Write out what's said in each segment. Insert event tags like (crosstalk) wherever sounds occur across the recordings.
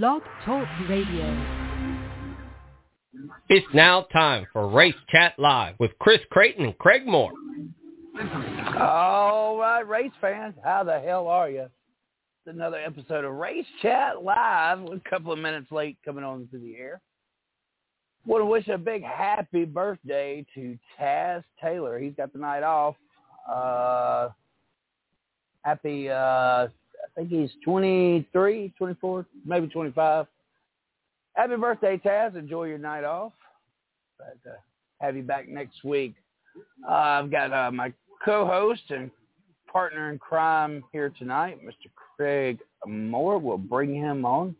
Blog Talk Radio. It's now time for Race Chat Live with Chris Creighton and Craig Moore. All right, race fans, how the hell are you? It's another episode of Race Chat Live. We're a couple of minutes late coming on to the air. Want to wish a big happy birthday to Taz Taylor. He's got the night off. Uh, happy, uh, I think he's 23, 24, maybe 25. Happy birthday, Taz. Enjoy your night off. But, uh, have you back next week. Uh, I've got uh, my co-host and partner in crime here tonight, Mr. Craig Moore. We'll bring him on.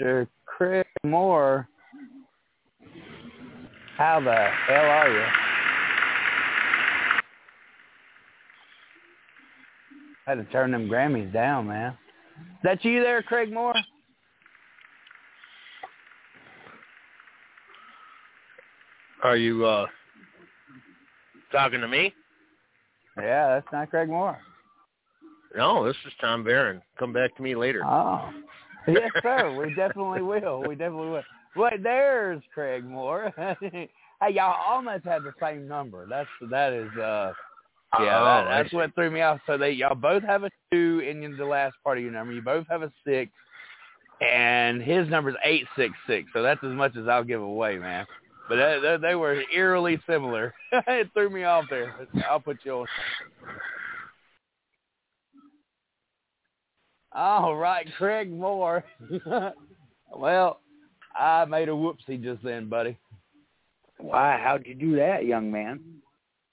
Mr. Craig Moore, how the hell are you? Had to turn them Grammys down, man. Is that you there, Craig Moore? Are you uh talking to me? Yeah, that's not Craig Moore. No, this is Tom Varin. Come back to me later. Oh, yes, sir. We definitely will. We definitely will. Wait, there's Craig Moore. (laughs) hey, y'all almost have the same number. That's that is. uh Yeah, Oh, that, that's what threw me off. So they y'all both have a two in the last part of your number. You both have a six, and his number is eight six six. So that's as much as I'll give away, man. But they, they, they were eerily similar. (laughs) it threw me off there. I'll put you on. All right, Craig Moore. (laughs) well, I made a whoopsie just then, buddy. Why? How'd you do that, young man?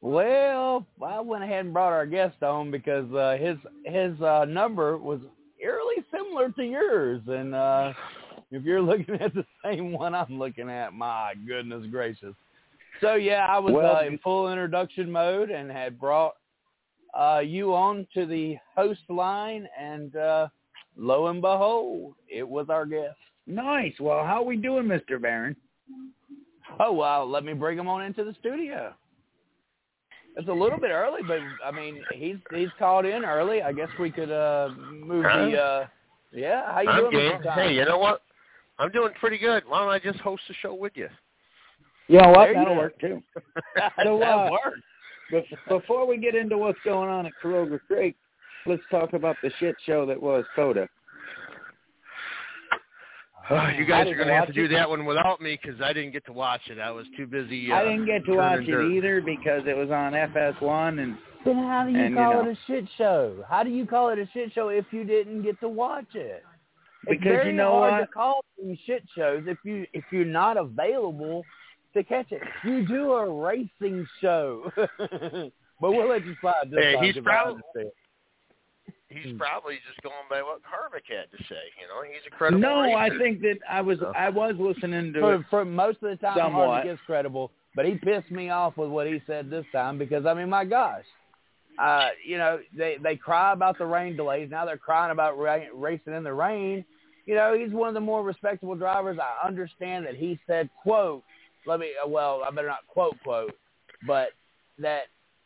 Well, I went ahead and brought our guest on because uh, his his uh, number was eerily similar to yours, and uh, if you're looking (laughs) at the same one I'm looking at, my goodness gracious. So yeah, I was Well, uh, in full introduction mode and had brought uh, you on to the host line, and uh, lo and behold, it was our guest. Nice. Well, how are we doing, Mr. Varin? Oh well, let me bring him on into the studio. It's a little bit early, but I mean he's he's called in early. I guess we could uh move the uh yeah. How you I'm doing, game. Hey, you know what? I'm doing pretty good. Why don't I just host the show with you? You know what? There That'll work too. that So, uh, works. Bef- Before we get into what's going on at Caroga Creek, let's talk about the shit show that was COTA. Oh, you guys are going to have to do it. that one without me because I didn't get to watch it. I was too busy. Uh, I didn't get to watch turning it dirt. either because it was on FS1, and Then how do you And, you call know- it a shit show? How do you call it a shit show if you didn't get to watch it? It's Because very you know hard what? to call these shit shows if you if you're not available to catch it. You do a racing show, (laughs) but we'll let you slide this Hey, time he's 'cause I proud- understand. He's Hmm. probably just going by what Harvick had to say. You know, he's a credible no, I think that I was I was listening to for, it. for most of the time, Somewhat. Harvick is credible, but he pissed me off with what he said this time because I mean, my gosh, uh, you know, they they cry about the rain delays. Now they're crying about ra- racing in the rain. You know, he's one of the more respectable drivers. I understand that he said, "quote," let me, uh, well, I better not quote quote, but that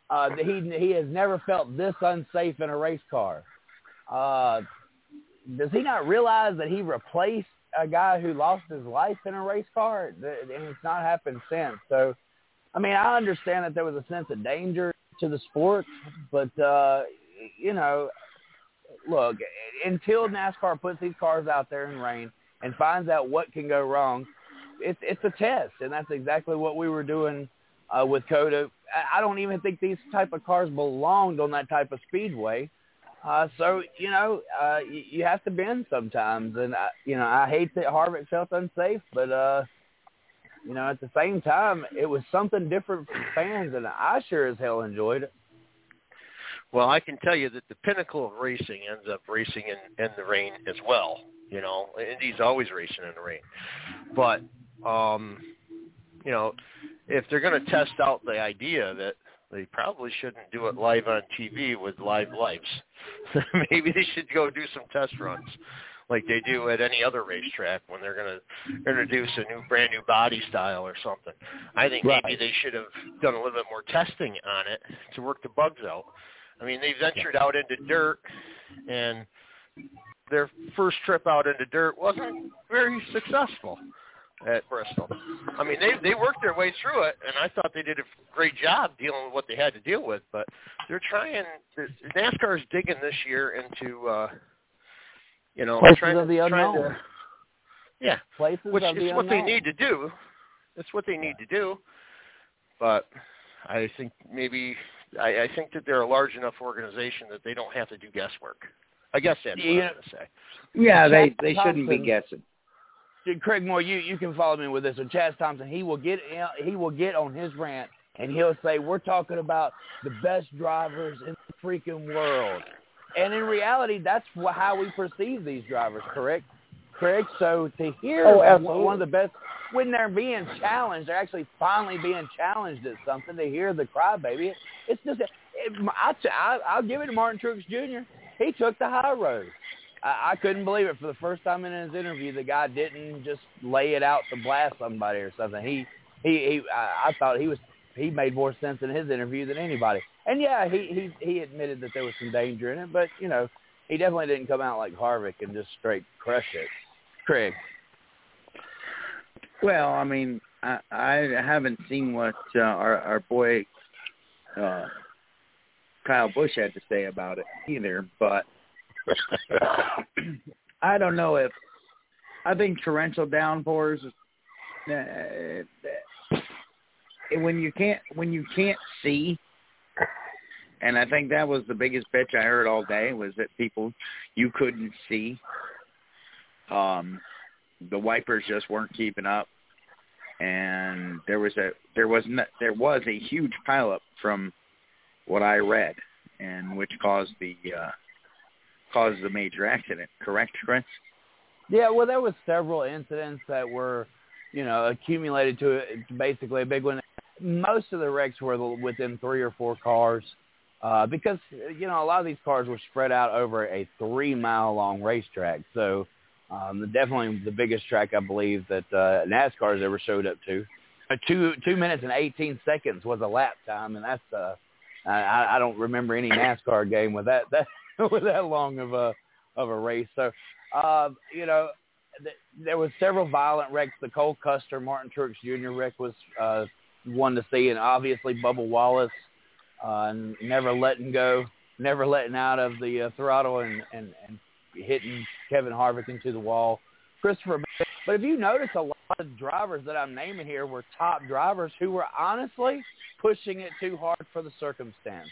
uh, he he has never felt this unsafe in a race car. Uh, does he not realize that he replaced a guy who lost his life in a race car, and it's not happened since. So, I mean, I understand that there was a sense of danger to the sport, but uh, you know, look, until NASCAR puts these cars out there in rain and finds out what can go wrong, it's it's a test, and that's exactly what we were doing uh, with COTA. I- don't even think these type of cars belonged on that type of speedway. Uh, so you know, uh, you, you have to bend sometimes, and I, you know, I hate that Harvick felt unsafe, but uh, you know, at the same time, it was something different for fans, and I sure as hell enjoyed it. Well, I can tell you that the pinnacle of racing ends up racing in, in the rain as well. You know, Indy's always racing in the rain. But, um, you know, if they're going to test out the idea that they probably shouldn't do it live on TV with live lights, (laughs) maybe they should go do some test runs like they do at any other racetrack when they're going to introduce a new brand new body style or something. I think maybe they should have done a little bit more testing on it to work the bugs out. I mean, they ventured out into dirt, and their first trip out into dirt wasn't very successful at Bristol. I mean, they they worked their way through it, and I thought they did a great job dealing with what they had to deal with. But they're trying. NASCAR's digging this year into, uh, you know, Places trying, of the trying unknown. to, yeah, Places which of the is what they need to do. That's what they need to do. But I think maybe I, I think that they're a large enough organization that they don't have to do guesswork. I guess that's what Yeah. I'm going to say. Yeah, they they shouldn't be guessing. Craig Moore, you you can follow me with this. So Chaz Thompson, he will get he will get on his rant and he'll say we're talking about the best drivers in the freaking world, and in reality, that's how we perceive these drivers. Correct, Craig. So to hear Oh, one one of the best when they're being challenged, they're actually finally being challenged at something. To hear the crybaby, it's just it, I, I I'll give it to Martin Truex Jr. He took the high road. I, couldn't believe it for the first time in his interview. The guy didn't just lay it out to blast somebody or something. He he he. I, I thought he was he made more sense in his interview than anybody. And yeah, he he he admitted that there was some danger in it, but you know he definitely didn't come out like Harvick and just straight crush it. Craig. Well, I mean, I, I haven't seen what uh, our our boy uh, Kyle Busch had to say about it either, but (laughs) I don't know if I think torrential downpours. Uh, when you can't when you can't see, and I think that was the biggest bitch I heard all day was that people you couldn't see. Um, the wipers just weren't keeping up, and there was a there was n there was a huge pileup from what I read, and which caused the uh, caused the major accident. Correct, Chris? Yeah, well, there was several incidents that were, you know, accumulated to basically a big one. Most of the wrecks were within three or four cars, uh, because you know a lot of these cars were spread out over a three mile long racetrack. So um, definitely the biggest track I believe that uh, NASCAR has ever showed up to. Uh, two two minutes and eighteen seconds was a lap time, and that's uh, I, I don't remember any NASCAR game with that that (laughs) with that long of a of a race. So uh, you know, th- there was several violent wrecks. The Cole Custer, Martin Truex Jr. wreck was uh, one to see, and obviously Bubba Wallace uh, never letting go, never letting out of the uh, throttle and, and, and hitting Kevin Harvick into the wall. Christopher, but if you notice, a lot of drivers that I'm naming here were top drivers who were honestly pushing it too hard for the circumstances.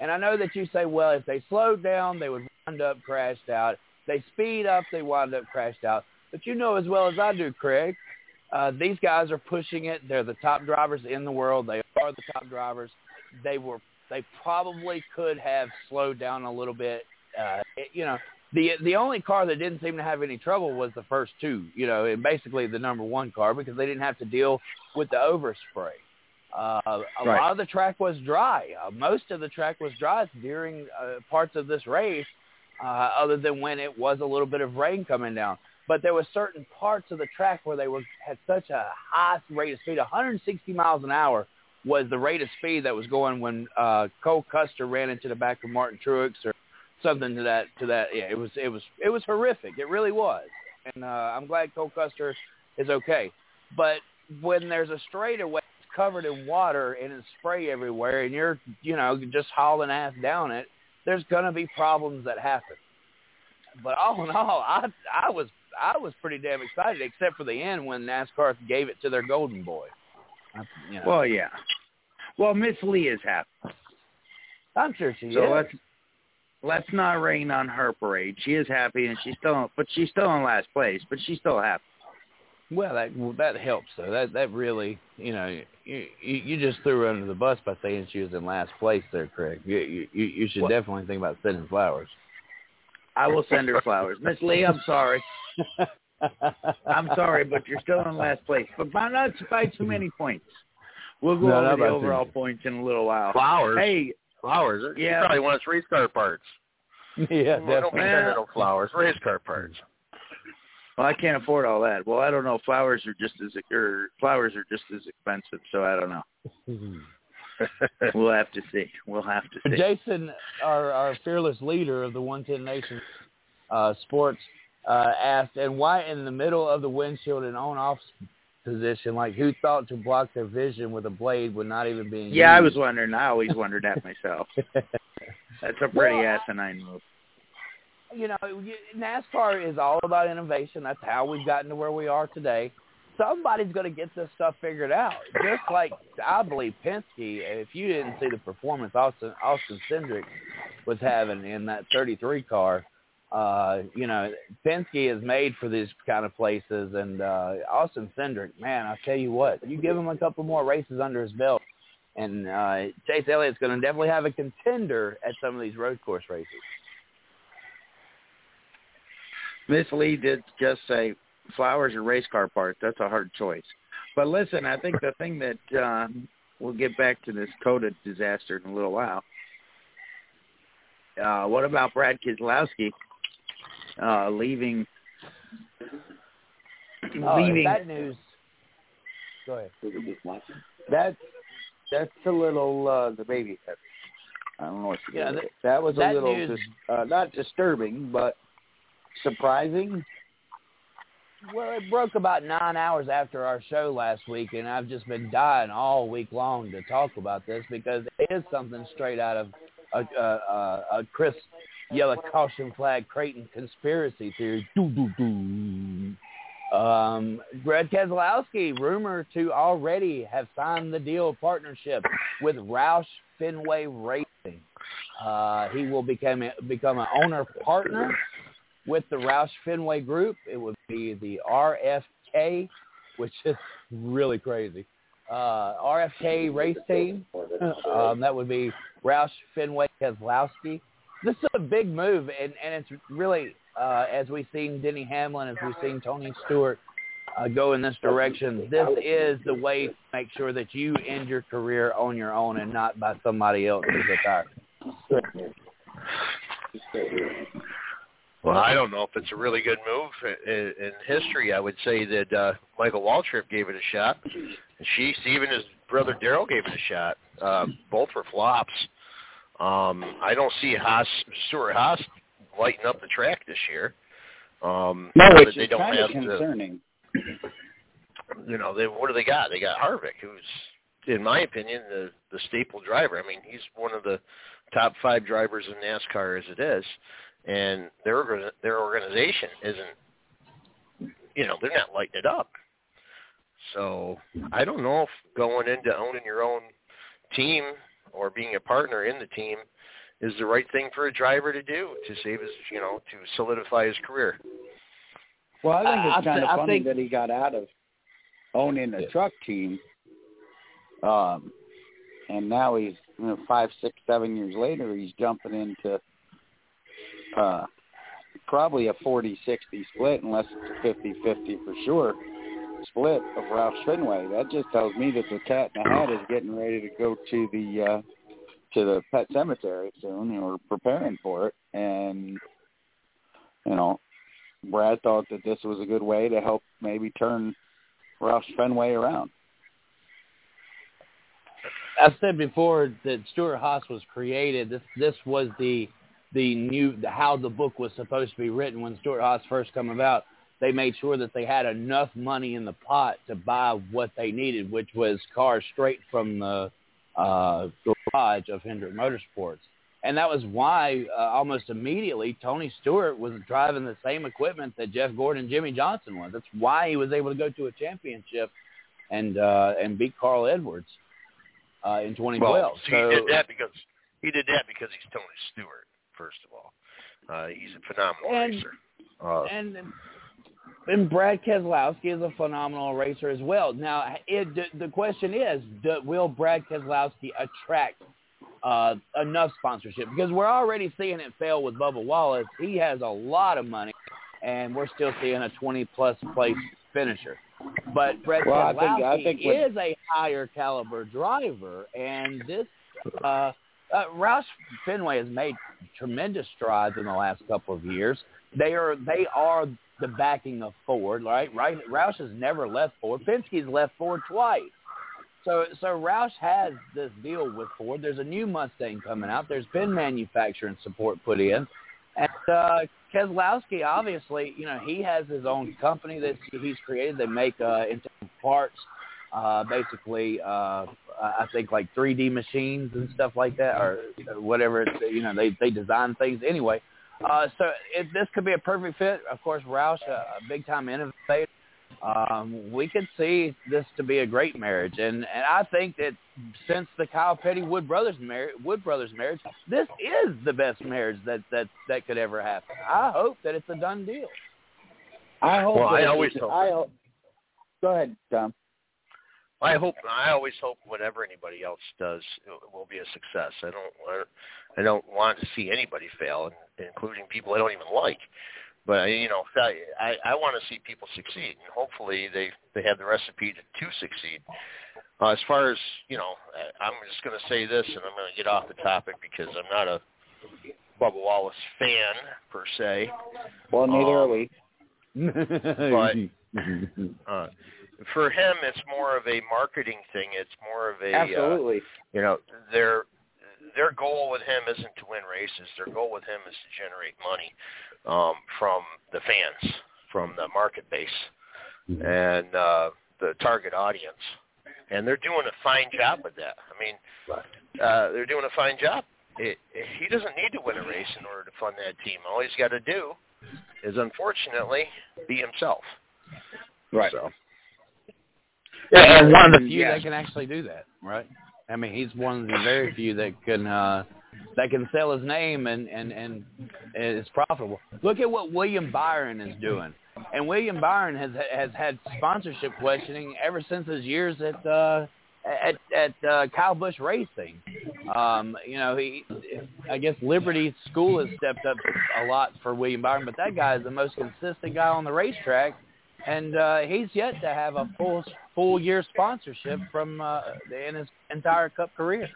And I know that you say, well, if they slowed down, they would wind up crashed out. They speed up, they wind up crashed out. But you know as well as I do, Craig, uh, these guys are pushing it. They're the top drivers in the world. They are the top drivers. They were. They probably could have slowed down a little bit. Uh, it, you know, the the only car that didn't seem to have any trouble was the first two. You know, and basically the number one car because they didn't have to deal with the overspray. Uh, a Right. lot of the track was dry. Uh, most of the track was dry during uh, parts of this race, uh, other than when it was a little bit of rain coming down. But there were certain parts of the track where they were had such a high rate of speed, 160 miles an hour was the rate of speed that was going when uh, Cole Custer ran into the back of Martin Truex or something to that to that. Yeah, it was it was it was horrific. It really was, and uh, I'm glad Cole Custer is okay. But when there's a straightaway covered in water and it's spray everywhere, and you're you know just hauling ass down it, there's gonna be problems that happen. But all in all, I I was I was pretty damn excited, except for the end when NASCAR gave it to their golden boy. I, you know, Well, yeah. Well, Miss Lee is happy, I'm sure she so is. let's let's not rain on her parade. She is happy, and she's still, but she's still in last place, but she's still happy. Well, that well, that helps though. That that really, you know, you you, you just threw her under the bus by saying she was in last place there, Craig. You you you you should What? definitely think about sending flowers. I will send her flowers, Miss Lee. I'm sorry. (laughs) I'm sorry, but you're still in last place. But by not by too many points. We'll go No, not over the overall many. points in a little while. Flowers. Hey, flowers. Yeah. He probably wants race car parts. (laughs) yeah, We don't definitely. be sending no flowers. Race car parts. Well, I can't afford all that. Well, I don't know. Flowers are just as or flowers are just as expensive, so I don't know. (laughs) We'll have to see. We'll have to see. Jason, our our fearless leader of the 110 Nation, uh, Sports uh, asked, and why in the middle of the windshield and on-off position, like who thought to block their vision with a blade when not even being Yeah, I was wondering. I always wondered that myself. (laughs) That's a pretty Well, asinine move. You know, NASCAR is all about innovation. That's how we've gotten to where we are today. Somebody's going to get this stuff figured out. Just like I believe Penske, if you didn't see the performance Austin Austin Cindric was having in that 33 car, uh, you know, Penske is made for these kind of places. And uh, Austin Cindric, man, I tell you what, you give him a couple more races under his belt, and uh, Chase Elliott's going to definitely have a contender at some of these road course races. Miss Lee did just say flowers or race car parts. That's a hard choice. But listen, I think the thing that uh, we'll get back to this COTA disaster in a little while. Uh, what about Brad Keselowski uh, leaving? Oh, leaving that news. Go ahead. That's that's a little uh, the baby. I don't know what to Yeah, that- that was a that little dis- uh, not disturbing, but surprising. Well, it broke about nine hours after our show last week, and I've just been dying all week long to talk about this because it is something straight out of a, a, a, Chris Yellow Caution Flag Creighton conspiracy theory. Doo, doo, doo. Um, Brad Keselowski, rumored to already have signed the deal partnership with Roush Fenway Racing. Uh, he will become a, become an owner partner with the Roush Fenway Group. It would be the RFK, which is really crazy. Uh, RFK race team. Um, that would be Roush Fenway Keselowski. This is a big move, and, and it's really, uh, as we've seen Denny Hamlin, as we've seen Tony Stewart uh, go in this direction, this is the way to make sure that you end your career on your own and not by somebody else's attire. Well, I don't know if it's a really good move in, in history. I would say that uh, Michael Waltrip gave it a shot. And even his brother Daryl gave it a shot. Uh, both were flops. Um, I don't see Haas, Stewart-Haas lighting up the track this year. Um, No, but which they is don't kind of have the, concerning. you know, they what do they got? They got Harvick, who's, in my opinion, the the staple driver. I mean, he's one of the top five drivers in NASCAR as it is, and their their organization isn't, you know, they're not lighting it up. So I don't know if going into owning your own team or being a partner in the team is the right thing for a driver to do to save his, you know, to solidify his career. Well, I think it's kind thi- of I funny think- that he got out of owning a Yeah. truck team, um, and now he's you know, five, six, seven years later, he's jumping into uh, probably a 40-60 split, unless it's a 50-50 for sure split of Roush Fenway. That just tells me that the Cat in the Hat is getting ready to go to the uh, to the pet cemetery soon, or preparing for it, and you know Brad thought that this was a good way to help maybe turn Roush Fenway around. I've said before that Stewart-Haas was created. This this was the the new how the book was supposed to be written when Stewart-Haas first come about. They made sure that they had enough money in the pot to buy what they needed, which was cars straight from the uh, garage of Hendrick Motorsports. And that was why uh, almost immediately Tony Stewart was driving the same equipment that Jeff Gordon and Jimmie Johnson was. That's why he was able to go to a championship and uh, and beat Carl Edwards uh, in 2012. Well, so so he did that because he did that because he's Tony Stewart. First of all, uh, he's a phenomenal And- racer. Uh, and and Brad Keselowski is a phenomenal racer as well. Now, it, the, the question is, do, will Brad Keselowski attract uh, enough sponsorship? Because we're already seeing it fail with Bubba Wallace. He has a lot of money, and we're still seeing a 20-plus place finisher. But Brad Well, I Keselowski think- I think when- is a higher caliber driver, and this uh, uh, Roush Fenway has made tremendous strides in the last couple of years. They are they are the backing of Ford, right? Right. Roush has never left Ford. Penske's left Ford twice. So so Roush has this deal with Ford. There's a new Mustang coming out. There's been manufacturing support put in, and uh, Keselowski, obviously, you know, he has his own company that he's created. They make uh, parts, uh, basically, uh, I think like 3D machines and stuff like that, or whatever. It's, you know, they they design things anyway. Uh, so it, this could be a perfect fit. Of course, Roush, a, a big time innovator. Um, we could see this to be a great marriage, and and I think that since the Kyle Petty Wood brothers marriage, Wood brothers marriage, this is the best marriage that that that could ever happen. I hope that it's a done deal. I hope. Well, I always hope. I hope. Go ahead, Tom. I hope. I always hope whatever anybody else does will be a success. I don't. I don't want to see anybody fail, including people I don't even like. But I- you know, I I, want to see people succeed, and hopefully they they have the recipe to, to succeed. Uh, as far as you know, I'm just going to say this, and I'm going to get off the topic because I'm not a Bubba Wallace fan per se. Well, neither are Um, we. (laughs) Uh, for him, it's more of a marketing thing. It's more of a uh, Absolutely. you know their their goal with him isn't to win races. Their goal with him is to generate money um, from the fans, from the market base, and uh, the target audience. And they're doing a fine job with that. I mean, uh, they're doing a fine job. It, he doesn't need to win a race in order to fund that team. All he's got to do is, unfortunately, be himself. Right. So, Yeah, and one of the few Yes. that can actually do that, right? I mean, he's one of the very few that can uh, that can sell his name and and and is profitable. Look at what William Byron is doing, and William Byron has has had sponsorship questioning ever since his years at uh, at at uh, Kyle Busch Racing. Um, you know, he I guess Liberty School has stepped up a lot for William Byron, but that guy is the most consistent guy on the racetrack and uh, he's yet to have a full full year sponsorship from uh, in his entire Cup career.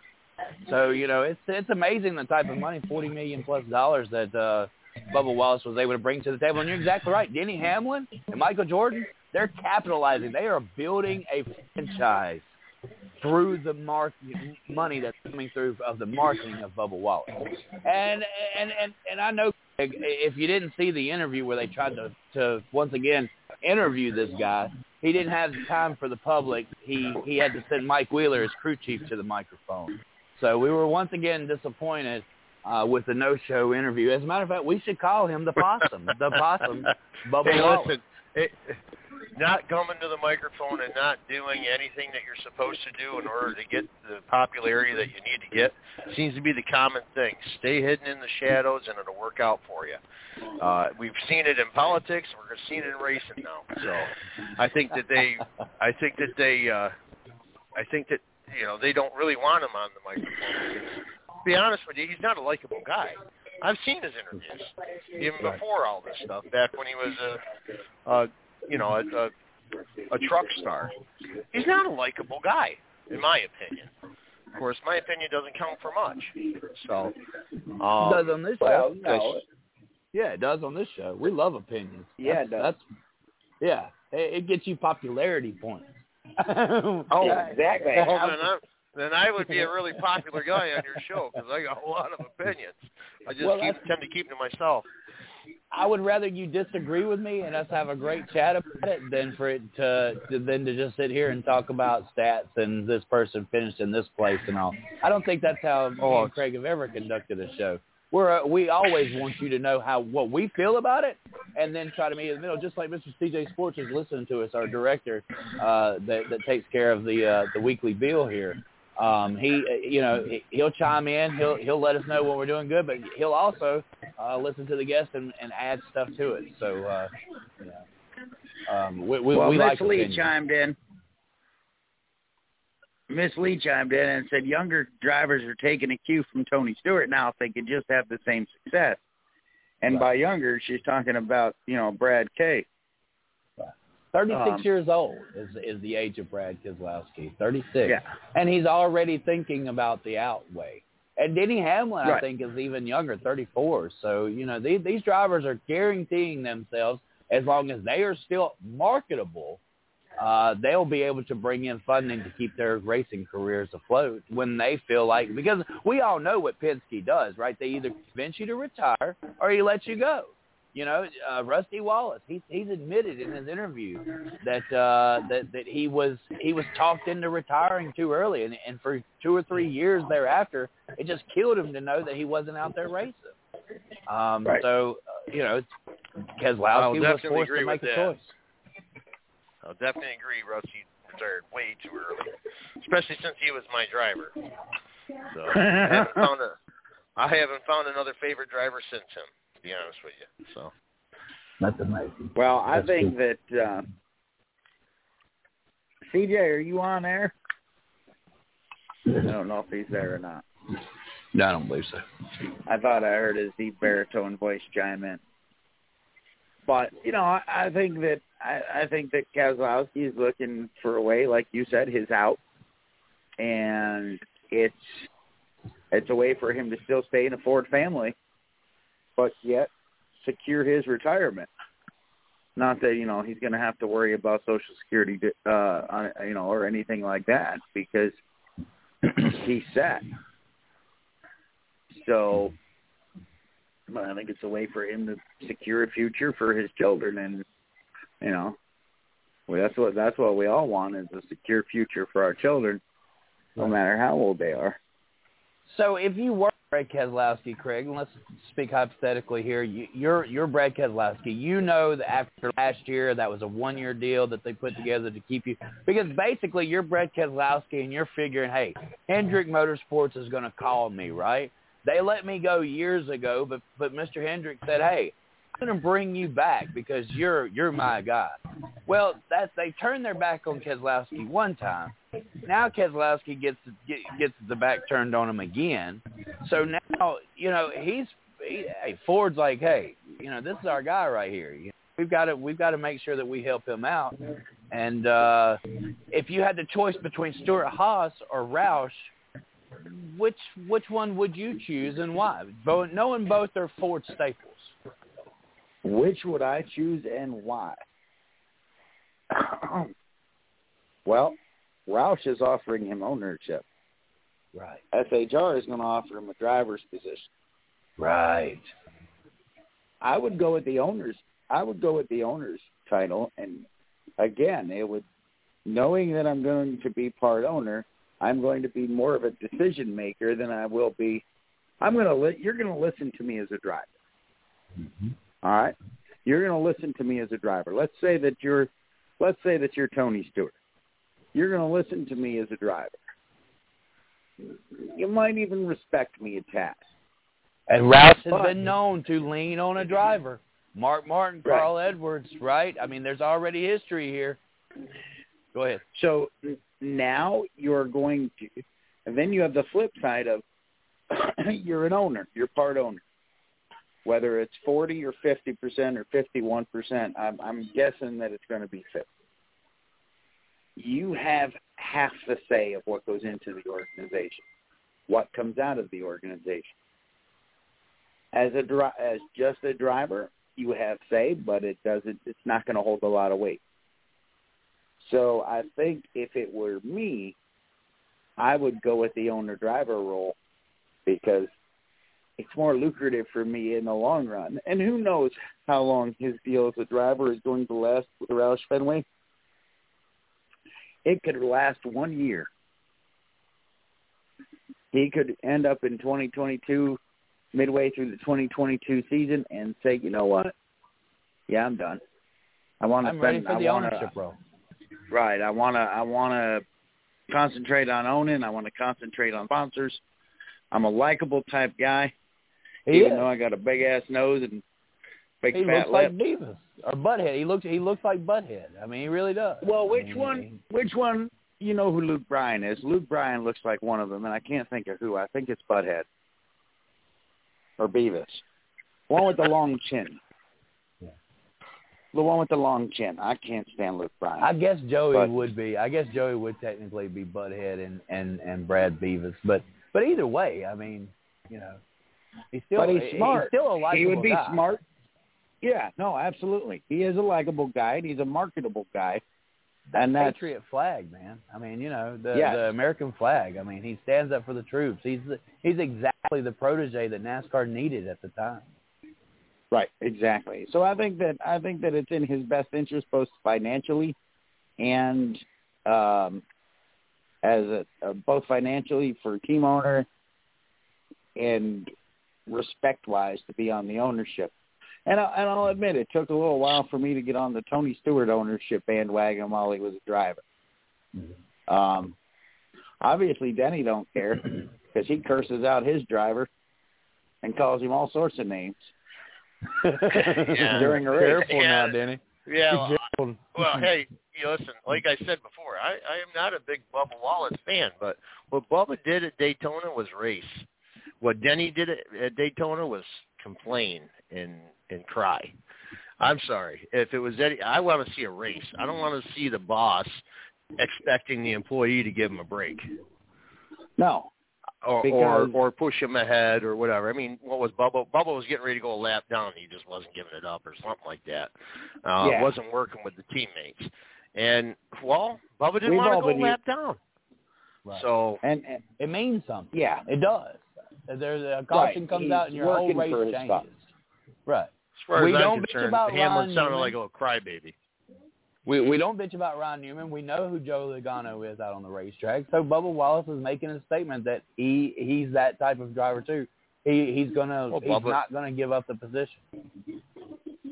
So you know it's it's amazing the type of money, forty million plus dollars that uh, Bubba Wallace was able to bring to the table. And you're exactly right, Denny Hamlin and Michael Jordan, they're capitalizing. They are building a franchise through the mark money that's coming through of the marketing of Bubba Wallace. And and and and I know if you didn't see the interview where they tried to to once again interview this guy, he didn't have time for the public. He he had to send Mike Wheeler, his crew chief, to the microphone. So we were once again disappointed uh, with the no-show interview. As a matter of fact, we should call him the possum, the possum, (laughs) Bubba hey, Wallace. listen, it, not coming to the microphone and not doing anything that you're supposed to do in order to get the popularity that you need to get seems to be the common thing. Stay hidden in the shadows, and it'll work out for you. Uh, we've seen it in politics. We're seeing it in racing now. So, I think that they, I think that they, uh, I think that you know they don't really want him on the microphone. Because, to be honest with you, he's not a likable guy. I've seen his interviews even before all this stuff. Back when he was a, a you know, a, a, a truck star. He's not a likable guy, in my opinion. Of course, my opinion doesn't count for much. So, um, does on this Well, show. no. Yeah, it does on this show. We love opinions. Yeah, that's, it does. That's yeah. It, it gets you popularity points. (laughs) Oh, exactly. well, then, I, then I would be a really popular guy on your show because I got a lot of opinions. I just Well, keep, tend to keep to myself. I would rather you disagree with me and us have a great chat about it than for it to, to than to just sit here and talk about stats and this person finished in this place and all. I don't think that's how me Oh, and Craig have ever conducted a show. We're uh, we always want you to know how what we feel about it, and then try to meet in the middle. Just like Mr. CJ Sports is listening to us, our director uh, that that takes care of the uh, the weekly bill here. Um, he, uh, you know, he- he'll chime in. He'll he'll let us know when we're doing good, but he'll also uh, listen to the guest and, and add stuff to it. So, uh, yeah. um, we we, well, we Miss like Lee opinions. chimed in. Miss Lee chimed in and said younger drivers are taking a cue from Tony Stewart now if they could just have the same success. And Right. by younger, she's talking about you know Brad K. 36 Um, years old is is the age of Brad Keselowski. 36. Yeah. And he's already thinking about the outway. And Denny Hamlin, I think, is even younger, 34. So, you know, these, these drivers are guaranteeing themselves, as long as they are still marketable, uh, they'll be able to bring in funding to keep their racing careers afloat when they feel like, because we all know what Penske does, right? They either convince you to retire or he lets you go. You know, uh, Rusty Wallace. He's he's admitted in his interview that uh, that that he was he was talked into retiring too early, and and for two or three years thereafter, it just killed him to know that he wasn't out there racing. Um, Right. So uh, you know, I'll Keselowski was definitely forced agree to make with a that. choice. I'll definitely agree. Rusty retired way too early, especially since he was my driver. So I haven't (laughs) found a, I haven't found another favorite driver since him. To be honest with you, so That's amazing. Well, I That's think that uh, CJ, are you on air? I don't know if he's there or not. No, I don't believe so. I thought I heard his deep baritone voice chime in. But you know, I, I think that I, I think that Keselowski is looking for a way, like you said, his out, and it's it's a way for him to still stay in a Ford family, but yet secure his retirement. Not that you know he's going to have to worry about Social Security, uh, you know, or anything like that because he's set. So, I think it's a way for him to secure a future for his children, and you know, well, that's what that's what we all want is a secure future for our children, no matter how old they are. So if you were Brad Keselowski, Craig, and let's speak hypothetically here, you, you're you're Brad Keselowski. You know that after last year, that was a one-year deal that they put together to keep you, because basically you're Brad Keselowski, and you're figuring, hey, Hendrick Motorsports is going to call me, right? They let me go years ago, but but Mr. Hendrick said, hey, going to bring you back because you're you're my guy. Well, that's they turned their back on Keselowski one time. Now Keselowski gets get, gets the back turned on him again. So now you know he's he, hey Ford's like, hey, you know this is our guy right here. We've got to we've got to make sure that we help him out. And uh, if you had the choice between Stewart-Haas or Roush, which which one would you choose and why? Both, knowing both are Ford staples. Which would I choose and why? (clears throat) well, Roush is offering him ownership. Right. SHR is going to offer him a driver's position. Right. I would go with the owners. I would go with the owners title, and again, it would knowing that I'm going to be part owner. I'm going to be more of a decision maker than I will be. I'm going to li- you're going to listen to me as a driver. Mm-hmm. All right, you're going to listen to me as a driver. Let's say that you're, let's say that you're Tony Stewart. You're going to listen to me as a driver. You might even respect me a tad. And Roush has been known to lean on a driver. Mark Martin, Right. Carl Edwards, right? I mean, there's already history here. Go ahead. So now you're going to, and then you have the flip side of (coughs) you're an owner, you're part owner. Whether it's 40 or 50 percent or 51 percent, I'm, I'm guessing that it's going to be 50. You have half the say of what goes into the organization, what comes out of the organization. As a dri- as just a driver, you have say, but it doesn't. It's not going to hold a lot of weight. So I think if it were me, I would go with the owner driver role because it's more lucrative for me in the long run. And who knows how long his deal as a driver is going to last with Roush Fenway? It could last one year. He could end up in 2022, midway through the 2022 season, and say, you know what? Yeah, I'm done. I want to I'm spend. ready for I the wanna, ownership role. Right. I want to. I want to concentrate on owning. I want to concentrate on sponsors. I'm a likable type guy, He even is. though I got a big ass nose and big He fat looks like. Beavis or Butthead. He looks he looks like Butthead. I mean, he really does. Well, I which mean, one? Which one? You know who Luke Bryan is? Luke Bryan looks like one of them, and I can't think of who. I think it's Butthead or Beavis. One with the long chin. (laughs) Yeah. The one with the long chin. I can't stand Luke Bryan. I guess Joey But- would be. I guess Joey would technically be Butthead and and and Brad Beavis. But but either way, I mean, you know, he's still but he's smart. He's still a he would be guy. smart. Yeah, no, absolutely. He is a likable guy. and He's a marketable guy, and that's Patriot flag, man. I mean, you know, the Yes. the American flag. I mean, he stands up for the troops. He's the, he's exactly the protege that NASCAR needed at the time. Right, exactly. So I think that I think that it's in his best interest both financially and um as a, uh, both financially for team owner and respect wise to be on the ownership. And, I, and I'll admit it took a little while for me to get on the Tony Stewart ownership bandwagon while he was a driver. Um, obviously, Denny don't care (clears throat) because he curses out his driver and calls him all sorts of names Yeah. (laughs) during a race. Careful Yeah. now, Denny. Yeah. Well, careful. well, hey, you listen. Like I said before, I, I am not a big Bubba Wallace fan, but what Bubba did at Daytona was race. What Denny did at, at Daytona was complain and and cry. I'm sorry. If it was Eddie, I want to see a race. I don't want to see the boss expecting the employee to give him a break No, or or or push him ahead or whatever. I mean, what was Bubba? Bubba was getting ready to go a lap down. He just wasn't giving it up or something like that. Uh, Yeah. Wasn't working with the teammates. And well, Bubba didn't We've want to go a lap down. Right. So and, and It means something. yeah, It does. Uh, There's a caution Right. comes He's out and your whole race for his changes. stuff. Right. as far We as don't I'm bitch concerned, about Hamlin Ron sounded Newman. like a little crybaby. We we don't bitch about Ryan Newman. We know who Joe Logano is out on the racetrack. So Bubba Wallace is making a statement that he he's that type of driver too. He he's gonna Well, he's Bubba- not gonna give up the position.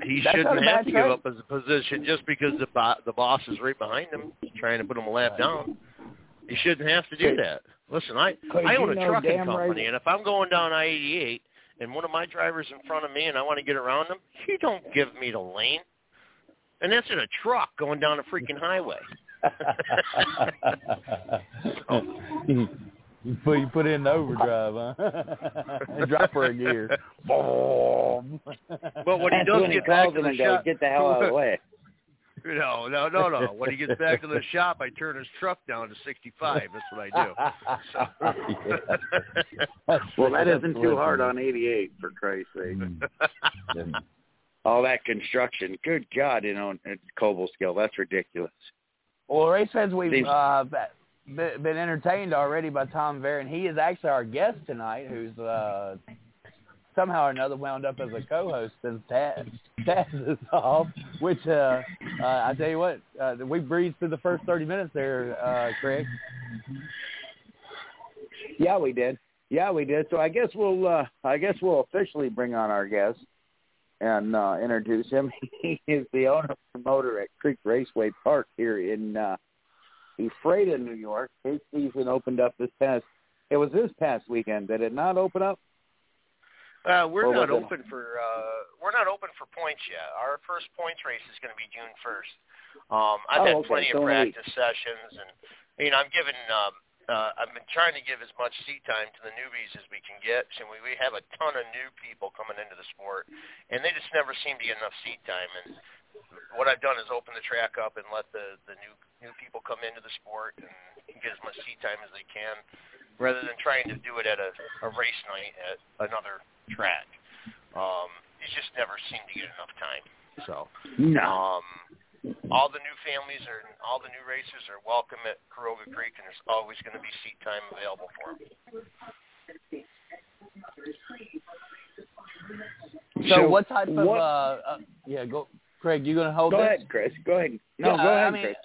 He That's shouldn't have to trade. give up his position just because the bo- the boss is right behind him, trying to put him a lap down. He shouldn't have to do that. Listen, I I own a trucking company, right- and if I'm going down I-88 and one of my drivers in front of me and I want to get around them, he don't give me the lane. And that's in a truck going down a freaking highway. (laughs) you put you put in the overdrive, huh? (laughs) and drop her a gear. Boom. But when he That's does when he get back calls to the and goes, shop, "Get the hell out of the (laughs) way." No, no, no, no. When he gets back to the shop, I turn his truck down to 65. That's what I do. So. (laughs) Well, that isn't too hard on 88, for Christ's sake. (laughs) All that construction. Good God, you know, at Cobleskill. That's ridiculous. Well, race fans, we've uh, been, been entertained already by Tom Varin. He is actually our guest tonight, who's uh, somehow or another wound up as a co-host since Taz, Taz is off. Which uh, uh, I tell you what, uh, we breezed through the first thirty minutes there, uh, Craig. Yeah, we did. Yeah, we did. So I guess we'll uh I guess we'll officially bring on our guest and uh introduce him. (laughs) he is the owner promoter at Creek Raceway Park here in uh Ephratah, New York. His season opened up this past it was this past weekend. Did it not open up? Uh, we're not it- open for uh, we're not open for points yet. Our first points race is going to be June first. Um, I've Oh, had okay. plenty So of in a week. practice sessions, and you know I'm giving. Um, uh, I've been trying to give as much seat time to the newbies as we can get. So we, we have a ton of new people coming into the sport, and they just never seem to get enough seat time. And what I've done is open the track up and let the the new new people come into the sport and get as much seat time as they can, rather than trying to do it at a, a race night at another track. Um, you just never seem to get enough time. So, No. um, all the new families are, all the new racers are welcome at Caroga Creek, and there's always going to be seat time available for them. So, So what type of what- uh, uh yeah, go Craig, you gonna hold Go this? ahead, Chris. Go ahead. No, Yeah, go I ahead, mean, Chris.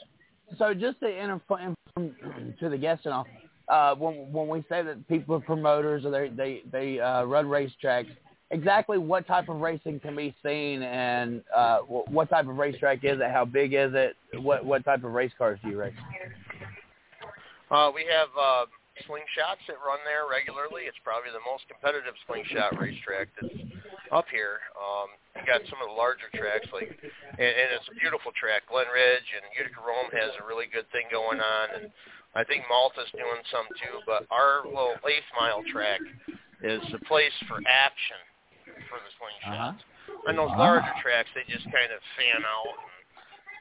So just to inform inform to the guests and all, uh, when when we say that people are promoters or they they they uh, run racetracks, exactly what type of racing can be seen and uh, what type of racetrack is it? How big is it? What what type of race cars do you race? Uh, we have uh, slingshots that run there regularly. It's probably the most competitive slingshot racetrack that's up here. Um, you got some of the larger tracks, like, and, and it's a beautiful track. Glen Ridge and Utica Rome has a really good thing going on, and I think Malta's doing some too. But our little eighth mile track is the place for action for the slingshots. And those larger tracks, they just kind of fan out. And,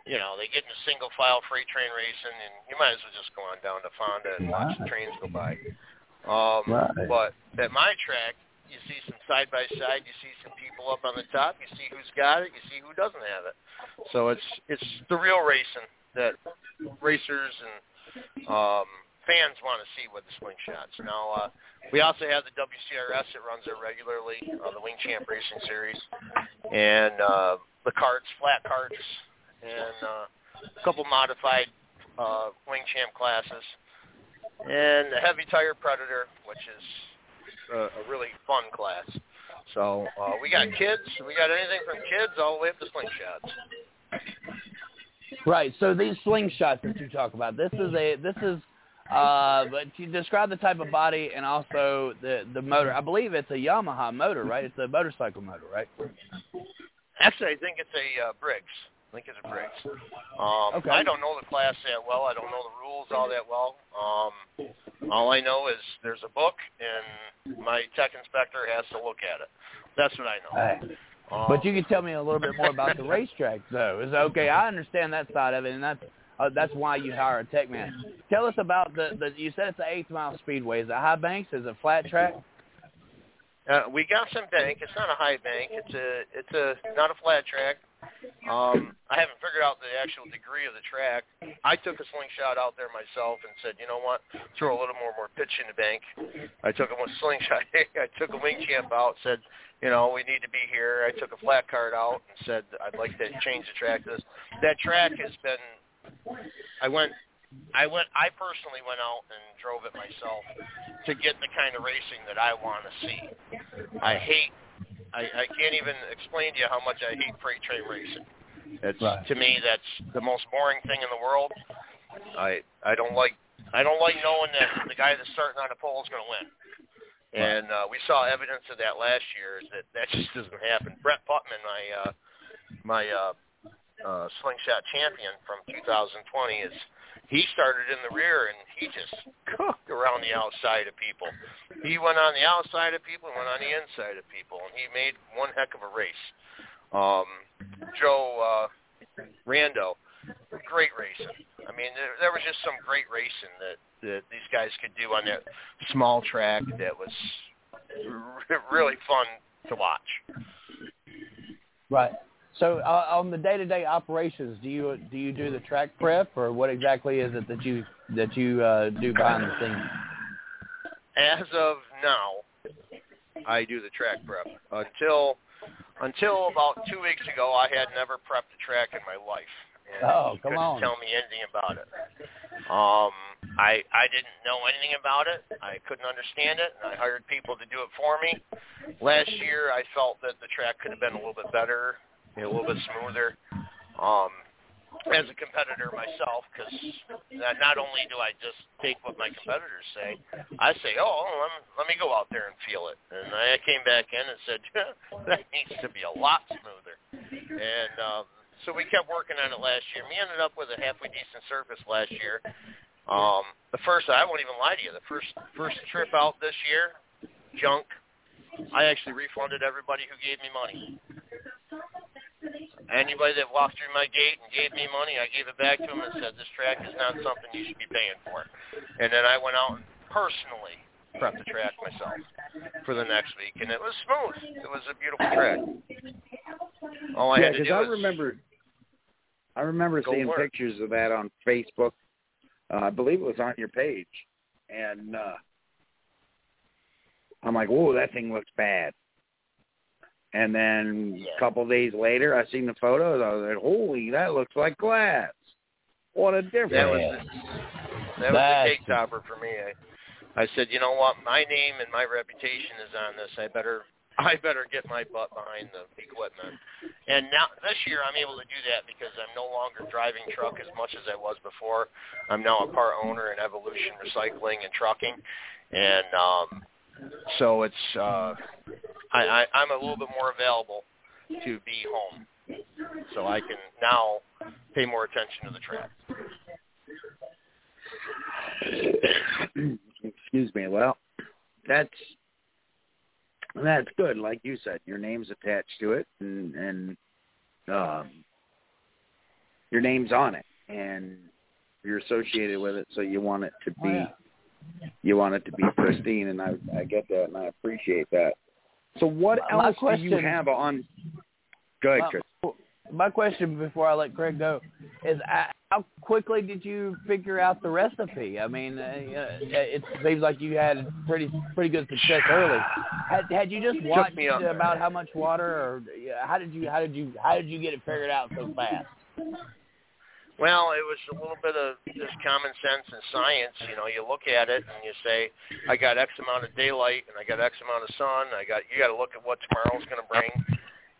you know, they get in a single file freight train racing, and you might as well just go on down to Fonda and watch the trains go by. Um, Right. But at my track, you see some side by side. You see some people up on the top. You see who's got it. You see who doesn't have it. So it's it's the real racing that racers and um, fans want to see with the slingshots. Now uh, we also have the WCRS that runs there regularly, uh, the Wing Champ Racing Series, and uh, the carts, flat carts, and uh, a couple modified uh, Wing Champ classes, and the Heavy Tire Predator, which is a, a really fun class. So uh, we got kids. We got anything from kids all the way up to slingshots. Right. So these slingshots that you talk about, this is a this is uh but you describe the type of body and also the the motor. I believe it's a Yamaha motor, right? It's a motorcycle motor, right? Actually, I think it's a uh, Briggs. I think it's a Briggs. Um, Okay. I don't know the class that well. I don't know the rules all that well. Um, all I know is there's a book, and my tech inspector has to look at it. That's what I know. Hey. But you can tell me a little bit more about the racetrack, though. Is okay. I understand that side of it, and that's uh, that's why you hire a tech man. Tell us about the, the. You said it's an eighth mile speedway. Is it high banks? Is it flat track? Uh, we got some bank. It's not a high bank. It's a it's a not a flat track. Um, I haven't figured out the actual degree of the track. I took a slingshot out there myself and said, you know what, throw a little more more pitch in the bank. I took a (laughs) slingshot. I took a wing champ out. Said, you know, we need to be here. I took a flat card out and said I'd like to change the track. This that track has been. I went I went. I personally went out and drove it myself to get the kind of racing that I want to see. I hate. I, I can't even explain to you how much I hate freight train racing. It's Right. to me that's the most boring thing in the world. I I don't like I don't like knowing that the guy that's starting on the pole is going to win. And uh, we saw evidence of that last year. Is that that (laughs) just doesn't happen. Brett Putman, my uh, my uh, uh, slingshot champion from 2020, is he started in the rear and he just cooked around the outside of people. He went on the outside of people and went on the inside of people, and he made one heck of a race. Um, Joe uh, Rando, great racing. I mean, there, there was just some great racing that, that these guys could do on that small track that was r- (laughs) really fun to watch. Right. So uh, on the day-to-day operations, do you do you do the track prep, or what exactly is it that you that you uh, do behind the scenes? As of now, I do the track prep. Until until about two weeks ago, I had never prepped a track in my life. And Oh, come couldn't on. tell me anything about it. Um, I I didn't know anything about it. I couldn't understand it, and I hired people to do it for me. Last year, I felt that the track could have been a little bit better, a little bit smoother. Um, as a competitor myself, because not only do I just take what my competitors say, I say, oh, let me, let me go out there and feel it. And I came back in and said, (laughs) that needs to be a lot smoother. And um, so we kept working on it last year. We ended up with a halfway decent surface last year. Um, the first, I won't even lie to you, the first first trip out this year, junk. I actually refunded everybody who gave me money. Anybody that walked through my gate and gave me money, I gave it back to them and said, this track is not something you should be paying for. And then I went out and personally prepped the track myself for the next week, and it was smooth. It was a beautiful track. All I yeah, had to do I was remember, I remember seeing work. pictures of that on Facebook. Uh, I believe it was on your page, and uh, I'm like, "Whoa, that thing looks bad." And then Yeah. a couple days later, I seen the photos. I was like, "Holy, that looks like glass! What a difference!" That was Yeah. the, that was the cake topper for me. I, I said, you know what, my name and my reputation is on this. I better (laughs) I better get my butt behind the equipment. And now this year I'm able to do that because I'm no longer driving truck as much as I was before. I'm now a part owner in Evolution Recycling and Trucking, and um, so it's uh, I, I I'm a little bit more available to be home, so I can now pay more attention to the track. (clears throat) Excuse me. Well, that's that's good. Like you said, your name's attached to it, and and um, your name's on it, and you're associated with it, so you want it to be Oh, yeah. You want it to be pristine, and I I get that, and I appreciate that. So what My else do you have on? Go ahead, My- Chris. My question before I let Craig go is uh, how quickly did you figure out the recipe? I mean, uh, it seems like you had pretty pretty good success early. Had, had you just watched about how much water, or how did you how did you how did you get it figured out so fast? Well, it was a little bit of just common sense and science. You know, you look at it and you say, I got X amount of daylight and I got X amount of sun. I got you got to look at what tomorrow's going to bring,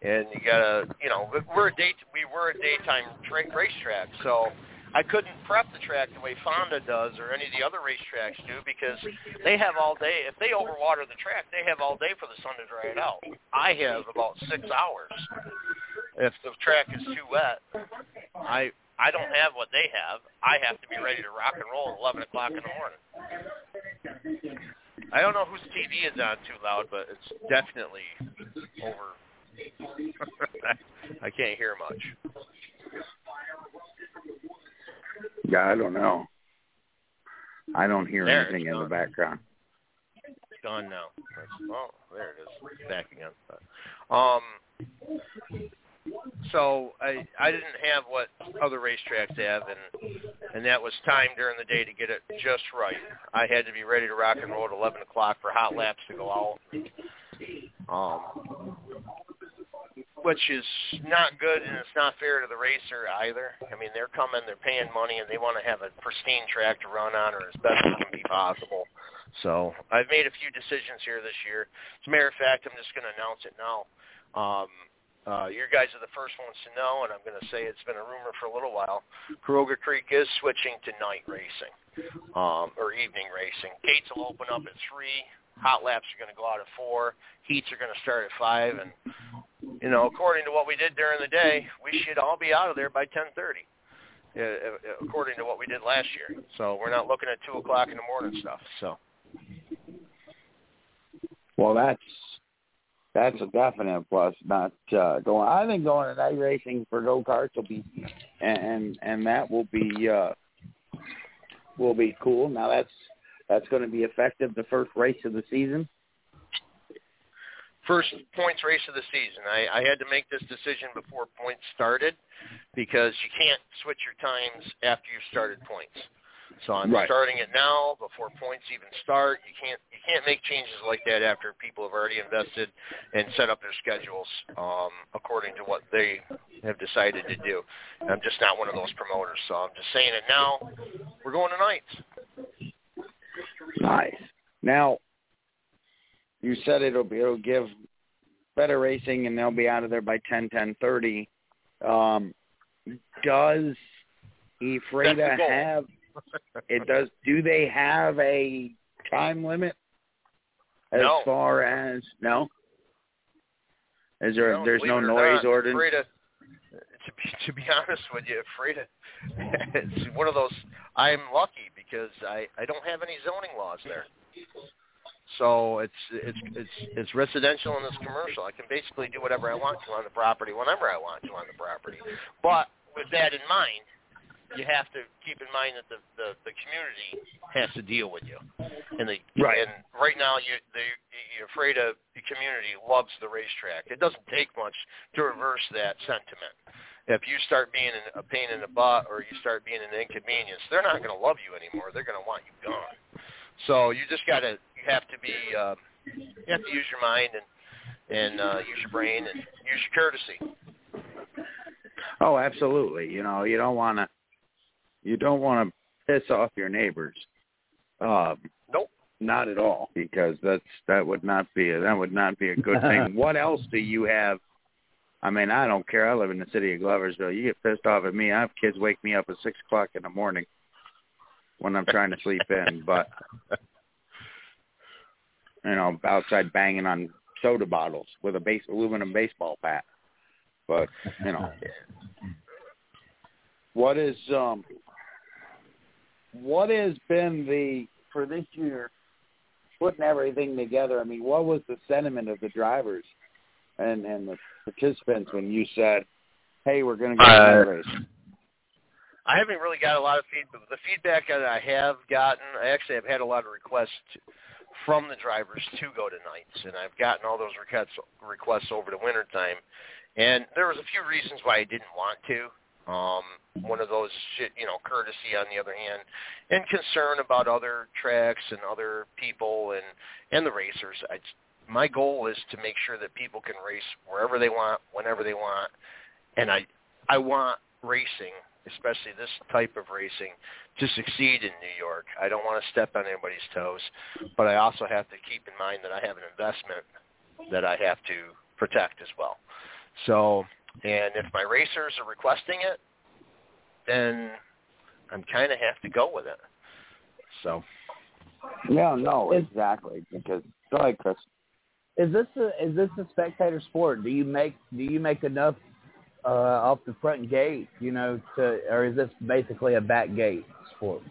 and you got to, you know, we're a day we were a daytime tra- racetrack, so I couldn't prep the track the way Fonda does or any of the other racetracks do because they have all day. If they overwater the track, they have all day for the sun to dry it out. I have about six hours. If the track is too wet, I I don't have what they have. I have to be ready to rock and roll at 11 o'clock in the morning. I don't know whose TV is on too loud, but it's definitely over. (laughs) I can't hear much. Yeah, I don't know. I don't hear there, anything in the background. It's gone now. Oh, there it is. Back again. Um, so I I didn't have what other racetracks have, and and that was time during the day to get it just right. I had to be ready to rock and roll at 11 o'clock for hot laps to go out, um, which is not good and it's not fair to the racer either. I mean, they're coming, they're paying money, and they want to have a pristine track to run on or as best as can be possible. So I've made a few decisions here this year. As a matter of fact, I'm just going to announce it now. Um, uh, your guys are the first ones to know, and I'm going to say it's been a rumor for a little while. Caroga Creek is switching to night racing um, or evening racing. Gates will open up at three. Hot laps are going to go out at four. Heats are going to start at five, and you know, according to what we did during the day, we should all be out of there by 10:30. Uh, uh, according to what we did last year, so we're not looking at two o'clock in the morning stuff. So, well, that's that's a definite plus. Not uh, going. I think going to night racing for go karts will be, and and that will be uh, will be cool. Now that's that's going to be effective the first race of the season. First points race of the season. I, I had to make this decision before points started because you can't switch your times after you've started points. So I'm right. starting it now before points even start. You can't you can't make changes like that after people have already invested and set up their schedules um, according to what they have decided to do. And I'm just not one of those promoters, so I'm just saying it now. We're going to nights. Nice. Now, you said it'll be it'll give better racing, and they'll be out of there by ten ten thirty. Um, does Ephratah have it does. Do they have a time limit as no. far as no? Is there? No, there's no noise ordinance. Freda, to be to be (laughs) honest with you, Freda, it's one of those. I'm lucky because I I don't have any zoning laws there. So it's it's it's it's residential and it's commercial. I can basically do whatever I want to on the property whenever I want to on the property. But with that in mind, you have to keep in mind that the the, the community has to deal with you, and the right. and right now you they you're afraid of the community loves the racetrack. It doesn't take much to reverse that sentiment. If you start being a pain in the butt or you start being an inconvenience, they're not going to love you anymore. They're going to want you gone. So you just got to you have to be uh, you have to use your mind and and uh, use your brain and use your courtesy. Oh, absolutely. You know, you don't want to you don't want to piss off your neighbors. Um, nope. Not at all, because that's that would not be a, that would not be a good thing. (laughs) what else do you have? I mean, I don't care. I live in the city of Gloversville. You get pissed off at me. I have kids wake me up at six o'clock in the morning when I'm trying to sleep in, (laughs) but you know, outside banging on soda bottles with a base aluminum baseball bat. But you know, (laughs) what is um what has been the for this year putting everything together? I mean, what was the sentiment of the drivers and and the participants when you said, "Hey, we're going to go uh, race"? I haven't really got a lot of feedback. The feedback that I have gotten, I actually have had a lot of requests from the drivers to go to nights, and I've gotten all those requests requests over the winter time. And there was a few reasons why I didn't want to. Um, one of those shit, you know, courtesy on the other hand, and concern about other tracks and other people and and the racers. I, my goal is to make sure that people can race wherever they want, whenever they want, and I I want racing, especially this type of racing, to succeed in New York. I don't want to step on anybody's toes, but I also have to keep in mind that I have an investment that I have to protect as well. So, and if my racers are requesting it, then I'm kind of have to go with it. So. Yeah, no, exactly. Because go ahead, Chris. Is this a is this a spectator sport? Do you make do you make enough uh, off the front gate, you know, to or is this basically a back gate sport?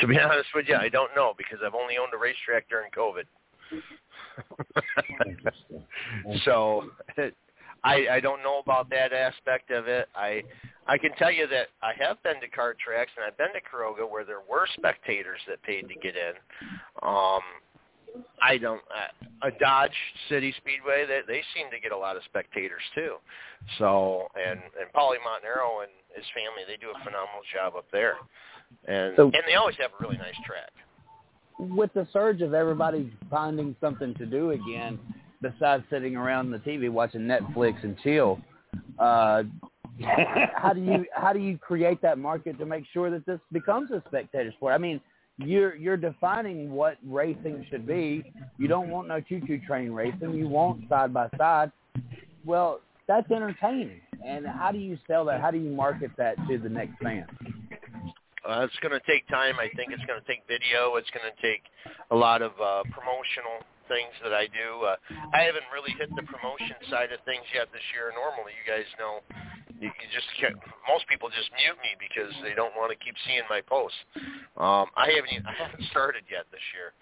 To be honest with you, I don't know because I've only owned a racetrack during COVID. (laughs) so I I don't know about that aspect of it. I I can tell you that I have been to kart tracks and I've been to Caroga where there were spectators that paid to get in. Um I don't. Uh, a Dodge City Speedway, they they seem to get a lot of spectators too. So and and Paulie Montanaro and his family, they do a phenomenal job up there, and So- and they always have a really nice track. With the surge of everybody finding something to do again, besides sitting around the TV watching Netflix and chill, uh, (laughs) how do you how do you create that market to make sure that this becomes a spectator sport? I mean, you're you're defining what racing should be. You don't want no choo choo train racing. You want side by side. Well, that's entertaining. And how do you sell that? How do you market that to the next fan? Uh, it's going to take time. I think it's going to take video. It's going to take a lot of uh, promotional things that I do. Uh, I haven't really hit the promotion side of things yet this year. Normally, you guys know, you, you just can't, most people just mute me because they don't want to keep seeing my posts. Um, I haven't even, I haven't started yet this year.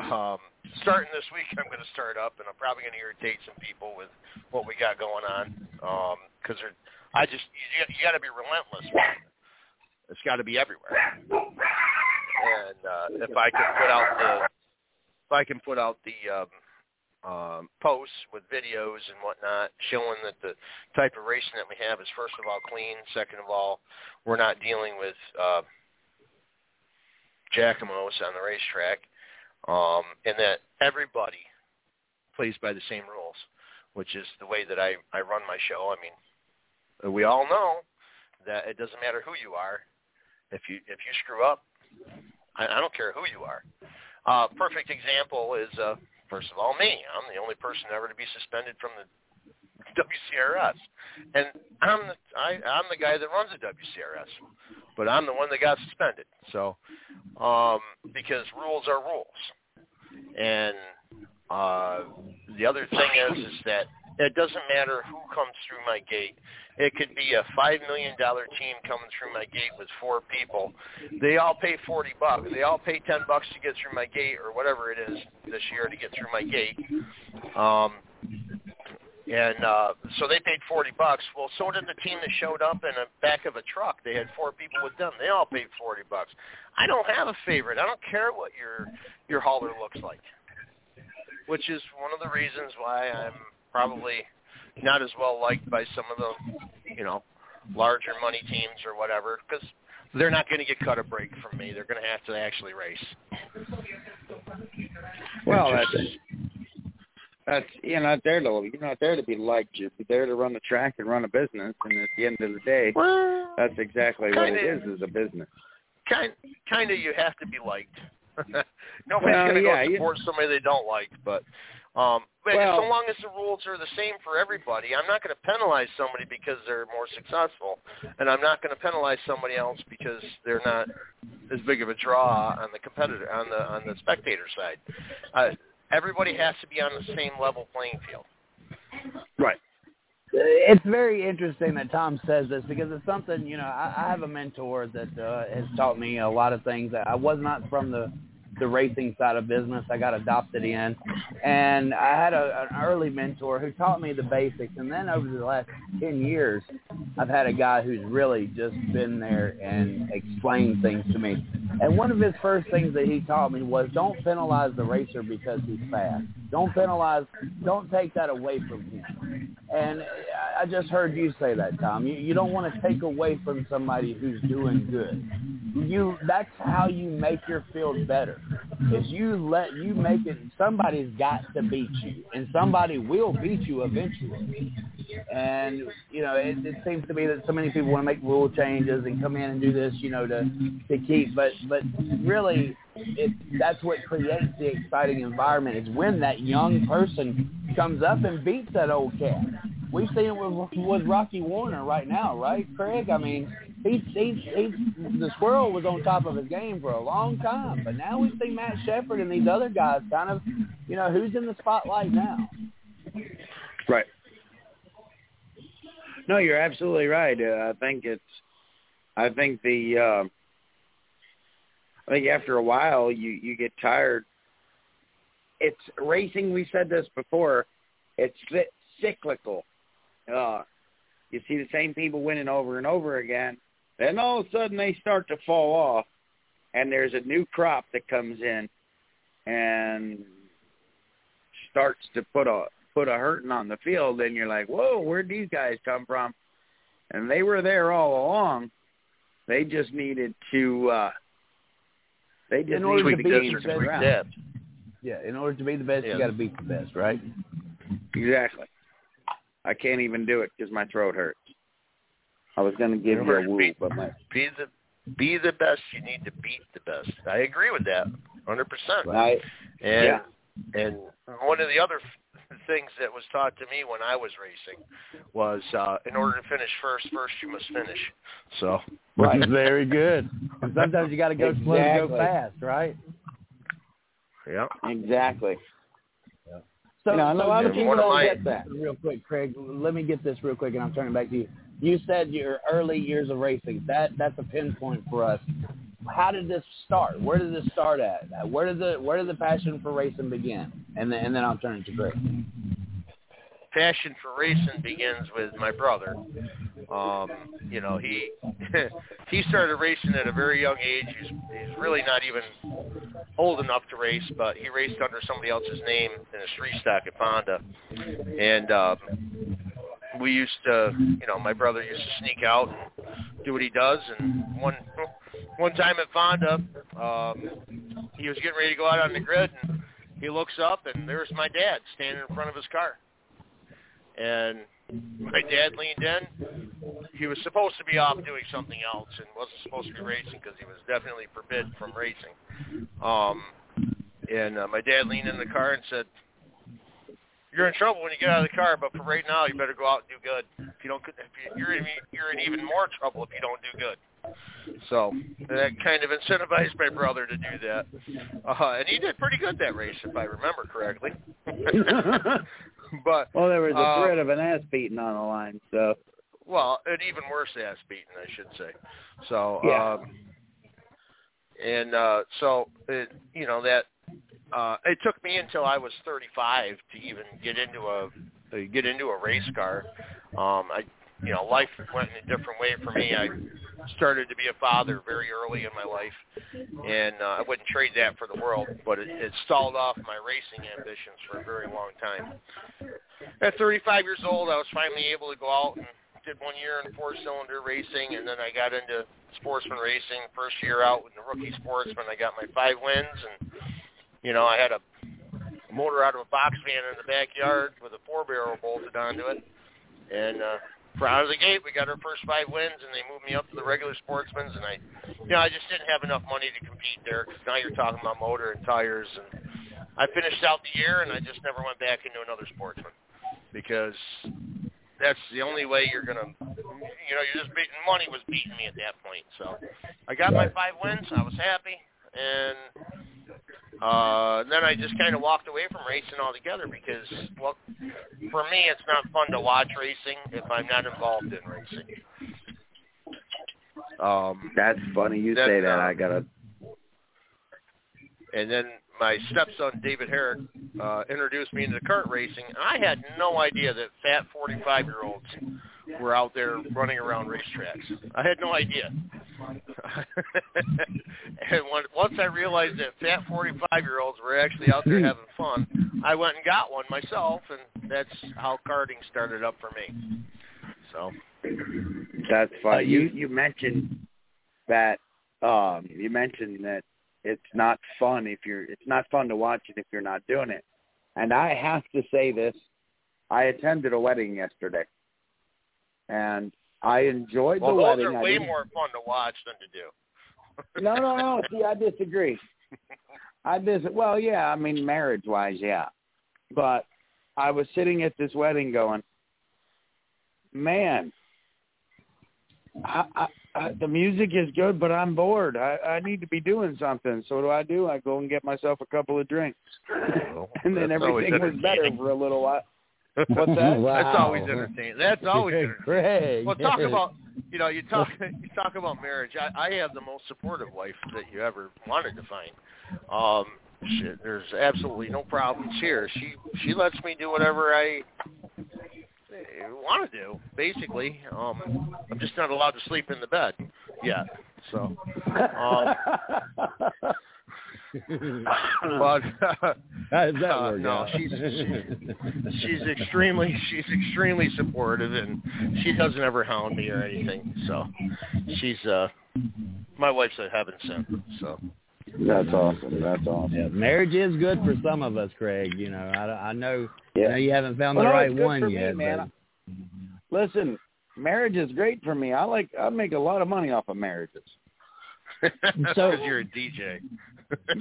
Um, starting this week, I'm going to start up, and I'm probably going to irritate some people with what we got going on because they're I just you, you got to be relentless. It's got to be everywhere. And uh, if I can put out the if I can put out the um, um, posts with videos and whatnot showing that the type of racing that we have is first of all clean, second of all we're not dealing with uh, jackamos on the racetrack, um, and that everybody plays by the same rules, which is the way that I, I run my show. I mean, we all know that it doesn't matter who you are. If you if you screw up, I, I don't care who you are. Uh, perfect example is uh, first of all me. I'm the only person ever to be suspended from the WCRS, and I'm the I, I'm the guy that runs the WCRS, but I'm the one that got suspended. So um, because rules are rules, and uh, the other thing is is that it doesn't matter who comes through my gate. It could be a five million dollar team coming through my gate with four people. They all pay forty bucks. They all pay ten bucks to get through my gate or whatever it is this year to get through my gate. Um, and uh, so they paid forty bucks. Well, so did the team that showed up in the back of a truck. They had four people with them. They all paid forty bucks. I don't have a favorite. I don't care what your your hauler looks like, which is one of the reasons why I'm probably not as well liked by some of the, you know, larger money teams or whatever, because they're not going to get cut a break from me. They're going to have to actually race. Well, that's that's you're not there to you're not there to be liked. You're there to run the track and run a business. And at the end of the day, well, that's exactly what it Kinda. is: is a business. kind kind of you have to be liked. (laughs) Nobody's Well, going to yeah, go you- support somebody they don't like, but um but Well- so long as the rules are the same for everybody, I'm not going to penalize somebody because they're more successful, and I'm not going to penalize somebody else because they're not as big of a draw on the competitor on the on the spectator side. Uh, everybody has to be on the same level playing field. Right. It's very interesting that Tom says this because it's something you know. I, I have a mentor that uh, has taught me a lot of things. That I was not from the the racing side of business. I got adopted in, and I had a, an early mentor who taught me the basics. And then over the last ten years, I've had a guy who's really just been there and explained things to me. And one of his first things that he taught me was don't penalize the racer because he's fast. Don't penalize. Don't take that away from him. And I just heard you say that, Tom. You, you don't want to take away from somebody who's doing good. You that's how you make your field better. Is you let you make it. Somebody's got to beat you, and somebody will beat you eventually. And you know, it, it seems to me that so many people want to make rule changes and come in and do this, you know, to to keep. But but really, it that's what creates the exciting environment is when that young person comes up and beats that old cat. We've seen it with, with Rocky Warner right now, right, Craig? I mean, he's, he's, he's, the squirrel was on top of his game for a long time, but now we see Matt Sheppard and these other guys kind of, you know, who's in the spotlight now? Right. No, you're absolutely right. Uh, I think it's. I think the. Uh, I think after a while, you you get tired. It's racing. We said this before. It's cyclical. Uh, you see the same people winning over and over again. Then all of a sudden they start to fall off, and there's a new crop that comes in, and starts to put a put a hurting on the field. And you're like, whoa, where'd these guys come from? And they were there all along. They just needed to. uh They just in order to to be gain the some best, ground. yeah. In order to be the best, Yeah. you got to beat the best, right? Exactly. I can't even do it because my throat hurts. I was going to give you a woo, but my Be the be the best. You need to beat the best. I agree with that, hundred percent. Right. And Yeah. and one of the other f- things that was taught to me when I was racing was uh, in order to finish first, first you must finish. So Right. Very good. And (laughs) sometimes you got to go slow to go fast, right? yeah, exactly. So, You know, a so lot of people don't get that. Real quick, Craig, let me get this real quick, and I'm turning back to you. You said your early years of racing. That that's a pinpoint for us. How did this start? Where did this start at? Where did the where did the passion for racing begin? And then and then I'll turn it to Craig. passion for racing begins with my brother. Um, you know, he (laughs) he started racing at a very young age. He's he's really not even old enough to race, but he raced under somebody else's name in a street stock at Fonda. And um we used to, you know, my brother used to sneak out and do what he does. And one one time at Fonda, um, he was getting ready to go out on the grid, and he looks up, and there's my dad standing in front of his car. And my dad leaned in. He was supposed to be off doing something else and wasn't supposed to be racing because he was definitely forbidden from racing. Um, and uh, my dad leaned in the car and said, "You're in trouble when you get out of the car, but for right now, you better go out and do good. If you don't, if you, you're in, you're in even more trouble if you don't do good." So that kind of incentivized my brother to do that, uh, and he did pretty good that race, if I remember correctly. (laughs) but well, there was a Uh, threat of an ass beating on the line, so well, an even worse ass beating, I should say. So, Yeah. um, and uh, so it, you know that uh, it took me until I was 35 to even get into a to get into a race car. Um, I, you know, life went in a different way for me. I started to be a father very early in my life, and uh, I wouldn't trade that for the world. But it, it stalled off my racing ambitions for a very long time. At 35 years old, I was finally able to go out and did one year in four-cylinder racing, and then I got into sportsman racing. First year out with the rookie sportsman, I got my five wins, and you know I had a motor out of a box van in the backyard with a four-barrel bolted onto it, and uh, for out of the gate, we got our first five wins, and they moved me up to the regular sportsman's, and I, you know, I just didn't have enough money to compete there because now you're talking about motor and tires, and I finished out the year, and I just never went back into another sportsman because that's the only way you're gonna you know you're just beating money was beating me at that point. So i got my five wins i was happy and uh then i just kind of walked away from racing altogether because well for me it's not fun to watch racing if i'm not involved in racing um that's funny you That's, say that. uh, I gotta. and then my stepson David Herrick uh, introduced me into kart racing. And I had no idea that fat 45 year olds were out there running around racetracks. I had no idea. (laughs) and when, once I realized that fat 45 year olds were actually out there having fun, I went and got one myself, and that's how karting started up for me. So That's funny. Uh, you you- you mentioned that um you mentioned that it's not fun if you're it's not fun to watch it if you're not doing it. And I have to say this. I attended a wedding yesterday. And I enjoyed well, the those wedding. are I way didn't- more fun to watch than to do. (laughs) no, no, no. See, I disagree. I dis. Well, yeah. I mean, marriage-wise, yeah. But I was sitting at this wedding, going, "Man, I, I, I, the music is good, but I'm bored. I, I need to be doing something. So what do I do? I go and get myself a couple of drinks, (laughs) and then everything was better for a little while. (laughs) What's that? That's always entertaining. That's always entertaining. Greg. Well, talk about you know you talk (laughs) you talk about marriage. I, I have the most supportive wife that you ever wanted to find. Um, shit, there's absolutely no problems here. She she lets me do whatever I want to do. Basically, um, I'm just not allowed to sleep in the bed yet. So, um, but (laughs) How does that uh, work no, out? she's she's extremely she's extremely supportive and she doesn't ever hound me or anything. So she's uh my wife's a heaven sent. So That's awesome. That's awesome. Yeah, marriage is good for some of us, Craig. You know, I, I know, I Yeah. know you haven't found Well, the no, right one for me, yet. man. but- Listen, marriage is great for me. I like I make a lot of money off of marriages. (laughs) So- because you're a DJ.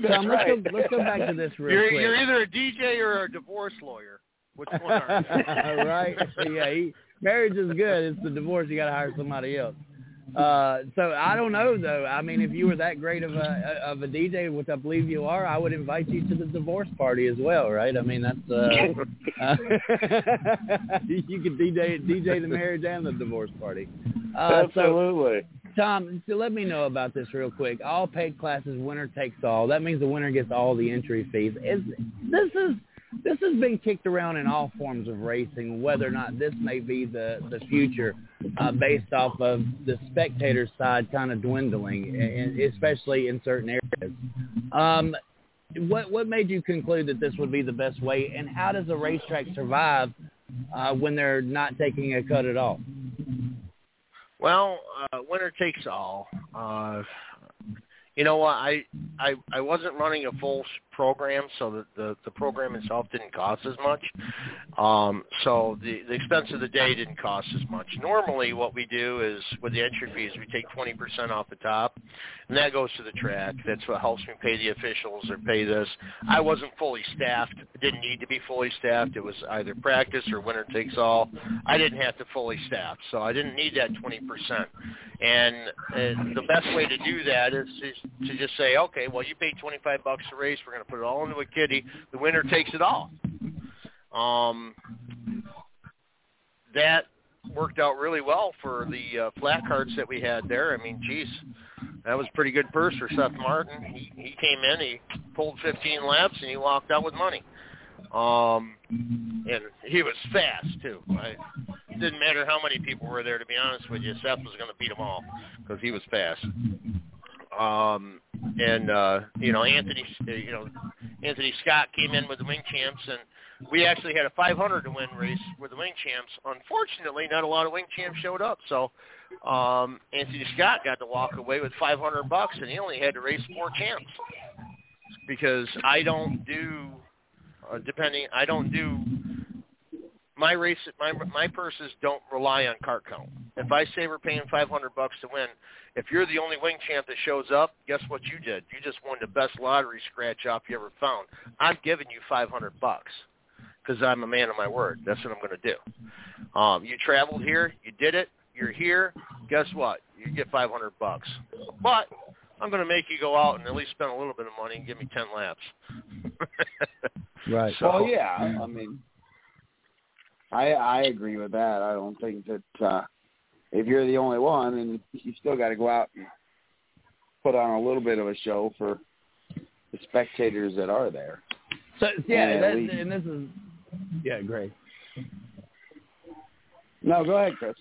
Tom, let's right. go. Let's go back to this (laughs) real You're quick. you're either a DJ or a divorce lawyer. Which one are you? right? Yeah, he, marriage is good. It's the divorce. You got to hire somebody else. Uh, so I don't know though. I mean, if you were that great of a of a DJ, which I believe you are, I would invite you to the divorce party as well, right? I mean, that's uh, (laughs) uh (laughs) you could DJ DJ the marriage and the divorce party. Uh, so Absolutely. Tom, so let me know about this real quick. All paid classes, winner takes all. That means the winner gets all the entry fees. Is this is this has been kicked around in all forms of racing, whether or not this may be the the future, uh, based off of the spectator side kind of dwindling, especially in certain areas. Um, what what made you conclude that this would be the best way, and how does a racetrack survive uh, when they're not taking a cut at all? Well, uh, winner takes all. Uh, you know what? I I I wasn't running a full program, so the the, the program itself didn't cost as much. Um, so the the expense of the day didn't cost as much. Normally, what we do is with the entry fees, we take twenty percent off the top, and that goes to the track. That's what helps me pay the officials or pay this. I wasn't fully staffed. Didn't need to be fully staffed. It was either practice or winner takes all. I didn't have to fully staff, so I didn't need that twenty percent. And uh, the best way to do that is, is to just say, okay, well, you paid 25 bucks a race. We're going to put it all into a kitty. The winner takes it all. Um, that worked out really well for the uh, flat cards that we had there. I mean, geez, that was pretty good purse for Seth Martin. He he came in, he pulled 15 laps, and he walked out with money. Um, and he was fast too. I, it didn't matter how many people were there. To be honest with you, Seth was going to beat them all because he was fast. Um, and uh, you know, Anthony, uh, you know, Anthony Scott came in with the wing champs, and we actually had a 500 to win race with the wing champs. Unfortunately, not a lot of wing champs showed up, so um, Anthony Scott got to walk away with 500 bucks, and he only had to race four champs because I don't do uh, depending. I don't do my race. My my purses don't rely on cart count. If I say we're paying 500 bucks to win, if you're the only wing champ that shows up, guess what you did? You just won the best lottery scratch off you ever found. I'm giving you 500 bucks because I'm a man of my word. That's what I'm going to do. Um, you traveled here, you did it, you're here. Guess what? You get 500 bucks. But I'm going to make you go out and at least spend a little bit of money and give me 10 laps. (laughs) Right. So- Well, yeah. I mean, I I agree with that. I don't think that uh if you're the only one, and you still got to go out and put on a little bit of a show for the spectators that are there. So yeah, Yeah, that, we- and this is yeah, great. No, go ahead, Chris.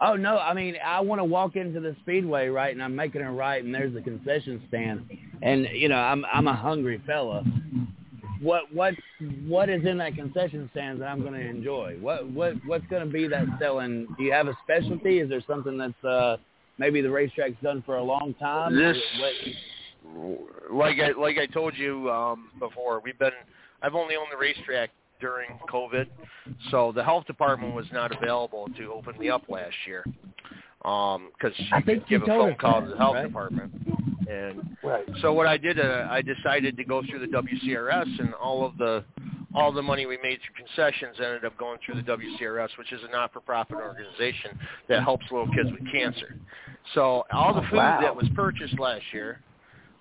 Oh no, I mean I want to walk into the speedway right, and I'm making a right, and there's a concession stand, and you know I'm I'm a hungry fella, what what what is in that concession stand that I'm going to enjoy? What what what's going to be that selling? Do you have a specialty? Is there something that's uh, maybe the racetrack's done for a long time? This, What, like I like I told you um, before, we've been. I've only owned the racetrack during COVID, so the health department was not available to open me up last year because I you think could you give a told phone call to the health right? department. And right. so what I did, uh, I decided to go through the WCRS, and all of the all the money we made through concessions ended up going through the WCRS, which is a not-for-profit organization that helps little kids with cancer. So all the Oh, food wow. that was purchased last year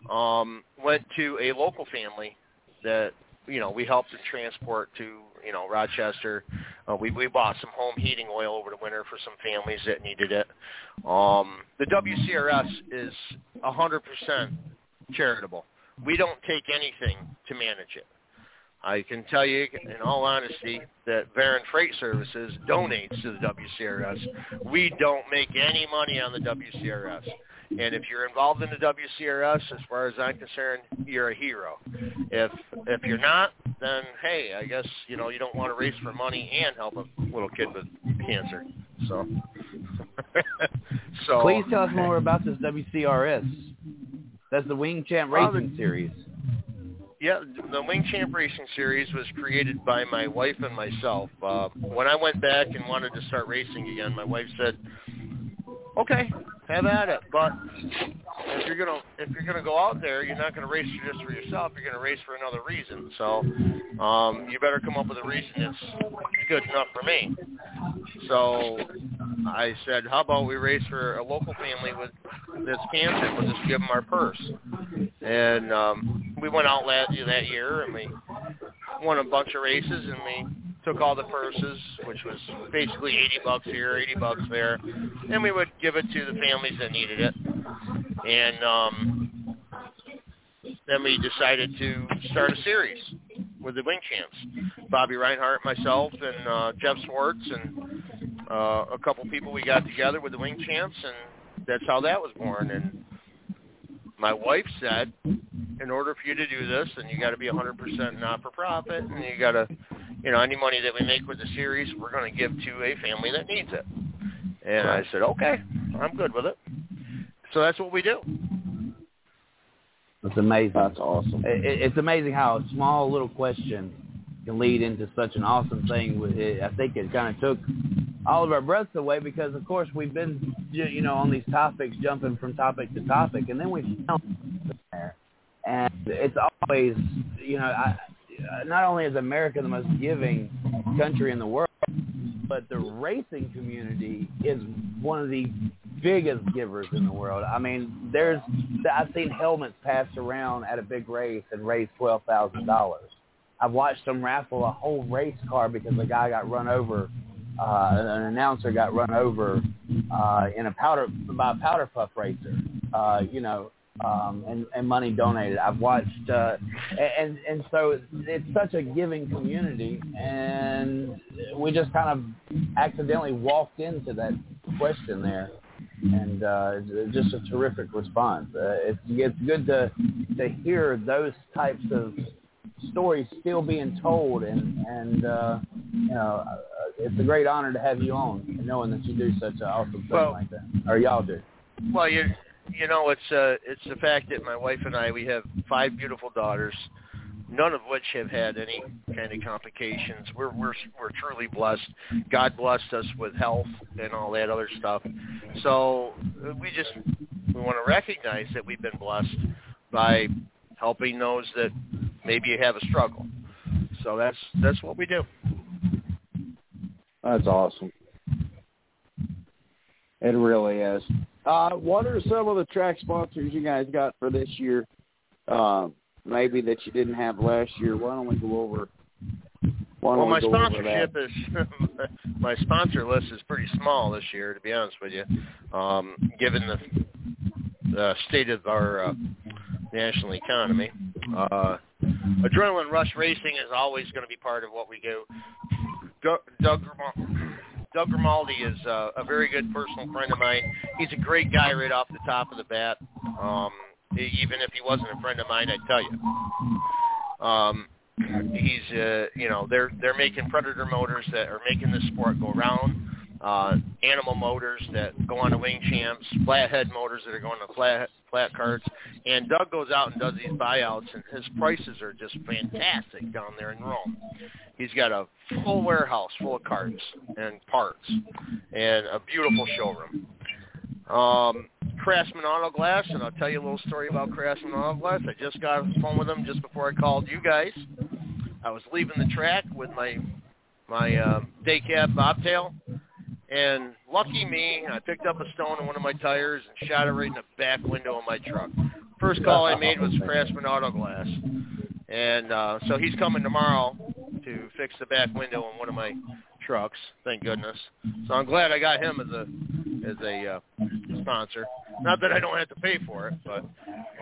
um, went to a local family that you know we helped them transport to you know Rochester. Uh, we we bought some home heating oil over the winter for some families that needed it. Um, the WCRS is a hundred percent charitable. We don't take anything to manage it. I can tell you, in all honesty, that Varin Freight Services donates to the WCRS. We don't make any money on the WCRS. And if you're involved in the WCRS, as far as I'm concerned, you're a hero. If if you're not, then hey, I guess you know you don't want to race for money and help a little kid with cancer. So, (laughs) so Please tell us more about this WCRS. That's the Wing Champ Well, the- Racing Series. Yeah, the Wing Champ Racing Series was created by my wife and myself. Uh, when I went back and wanted to start racing again, my wife said, "Okay, have at it, but if you're gonna if you're gonna go out there, you're not gonna race just for yourself. You're gonna race for another reason. So, um, you better come up with a reason that's good enough for me." So I said, "How about we race for a local family with that's cancer? We'll just give them our purse." And um, we went out that that year and we won a bunch of races and we took all the purses, which was basically 80 bucks here, 80 bucks there, and we would give it to the families that needed it. And um, then we decided to start a series with the Wing Champs. Bobby Reinhart, myself, and uh, Jeff Swartz, and uh, a couple people we got together with the Wing Champs, and that's how that was born. And my wife said, in order for you to do this, then you got to be 100% not-for-profit, and you got to, you know, any money that we make with the series, we're going to give to a family that needs it. And I said, okay, I'm good with it. So that's what we do. It's amazing. That's awesome. It, it- it's amazing how a small little question can lead into such an awesome thing. With it, I think it kind of took all of our breaths away because, of course, we've been you know on these topics, jumping from topic to topic, and then we found there, and it's always you know I, not only is America the most giving country in the world, but the racing community is one of the biggest givers in the world. I mean, there's I've seen helmets passed around at a big race and raise twelve thousand dollars. I've watched them raffle a whole race car because a guy got run over. Uh, an announcer got run over uh, in a powder by a powder puff racer. Uh, you know, um, and, and money donated. I've watched, uh, and and so it's such a giving community, and we just kind of accidentally walked into that question there, and uh, just a terrific response. Uh, it's it's good to to hear those types of stories still being told, and and uh, you know, it's a great honor to have you on, knowing that you do such an awesome thing Well- like that, or y'all do. Well, you you know, it's uh it's the fact that my wife and I we have five beautiful daughters, none of which have had any kind of complications. We're we're we're truly blessed. God blessed us with health and all that other stuff. So we just we want to recognize that we've been blessed by helping those that maybe have a struggle. So that's that's what we do. That's awesome. It really is. Uh, what are some of the track sponsors you guys got for this year? Um, maybe that you didn't have last year. Why don't we go over? Why Well, my we go over sponsorship is (laughs) my sponsor list is pretty small this year, to be honest with you. Um, given the the state of our uh, national economy, uh, Adrenaline Rush Racing is always going to be part of what we do. Doug, Doug, Grimal- Doug Grimaldi is uh, a very good personal friend of mine. He's a great guy right off the top of the bat. Um, even if he wasn't a friend of mine, I'd tell you. Um, he's uh, you know they're they're making predator motors that are making the sport go round. Uh, animal motors that go on the wing champs, flathead motors that are going to flat flat carts, and Doug goes out and does these buyouts, and his prices are just fantastic down there in Rome. He's got a full warehouse full of carts and parts, and a beautiful showroom. Um, Craftsman Auto Glass, and I'll tell you a little story about Craftsman Auto Glass. I just got on the phone with them just before I called you guys. I was leaving the track with my my uh, day cab bobtail, and lucky me, I picked up a stone in one of my tires and shot it right in the back window of my truck. First call I made was Craftsman Auto Glass, and uh, so he's coming tomorrow to fix the back window in one of my trucks. Thank goodness. So I'm glad I got him as a as a uh, sponsor. Not that I don't have to pay for it, but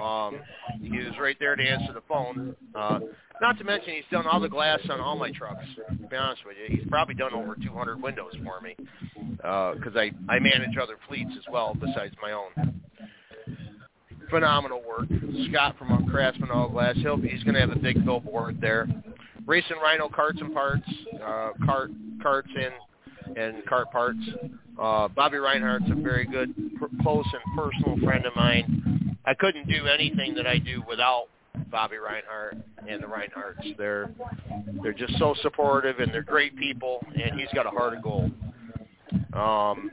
um, he was right there to answer the phone. Uh, not to mention he's done all the glass on all my trucks. To be honest with you, he's probably done over 200 windows for me because uh, I I manage other fleets as well besides my own. Phenomenal work, Scott from Craftsman All Glass. He'll he's going to have a big billboard there. Racing Rhino carts and parts, uh, cart carts in and cart parts. Uh, Bobby Reinhart's a very good, pr- close and personal friend of mine. I couldn't do anything that I do without Bobby Reinhart and the Reinharts. They're they're just so supportive and they're great people, and he's got a heart of gold. Um,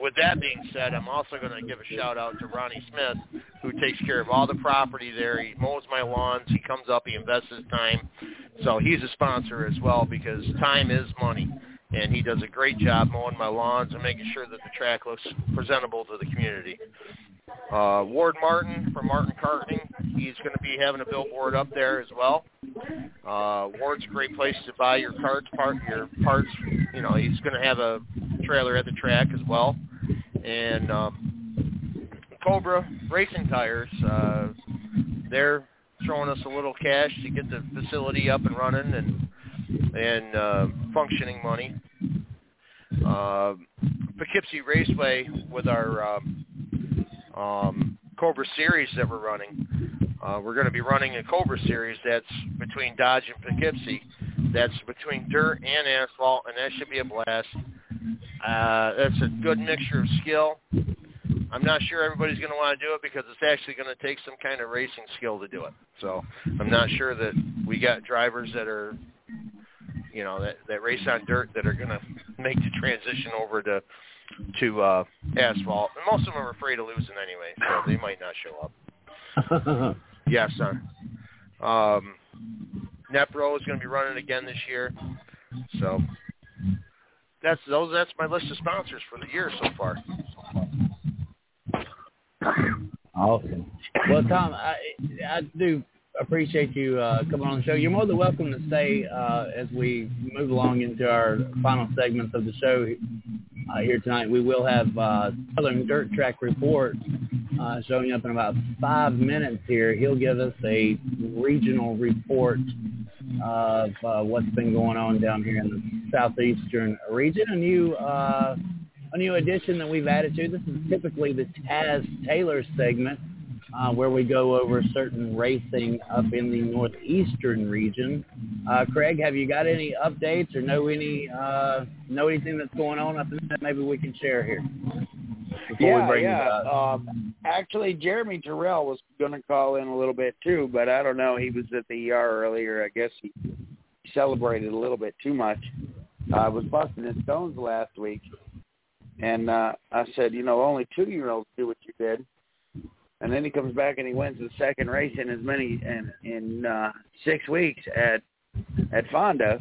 with that being said, I'm also going to give a shout out to Ronnie Smith, who takes care of all the property there. He mows my lawns. He comes up. He invests his time. So he's a sponsor as well because time is money and he does a great job mowing my lawns and making sure that the track looks presentable to the community. Uh, Ward Martin from Martin Carting, he's going to be having a billboard up there as well. Uh, Ward's a great place to buy your carts, part your parts. You know, he's going to have a trailer at the track as well. And um, Cobra Racing Tires, uh, they're throwing us a little cash to get the facility up and running and and uh, functioning money. Uh, Poughkeepsie Raceway with our uh, um, Cobra Series that we're running. Uh, we're going to be running a Cobra Series that's between Dodge and Poughkeepsie. That's between dirt and asphalt, and that should be a blast. Uh, that's a good mixture of skill. I'm not sure everybody's going to want to do it because it's actually going to take some kind of racing skill to do it. So I'm not sure that we got drivers that are you know that that race on dirt that are going to make the transition over to to uh, asphalt. And most of them are afraid of losing anyway, so they might not show up. (laughs) yes, sir. Um, Nepro is going to be running again this year, so that's those. That's my list of sponsors for the year so far. Awesome. Well, Tom, I I do appreciate you uh, coming on the show. You're more than welcome to stay uh, as we move along into our final segments of the show uh, here tonight. We will have uh, Southern Dirt Track Report uh, showing up in about five minutes here. He'll give us a regional report of uh, what's been going on down here in the southeastern region. A new uh, a new addition that we've added to. This is typically the Taz Taylor segment uh, where we go over certain racing up in the northeastern region. Uh, Craig, have you got any updates or know any uh, know anything that's going on up in there that maybe we can share here? yeah, yeah. Um, actually, Jeremy Tyrrell was going to call in a little bit too, but I don't know. He was at the ER earlier. I guess he celebrated a little bit too much. I was busting his stones last week, and uh, I said, you know, only two-year-olds do what you did and then he comes back and he wins the second race in as many in in uh, six weeks at at Fonda.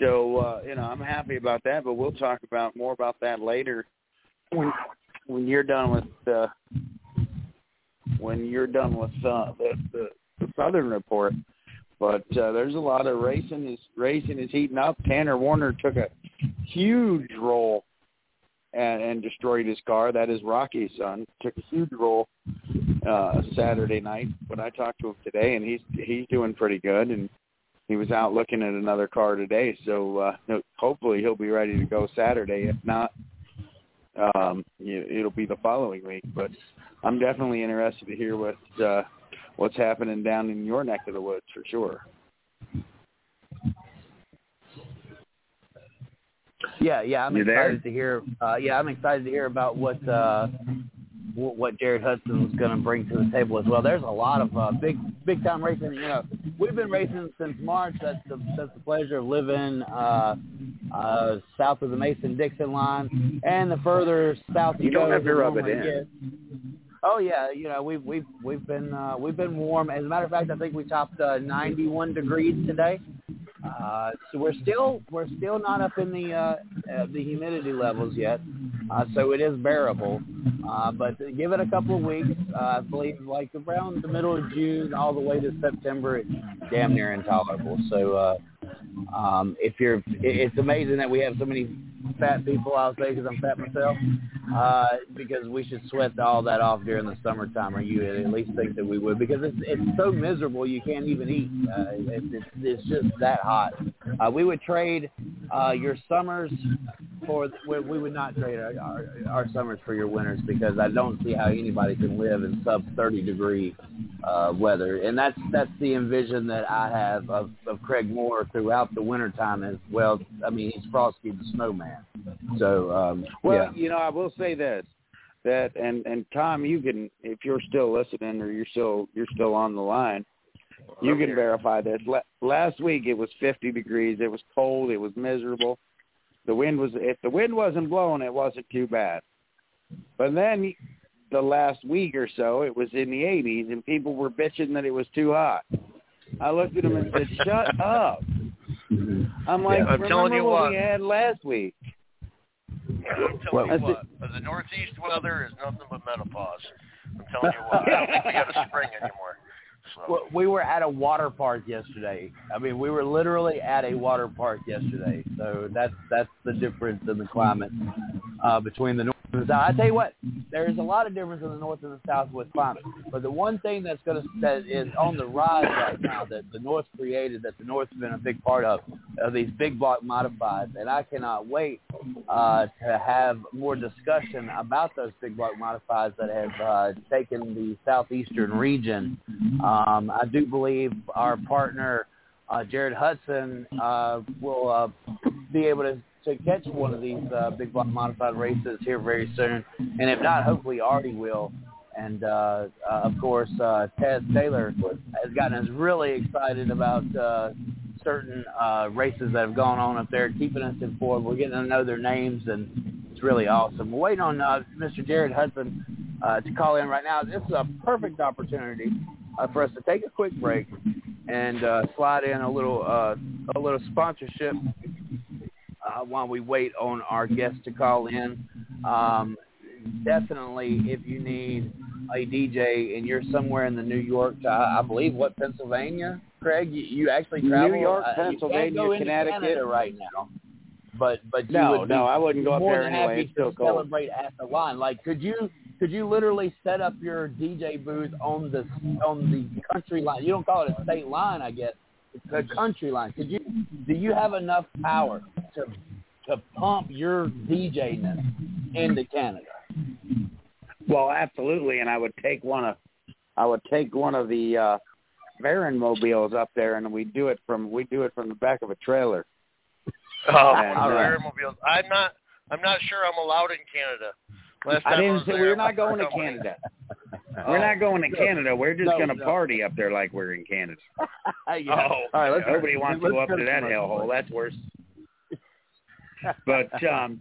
So uh, you know I'm happy about that, but we'll talk about more about that later when when you're done with uh, when you're done with uh, the, the the Southern report. But uh, there's a lot of racing. Is racing is heating up. Tanner Warner took a huge roll and, and destroyed his car. That is Rocky's son. Took a huge roll uh, Saturday night, but I talked to him today, and he's he's doing pretty good. And he was out looking at another car today, so uh, hopefully he'll be ready to go Saturday. If not, um, it'll be the following week. But I'm definitely interested to hear what uh, what's happening down in your neck of the woods for sure. Yeah, yeah, I'm You there? excited to hear. Uh, yeah, I'm excited to hear about what uh, what Jared Hudson was going to bring to the table as well. There's a lot of uh, big big time racing. You know, we've been racing since March. That's the that's the pleasure of living uh, uh, south of the Mason Dixon line, and the further south You you don't go, have to rub it in. Oh yeah, you know we've we've we've been uh, we've been warm. As a matter of fact, I think we topped uh, 91 degrees today. Uh, so we're still we're still not up in the uh, uh, the humidity levels yet, uh, so it is bearable. Uh, but give it a couple of weeks. Uh, I believe like around the middle of June all the way to September, it's damn near intolerable. So uh, um, if you're, it's amazing that we have so many fat people. I'll say because I'm fat myself. Uh, because we should sweat all that off during the summertime, or you at least think that we would, because it's it's so miserable you can't even eat. Uh, it's, it's it's just that hot. Uh, we would trade uh, your summers for we, we would not trade our, our our summers for your winters because I don't see how anybody can live in sub 30 degree uh, weather, and that's that's the envision that I have of, of Craig Moore throughout the wintertime as well. I mean, he's Frosty the Snowman. So um, Well, yeah. you know, I will say this that and and Tom, you can if you're still listening or you're still you're still on the line, you can verify this. Last week it was 50 degrees. It was cold. It was miserable. The wind was if the wind wasn't blowing, it wasn't too bad. But then the last week or so, it was in the 80s, and people were bitching that it was too hot. I looked at them and said, "Shut up." I'm like, I'm remember telling you what what. we had last week. I'm telling Well, you what, the northeast weather is nothing but menopause. I'm telling you what, I don't think we got a spring anymore. So we were at a water park yesterday. I mean, we were literally at a water park yesterday. So that's that's the difference in the climate uh, between the I tell you what, there is a lot of difference in the north and the south with climate. But the one thing that's going to that is on the rise right now that the north created, that the north's been a big part of, are these big block modifieds, and I cannot wait uh, to have more discussion about those big block modifieds that have uh, taken the southeastern region. Um, I do believe our partner uh, Jared Hudson uh, will uh, be able to, to catch one of these uh, big block modified races here very soon, and if not, hopefully already will. And uh, uh, of course, uh, Taz Taylor has gotten us really excited about uh, certain uh, races that have gone on up there, keeping us informed. We're getting to know their names, and it's really awesome. We're waiting on uh, Mr. Jared Hudson uh, to call in right now. This is a perfect opportunity uh, for us to take a quick break and uh, slide in a little uh, a little sponsorship uh, while we wait on our guest to call in. Um, definitely, if you need a DJ and you're somewhere in the New York, to, I I believe, what Pennsylvania, Craig, you, you actually New travel. York, uh, Pennsylvania, Connecticut. Canada right now. But but you No, would no, I wouldn't go up there anyway. It's still cold. celebrate at the line. Like, could you could you literally set up your DJ booth on the on the country line? You don't call it a state line, I guess. It's a country line. Could you do you have enough power to to pump your DJness into Canada? Well, absolutely, and I would take one of I would take one of the uh Baron mobiles up there, and we do it from we do it from the back of a trailer. Oh, And, one of the uh, automobiles. I'm not. I'm not sure I'm allowed in Canada. Last I didn't was say there, we're not going to Canada. Oh. We're not going to No. Canada. We're just No, going to no. party up there like we're in Canada. (laughs) Yeah. Oh, All right, let's Nobody wants to let's go up to that commercial. hellhole. That's worse. But um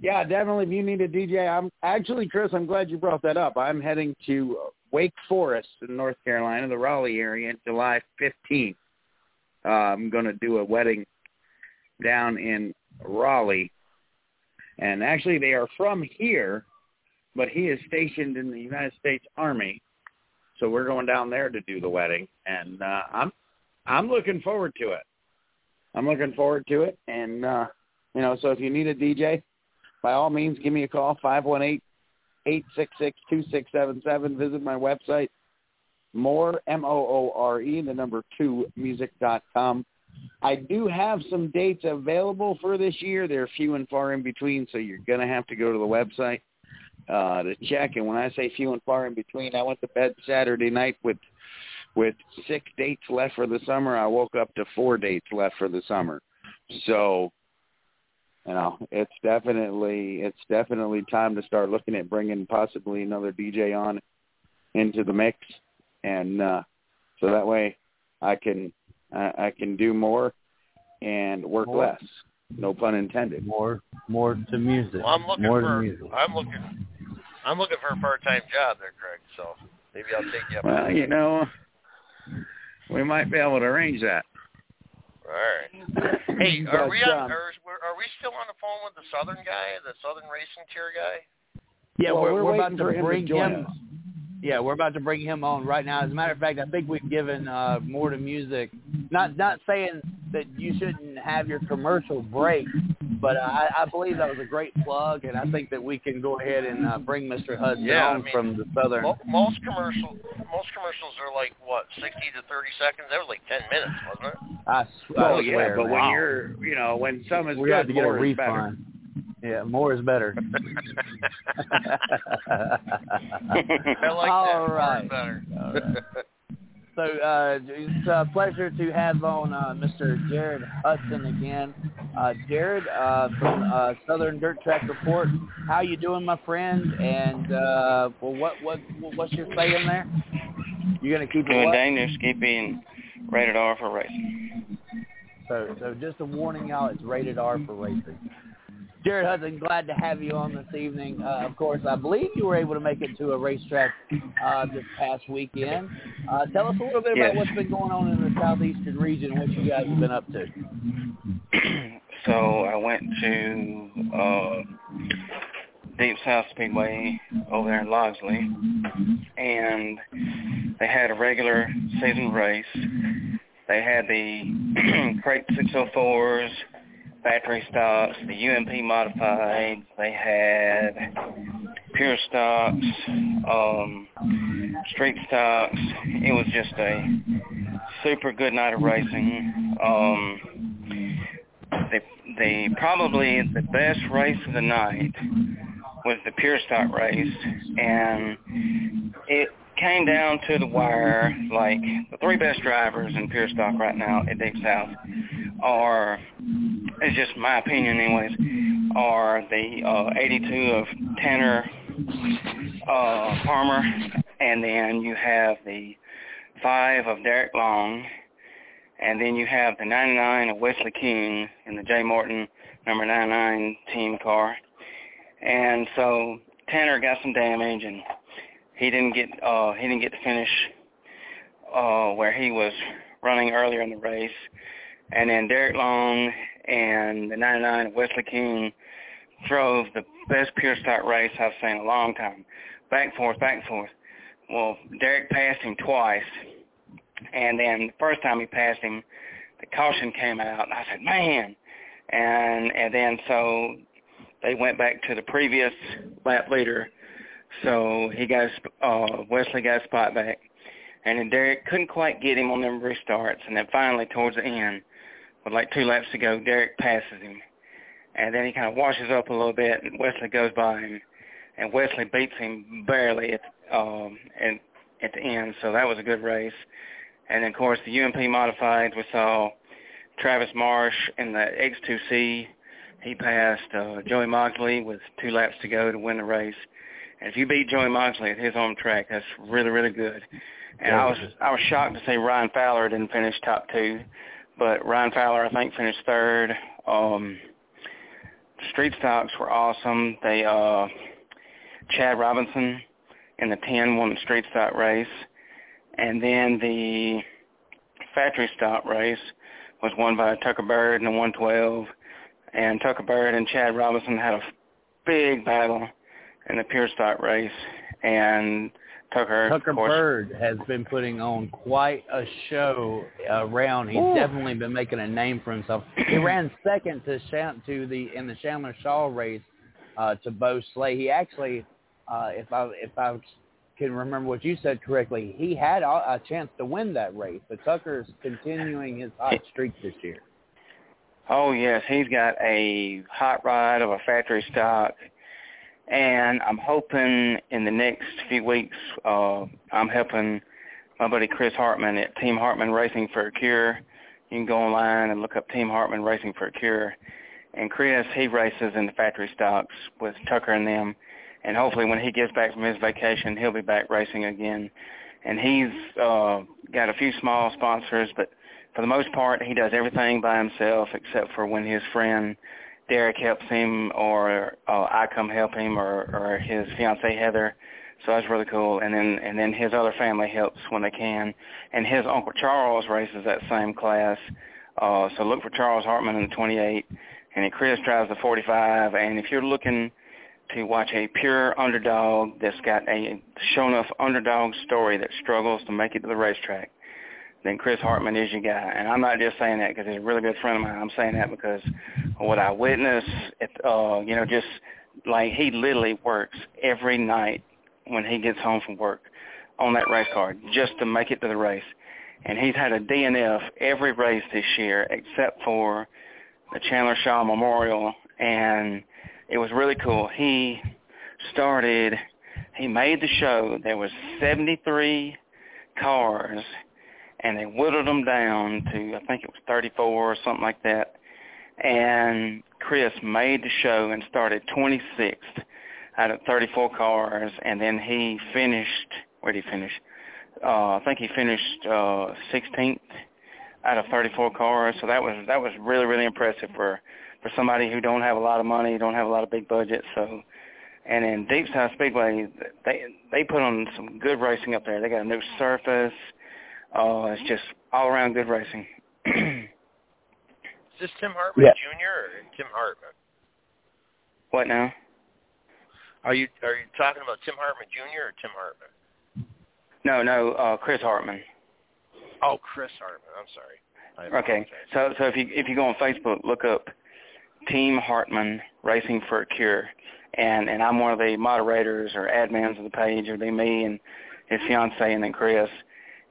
yeah, definitely. If you need a DJ, I'm actually Chris. I'm glad you brought that up. I'm heading to Wake Forest in North Carolina, the Raleigh area, July 15th. Uh, I'm going to do a wedding down in Raleigh, and actually they are from here, but he is stationed in the United States Army, so we're going down there to do the wedding, and uh, I'm I'm looking forward to it. I'm looking forward to it, and uh, you know, so if you need a DJ, by all means, give me a call five one eight eight six six two six seven seven. Visit my website, more m o o r e the number two music dot com. I do have some dates available for this year. They're few and far in between, so you're gonna have to go to the website uh, to check. And when I say few and far in between, I went to bed Saturday night with with six dates left for the summer, I woke up to four dates left for the summer. So, you know, it's definitely it's definitely time to start looking at bringing possibly another DJ on into the mix, and uh, so that way I can I, I can do more and work More. less. No pun intended. More, more to music. Well, I'm looking more for to music. I'm looking I'm looking for a part-time job there, Craig. So maybe I'll take you up. Well, you know, we might be able to arrange that. All right. (laughs) Hey, are But, we on? um, Are, are we still on the phone with the Southern guy, the Southern Racing Tier guy? Yeah, Well, we're, we're we're about to for him to bring him. Yeah, we're about to bring him on right now. As a matter of fact, I think we've given uh, more to music. Not not saying that you shouldn't have your commercial break, but I, I believe that was a great plug, and I think that we can go ahead and uh, bring Mr. Hudson Yeah, I on mean, from the southern. Mo- most commercials, most commercials are like what, 60 to 30 seconds. That was like 10 minutes, wasn't it? I, sw- Well, I yeah, swear, but when wow. you're, you know, when some is we good, have to get a more is better. refund. Yeah, more is better. (laughs) (laughs) I like All that. More is better. All right. (laughs) So uh, it's a pleasure to have on uh, Mr. Jared Hudson again. Uh, Jared uh, from uh, Southern Dirt Track Report. How you doing, my friend? And uh, well, what what what's your say in there? You're gonna keep Doing dangerous, keep being rated R for racing. So so just a warning, y'all. It's rated R for racing. Jared Hudson, glad to have you on this evening. Uh, of course, I believe you were able to make it to a racetrack uh, this past weekend. Uh, tell us a little bit about Yes. what's been going on in the southeastern region and what you guys have been up to. (clears throat) so I went to uh, Deep South Speedway over there in Loxley, and they had a regular season race. They had the (clears throat) crate 604s, factory stocks, the UMP modified. They had pure stocks, um, street stocks. It was just a super good night of racing. Um, the the probably the best race of the night was the pure stock race, and it came down to the wire. Like the three best drivers in pure stock right now at Deep South are, it's just my opinion, anyways, are the uh, 82 of Tanner uh, Palmer, and then you have the five of Derek Long, and then you have the 99 of Wesley King in the J. Morton number 99 team car. And so Tanner got some damage, and he didn't get uh, he didn't get to finish uh, where he was running earlier in the race. And then Derek Long and the 99 Wesley King drove the best pure stock race I've seen in a long time. Back and forth, back and forth. Well, Derek passed him twice, and then the first time he passed him, the caution came out, and I said, man. And and then so they went back to the previous lap leader, so he got uh, Wesley got his spot back, and then Derek couldn't quite get him on them restarts, and then finally towards the end, with like two laps to go, Derek passes him, and then he kind of washes up a little bit, and Wesley goes by him, and Wesley beats him barely at um and at the end, so that was a good race. And then of course the UMP modified we saw Travis Marsh in the X2C. He passed uh, Joey Moxley with two laps to go to win the race. And if you beat Joey Moxley at his home track, that's really really good. And I was I was shocked to see Ryan Fowler didn't finish top two, but Ryan Fowler I think finished third. Um, street stocks were awesome. They uh, Chad Robinson in the 10 won the street stock race. And then the factory stock race was won by Tucker Bird in the 112. And Tucker Bird and Chad Robinson had a big battle in the pure stock race. And Tucker, Tucker Bird has been putting on quite a show around. He's Ooh. definitely been making a name for himself. He (clears throat) ran second to Sham- to the in the Chandler Shaw race uh, to Bo Slay. He actually, uh, if I if I can remember what you said correctly, he had a, a chance to win that race. But Tucker's continuing his hot streak this year. Oh yes, he's got a hot rod of a factory stock, and I'm hoping in the next few weeks, uh, I'm helping my buddy Chris Hartman at Team Hartman Racing for a Cure. You can go online and look up Team Hartman Racing for a Cure. And Chris, he races in the factory stocks with Tucker and them. And hopefully when he gets back from his vacation, he'll be back racing again. And he's uh, got a few small sponsors, but for the most part, he does everything by himself except for when his friend Derek helps him or uh, I come help him or, or his fiancee Heather. So that's really cool. And then and then his other family helps when they can. And his uncle Charles races that same class. Uh, so look for Charles Hartman in the 28. And then Chris drives the 45. And if you're looking to watch a pure underdog that's got a show enough underdog story that struggles to make it to the racetrack, then Chris Hartman is your guy. And I'm not just saying that because he's a really good friend of mine. I'm saying that because what I witnessed, uh, you know, just like he literally works every night when he gets home from work on that race car just to make it to the race. And he's had a DNF every race this year except for the Chandler Shaw Memorial. And it was really cool. He started, he made the show. There was 73 cars and they whittled them down to I think it was 34 or something like that. And Chris made the show and started 26th out of 34 cars, and then he finished. Where did he finish? Uh, I think he finished uh, 16th out of 34 cars. So that was that was really really impressive for for somebody who don't have a lot of money, don't have a lot of big budget. So, and in Deep South Speedway, they they put on some good racing up there. They got a new surface. Oh, it's just all around good racing. Is this Tim Hartman Yeah. Jr. or Tim Hartman? what now? Are you are you talking about Tim Hartman Jr. or Tim Hartman? No, no, uh, Chris Hartman. Oh, Chris Hartman. I'm sorry. I Okay, apologize. so so if you if you go on Facebook, look up Team Hartman Racing for a Cure, and and I'm one of the moderators or admins of the page. It'll be me and his fiance and then Chris,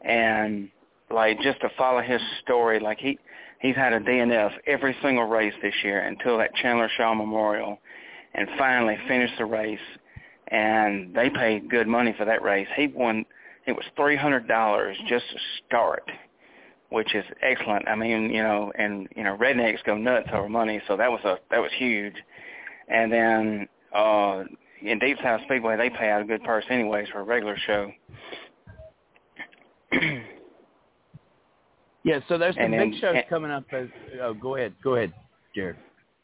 and like just to follow his story, like he he's had a DNF every single race this year until that Chandler Shaw Memorial, and finally finished the race, and they paid good money for that race. He won. It was three hundred dollars just to start which is excellent. I mean, you know, and you know, rednecks go nuts over money, so that was a that was huge. And then uh in Deep South Speedway, they pay out a good purse anyways for a regular show. (clears throat) Yeah, so there's some And then- big shows and- coming up. As, oh, go ahead, go ahead, Jared.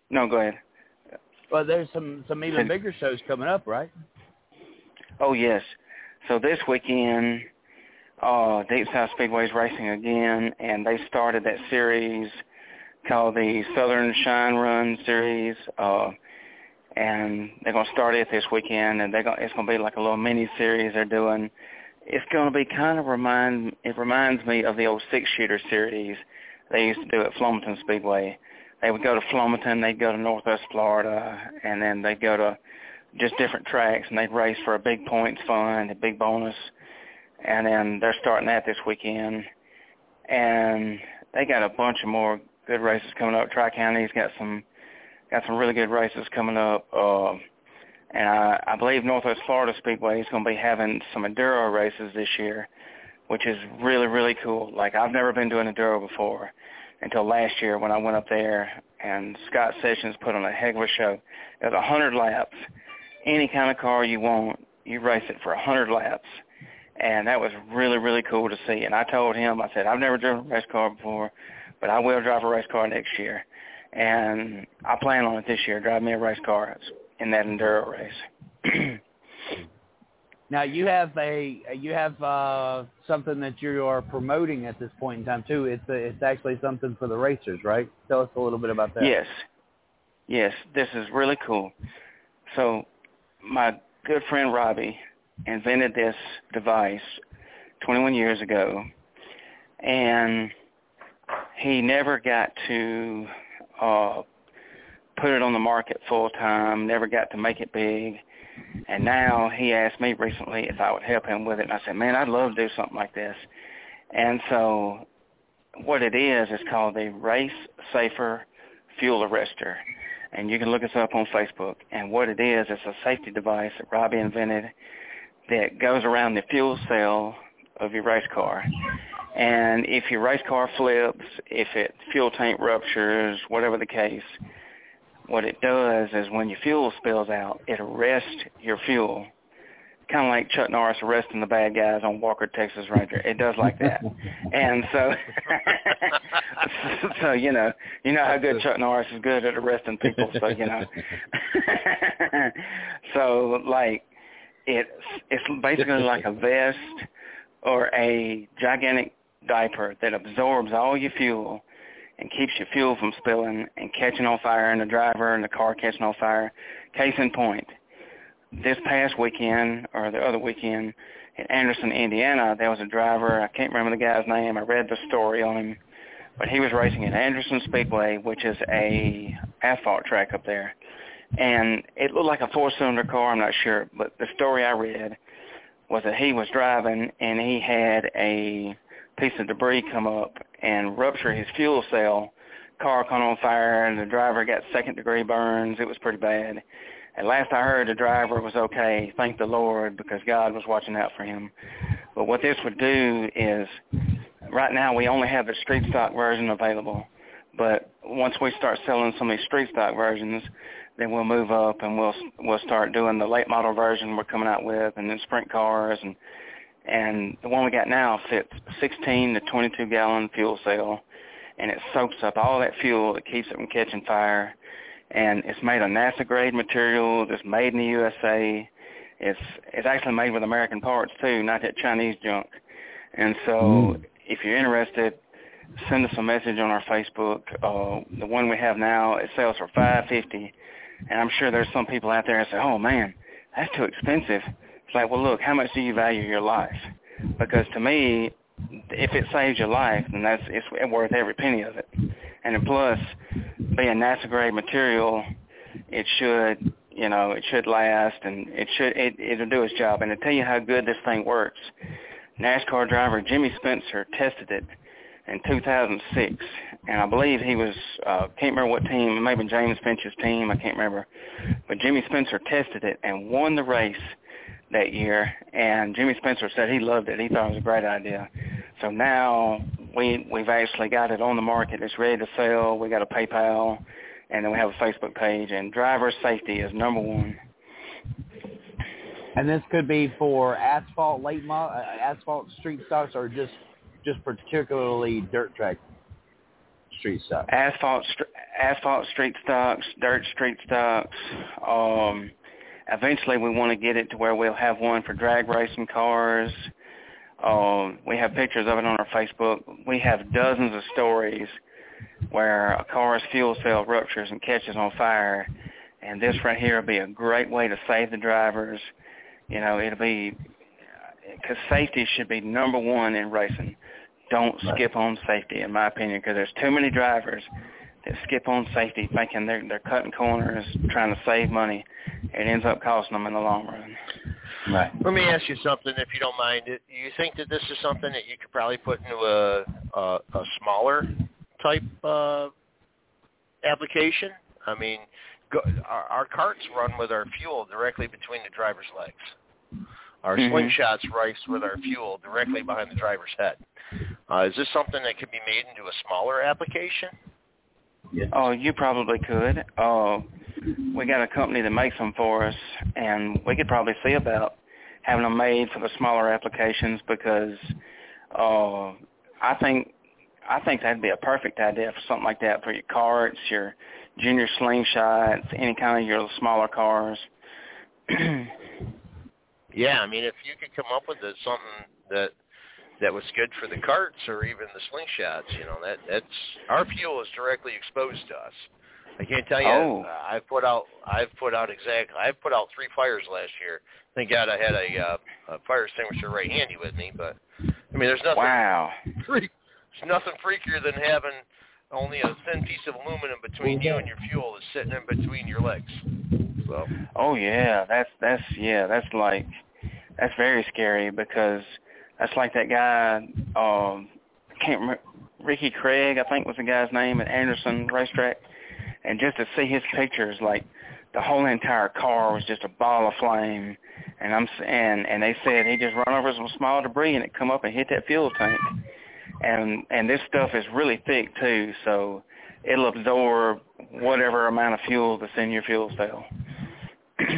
no, go ahead. Well, there's some some even bigger shows coming up, right? Oh yes. So this weekend, uh, Deep South Speedway's racing again, and they started that series called the Southern Shine Run Series, uh, and they're gonna start it this weekend, and they're gonna it's gonna be like a little mini series they're doing. It's gonna be kind of remind it reminds me of the old six shooter series they used to do at Flomaton Speedway. They would go to Flomaton, they'd go to Northwest Florida, and then they'd go to just different tracks, and they'd race for a big points fund, a big bonus, and then they're starting that this weekend, and they got a bunch of more good races coming up. Tri County's got some got some really good races coming up, uh, and I, I believe Northwest Florida Speedway is going to be having some enduro races this year, which is really really cool. Like I've never been an enduro before until last year when I went up there, and Scott Sessions put on a heck of a show. It was a hundred laps any kind of car you want, you race it for a hundred laps. And that was really, really cool to see. And I told him, I said, I've never driven a race car before, but I will drive a race car next year. And I plan on it this year, drive me a race car in that enduro race. (clears throat) Now you have a you have uh, something that you are promoting at this point in time too. It's a, it's actually something for the racers, right? Tell us a little bit about that. Yes. Yes, this is really cool. So my good friend Robbie invented this device 21 years ago, and he never got to uh, put it on the market full time, never got to make it big. And now he asked me recently if I would help him with it, and I said, man, I'd love to do something like this. And so what it is is called the Race Safer Fuel Arrestor. And you can look us up on Facebook. And what it is, it's a safety device that Robbie invented that goes around the fuel cell of your race car. And if your race car flips, if it fuel tank ruptures, whatever the case, what it does is when your fuel spills out, it arrests your fuel. Kind of like Chuck Norris arresting the bad guys on Walker Texas Ranger. It does like that, and so, (laughs) so you know, you know how good Chuck Norris is good at arresting people. So you know, (laughs) so like, it's it's basically like a vest or a gigantic diaper that absorbs all your fuel and keeps your fuel from spilling and catching on fire and the driver and the car catching on fire. Case in point, this past weekend or the other weekend in Anderson, Indiana, there was a driver, I can't remember the guy's name, I read the story on him, but he was racing at Anderson Speedway, which is a asphalt track up there. And it looked like a four-cylinder car, I'm not sure, but the story I read was that he was driving and he had a piece of debris come up and rupture his fuel cell. Car caught on fire and the driver got second degree burns. It was pretty bad. At last I heard the driver was okay. Thank the Lord because God was watching out for him. But what this would do is right now we only have the street stock version available. But once we start selling some of these street stock versions, then we'll move up and we'll we'll start doing the late model version we're coming out with and then sprint cars and and the one we got now fits 16 to 22 gallon fuel cell, and it soaks up all that fuel that keeps it from catching fire. And it's made of NASA grade material. It's made in the USA. It's it's actually made with American parts too, not that Chinese junk. And so, mm. if you're interested, send us a message on our Facebook. Uh, the one we have now it sells for 550, and I'm sure there's some people out there that say, "Oh man, that's too expensive." It's like, well, look, how much do you value your life? Because to me, if it saves your life, then that's it's worth every penny of it. And plus, being NASA grade material, it should, you know, it should last, and it should it it'll do its job. And to tell you how good this thing works, NASCAR driver Jimmy Spencer tested it in 2006, and I believe he was uh, can't remember what team, maybe James Finch's team, I can't remember, but Jimmy Spencer tested it and won the race that year, and Jimmy Spencer said he loved it. He thought it was a great idea. So now we we've actually got it on the market. It's ready to sell. We got a PayPal, and then we have a Facebook page. And driver safety is number one. And this could be for asphalt late mo- uh, asphalt street stocks, or just just particularly dirt track street stocks. Asphalt st- asphalt street stocks, dirt street stocks. Um, eventually we want to get it to where we'll have one for drag racing cars. Um, we have pictures of it on our Facebook. We have dozens of stories where a car's fuel cell ruptures and catches on fire. And this right here will be a great way to save the drivers. You know, it'll be, because safety should be number one in racing. Don't skip on safety, in my opinion, because there's too many drivers that skip on safety thinking they're they're cutting corners, trying to save money. It ends up costing them in the long run. Right. Let me ask you something, if you don't mind. Do you think that this is something that you could probably put into a a, a smaller type uh, application? I mean, go, our, our carts run with our fuel directly between the driver's legs. Our mm-hmm. slingshots race with our fuel directly behind the driver's head. Uh, is this something that could be made into a smaller application? Oh, you probably could. Uh, we got a company that makes them for us, and we could probably see about having them made for the smaller applications because uh, I think I think that'd be a perfect idea for something like that for your carts, your junior slingshots, any kind of your smaller cars. (clears throat) yeah, I mean, if you could come up with something that that was good for the carts or even the slingshots. You know that that's our fuel is directly exposed to us. I can't tell you. Oh. Uh, I've put out. I've put out exactly. I've put out three fires last year. Thank God I had a, uh, a fire extinguisher right handy with me. But I mean, there's nothing. Wow. Freak, there's nothing freakier than having only a thin piece of aluminum between you and your fuel is sitting in between your legs. So. Oh yeah, that's that's yeah, that's like that's very scary because that's like that guy. Um, can't remember. Ricky Craig, I think was the guy's name at Anderson Racetrack, and just to see his pictures, like the whole entire car was just a ball of flame, and I'm and and they said he just run over some small debris and it come up and hit that fuel tank, and and this stuff is really thick too, so it'll absorb whatever amount of fuel that's in your fuel cell. (clears throat)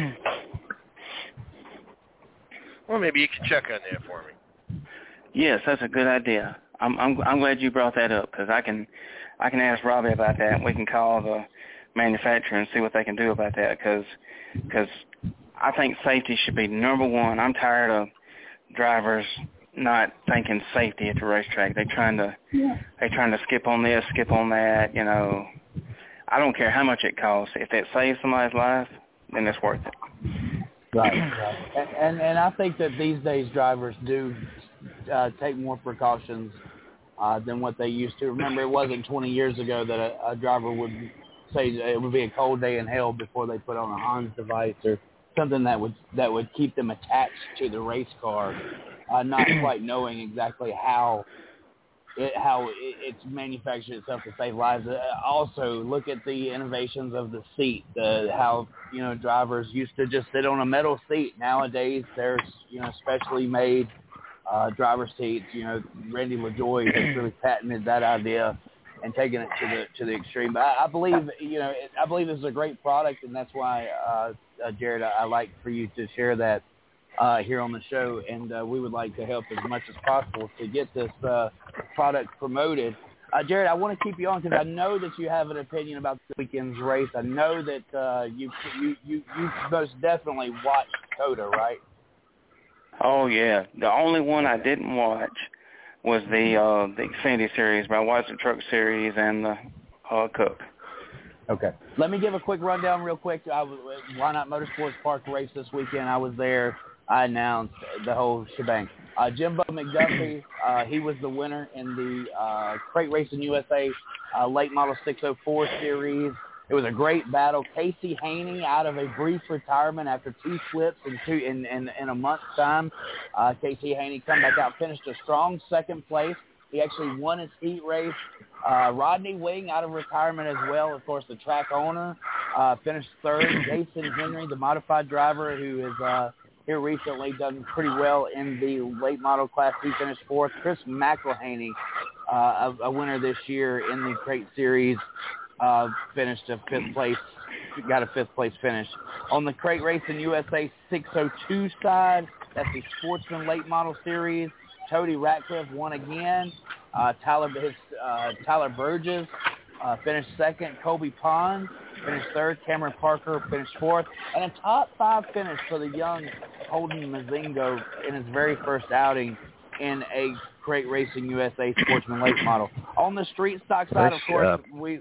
well, maybe you can check on that for me. Yes, that's a good idea. I'm I'm I'm glad you brought that up because I can I can ask Robbie about that. and We can call the manufacturer and see what they can do about that because because I think safety should be number one. I'm tired of drivers not thinking safety at the racetrack. They trying to yeah. they trying to skip on this, skip on that. You know, I don't care how much it costs. If it saves somebody's life, then it's worth it. Right, right. And, and and I think that these days drivers do uh, take more precautions uh, than what they used to. Remember, it wasn't 20 years ago that a, a driver would say it would be a cold day in hell before they put on a Hans device or something that would that would keep them attached to the race car, uh, not (clears throat) quite knowing exactly how it, how it, it's manufactured itself to save lives. Uh, also, look at the innovations of the seat. The how you know drivers used to just sit on a metal seat. Nowadays, there's you know specially made uh, driver seats. You know, Randy LaJoie has really (clears throat) patented that idea and taking it to the to the extreme. But I, I believe you know it, I believe this is a great product, and that's why uh, uh, Jared, I, I like for you to share that uh, here on the show, and uh, we would like to help as much as possible to get this uh, product promoted. Uh, Jared, I want to keep you on because I know that you have an opinion about the weekend's race. I know that uh, you you you you most definitely watched COTA, right? Oh yeah, the only one I didn't watch was the uh the Xfinity series, but I watched the Truck Series and the uh, Cup. Okay. Let me give a quick rundown real quick. I was, Whynot Motorsports Park race this weekend. I was there. I announced the whole shebang. Uh, Jimbo McDuffie, (clears throat) uh, he was the winner in the uh, Crate Racing USA uh, Late Model 604 Series. It was a great battle. Casey Haney out of a brief retirement after two flips in two in, in, in a month's time. Uh, Casey Haney come back out, finished a strong second place. He actually won his heat race. Uh, Rodney Wing out of retirement as well. Of course, the track owner uh, finished third. (coughs) Jason Henry, the modified driver who has uh, here recently done pretty well in the late model class, he finished fourth. Chris McElhaney, uh, a, a winner this year in the Crate Series, uh, finished a fifth place, got a fifth place finish. On the Crate Racing USA 602 side, that's the Sportsman Late Model Series. Cody Ratcliffe won again. Uh, Tyler his, uh, Tyler Burgess uh, finished second. Kobe Pond finished third. Cameron Parker finished fourth. And a top five finish for the young Holden Mazingo in his very first outing in a Crate Racing USA Sportsman Late model. On the street stock side, of course, we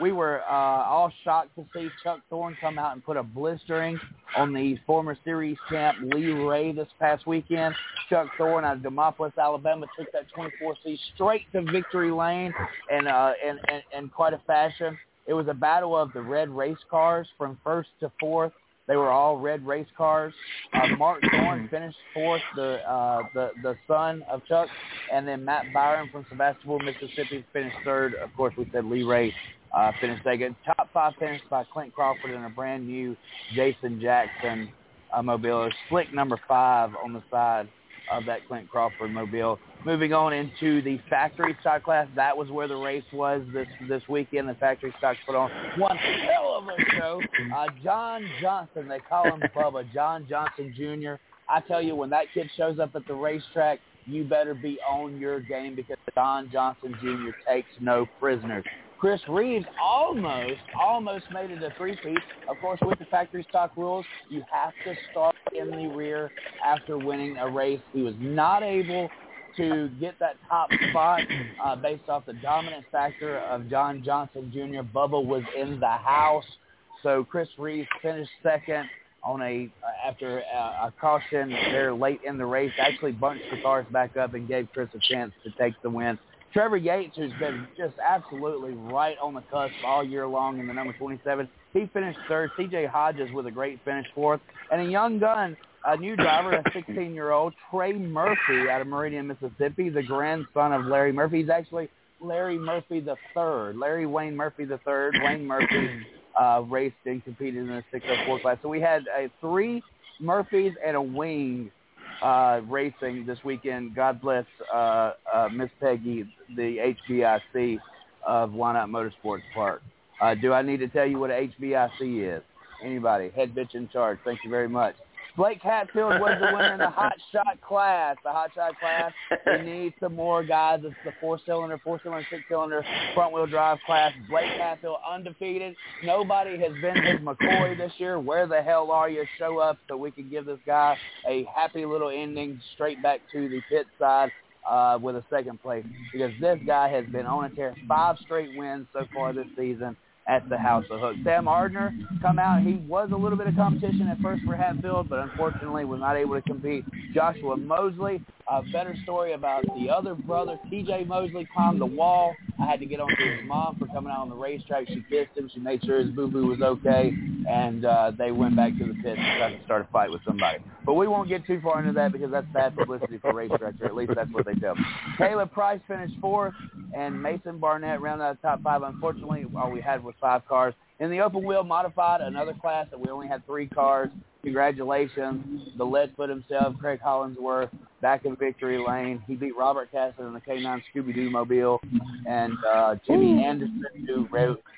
we were uh, all shocked to see Chuck Thorne come out and put a blistering on the former series champ Lee Ray this past weekend. Chuck Thorne out of Demopolis, Alabama, took that 24C straight to victory lane in, uh, in, in, in quite a fashion. It was a battle of the red race cars from first to fourth. They were all red race cars. Uh, Mark Thorne (clears throat) finished fourth, the uh, the the son of Chuck, and then Matt Byron from Sebastopol, Mississippi, finished third. Of course, we said Lee Ray uh, finished second. Top five finish by Clint Crawford and a brand new Jason Jackson uh, mobile. Slick number five on the side of that Clint Crawford mobile. Moving on into the factory stock class, that was where the race was this this weekend. The factory stocks put on one hell of a show. Uh, John Johnson, they call him Bubba, John Johnson Jr. I tell you, when that kid shows up at the racetrack, you better be on your game because John Johnson Jr. takes no prisoners. Chris Reeves almost, almost made it a three-peat. Of course, with the factory stock rules, you have to start in the rear after winning a race. He was not able to get that top spot uh, based off the dominant factor of John Johnson Jr. Bubba was in the house. So Chris Reeves finished second on a uh, after a, a caution there late in the race. Actually bunched the cars back up and gave Chris a chance to take the win. Trevor Yates, who's been just absolutely right on the cusp all year long in the number 27, he finished third. C.J. Hodges with a great finish fourth. And a young gun, a new driver, a 16-year-old, Trey Murphy out of Meridian, Mississippi, the grandson of Larry Murphy. He's actually Larry Murphy the third. Larry Wayne Murphy the third. Wayne Murphy uh, raced and competed in the 604 class. So we had a three Murphy's and a wing uh, racing this weekend. God bless uh, uh, Miss Peggy, the HBIC of Whynot Motorsports Park. Uh, do I need to tell you what HBIC is? Anybody? Head bitch in charge. Thank you very much. Blake Hatfield was the winner in the (laughs) hot shot class. The hot shot class. We need some more guys. It's the four cylinder, four cylinder, six cylinder, front wheel drive class. Blake Hatfield undefeated. Nobody has been his McCoy this year. Where the hell are you? Show up so we can give this guy a happy little ending straight back to the pit side uh, with a second place because this guy has been on a tear. Five straight wins so far this season at the House of Hook. Sam Ardner come out. He was a little bit of competition at first for Hatfield, but unfortunately was not able to compete. Joshua Mosley, a better story about the other brother, TJ Mosley, climbed the wall. I had to get on to his mom for coming out on the racetrack. She kissed him. She made sure his boo-boo was okay, and uh, they went back to the pit and tried to start a fight with somebody. But we won't get too far into that because that's bad publicity for racetracks, or at least that's what they tell. Caleb Price finished fourth, and Mason Barnett rounded out the top five. Unfortunately, all we had was five cars. In the open wheel modified, another class that we only had three cars. Congratulations. The lead foot himself, Craig Hollingsworth, back in victory lane. He beat Robert Casson in the K9 Scooby-Doo Mobile and uh, Jimmy Anderson, who,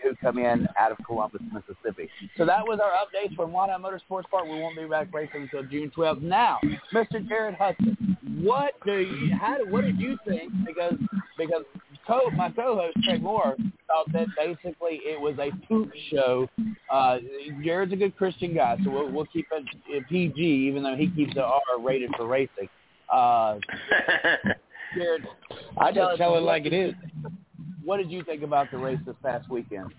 who come in out of Columbus, Mississippi. So that was our updates from Whynot Motorsports Park. We won't be back racing until June 12th. Now, Mr. Jared Hudson, what do you, how, what did you think? Because because co my co-host Craig Moore thought that basically it was a poop show. Uh, Jared's a good Christian guy, so we'll, we'll keep it PG, even though he keeps it R rated for racing. Uh, (laughs) Jared, I just tell it like it is. What did you think about the race this past weekend?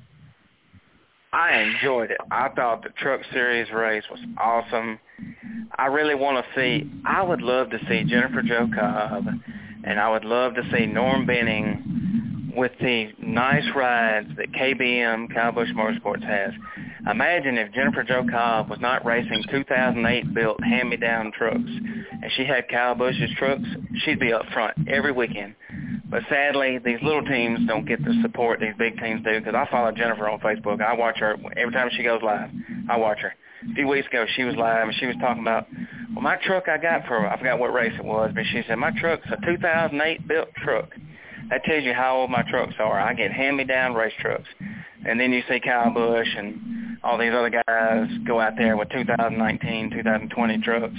I enjoyed it. I thought the Truck Series race was awesome. I really want to see. I would love to see Jennifer Jo Cobb, and I would love to see Norm Benning with the nice rides that KBM Kyle Busch Motorsports has. Imagine if Jennifer Jo Cobb was not racing 2008 built hand-me-down trucks, and she had Kyle Busch's trucks. She'd be up front every weekend. But sadly, these little teams don't get the support these big teams do. Because I follow Jennifer on Facebook. I watch her every time she goes live. I watch her. A few weeks ago, she was live and she was talking about, well, my truck I got for I forgot what race it was, but she said my truck's a 2008 built truck. That tells you how old my trucks are. I get hand-me-down race trucks. And then you see Kyle Busch and all these other guys go out there with 2019, 2020 trucks.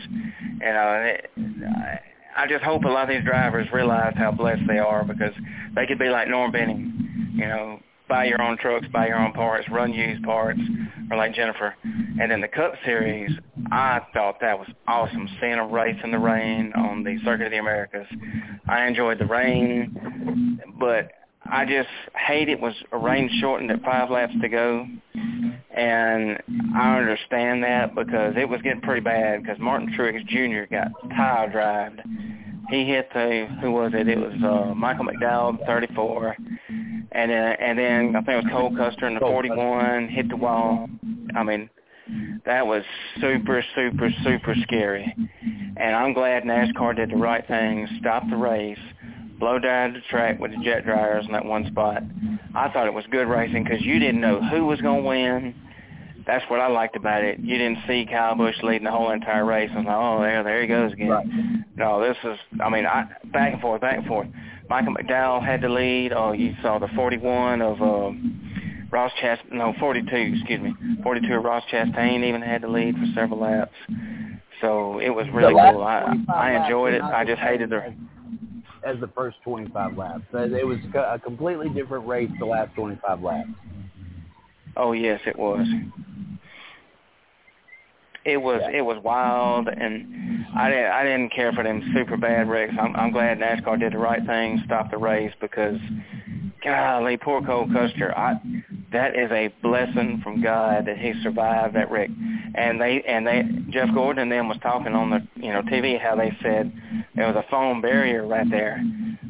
And uh, I just hope a lot of these drivers realize how blessed they are because they could be like Norm Benning, you know, buy your own trucks, buy your own parts, run used parts, or like Jennifer. And then the Cup Series, I thought that was awesome, seeing a race in the rain on the Circuit of the Americas. I enjoyed the rain, but I just hate it was a rain shortened at five laps to go, and I understand that because it was getting pretty bad because Martin Truex Jr. got tile drived. He hit the who was it? It was uh, Michael McDowell, 34, and then and then I think it was Cole mm-hmm. Custer in the 41 hit the wall. I mean, that was super super super scary, and I'm glad NASCAR did the right thing, stopped the race blow down the track with the jet dryers in that one spot. I thought it was good racing because you didn't know who was going to win. That's what I liked about it. You didn't see Kyle Busch leading the whole entire race. I was like, oh, there, there he goes again. Right. No, this is, I mean, I back and forth, back and forth. Michael McDowell had the lead. Oh, you saw the 41 of uh, Ross Chast, no, 42, excuse me, 42 of Ross Chastain even had the lead for several laps. So it was really cool. I I enjoyed it. I just hated the as the first 25 laps. It was a completely different race the last 25 laps. Oh yes, it was. Mm-hmm. It was Yeah. it was wild, and I didn't I didn't care for them super bad wrecks. I'm I'm glad NASCAR did the right thing, stopped the race because, golly, poor Cole Custer. I that is a blessing from God that he survived that wreck. And they and they Jeff Gordon and them was talking on the you know TV how they said there was a foam barrier right there.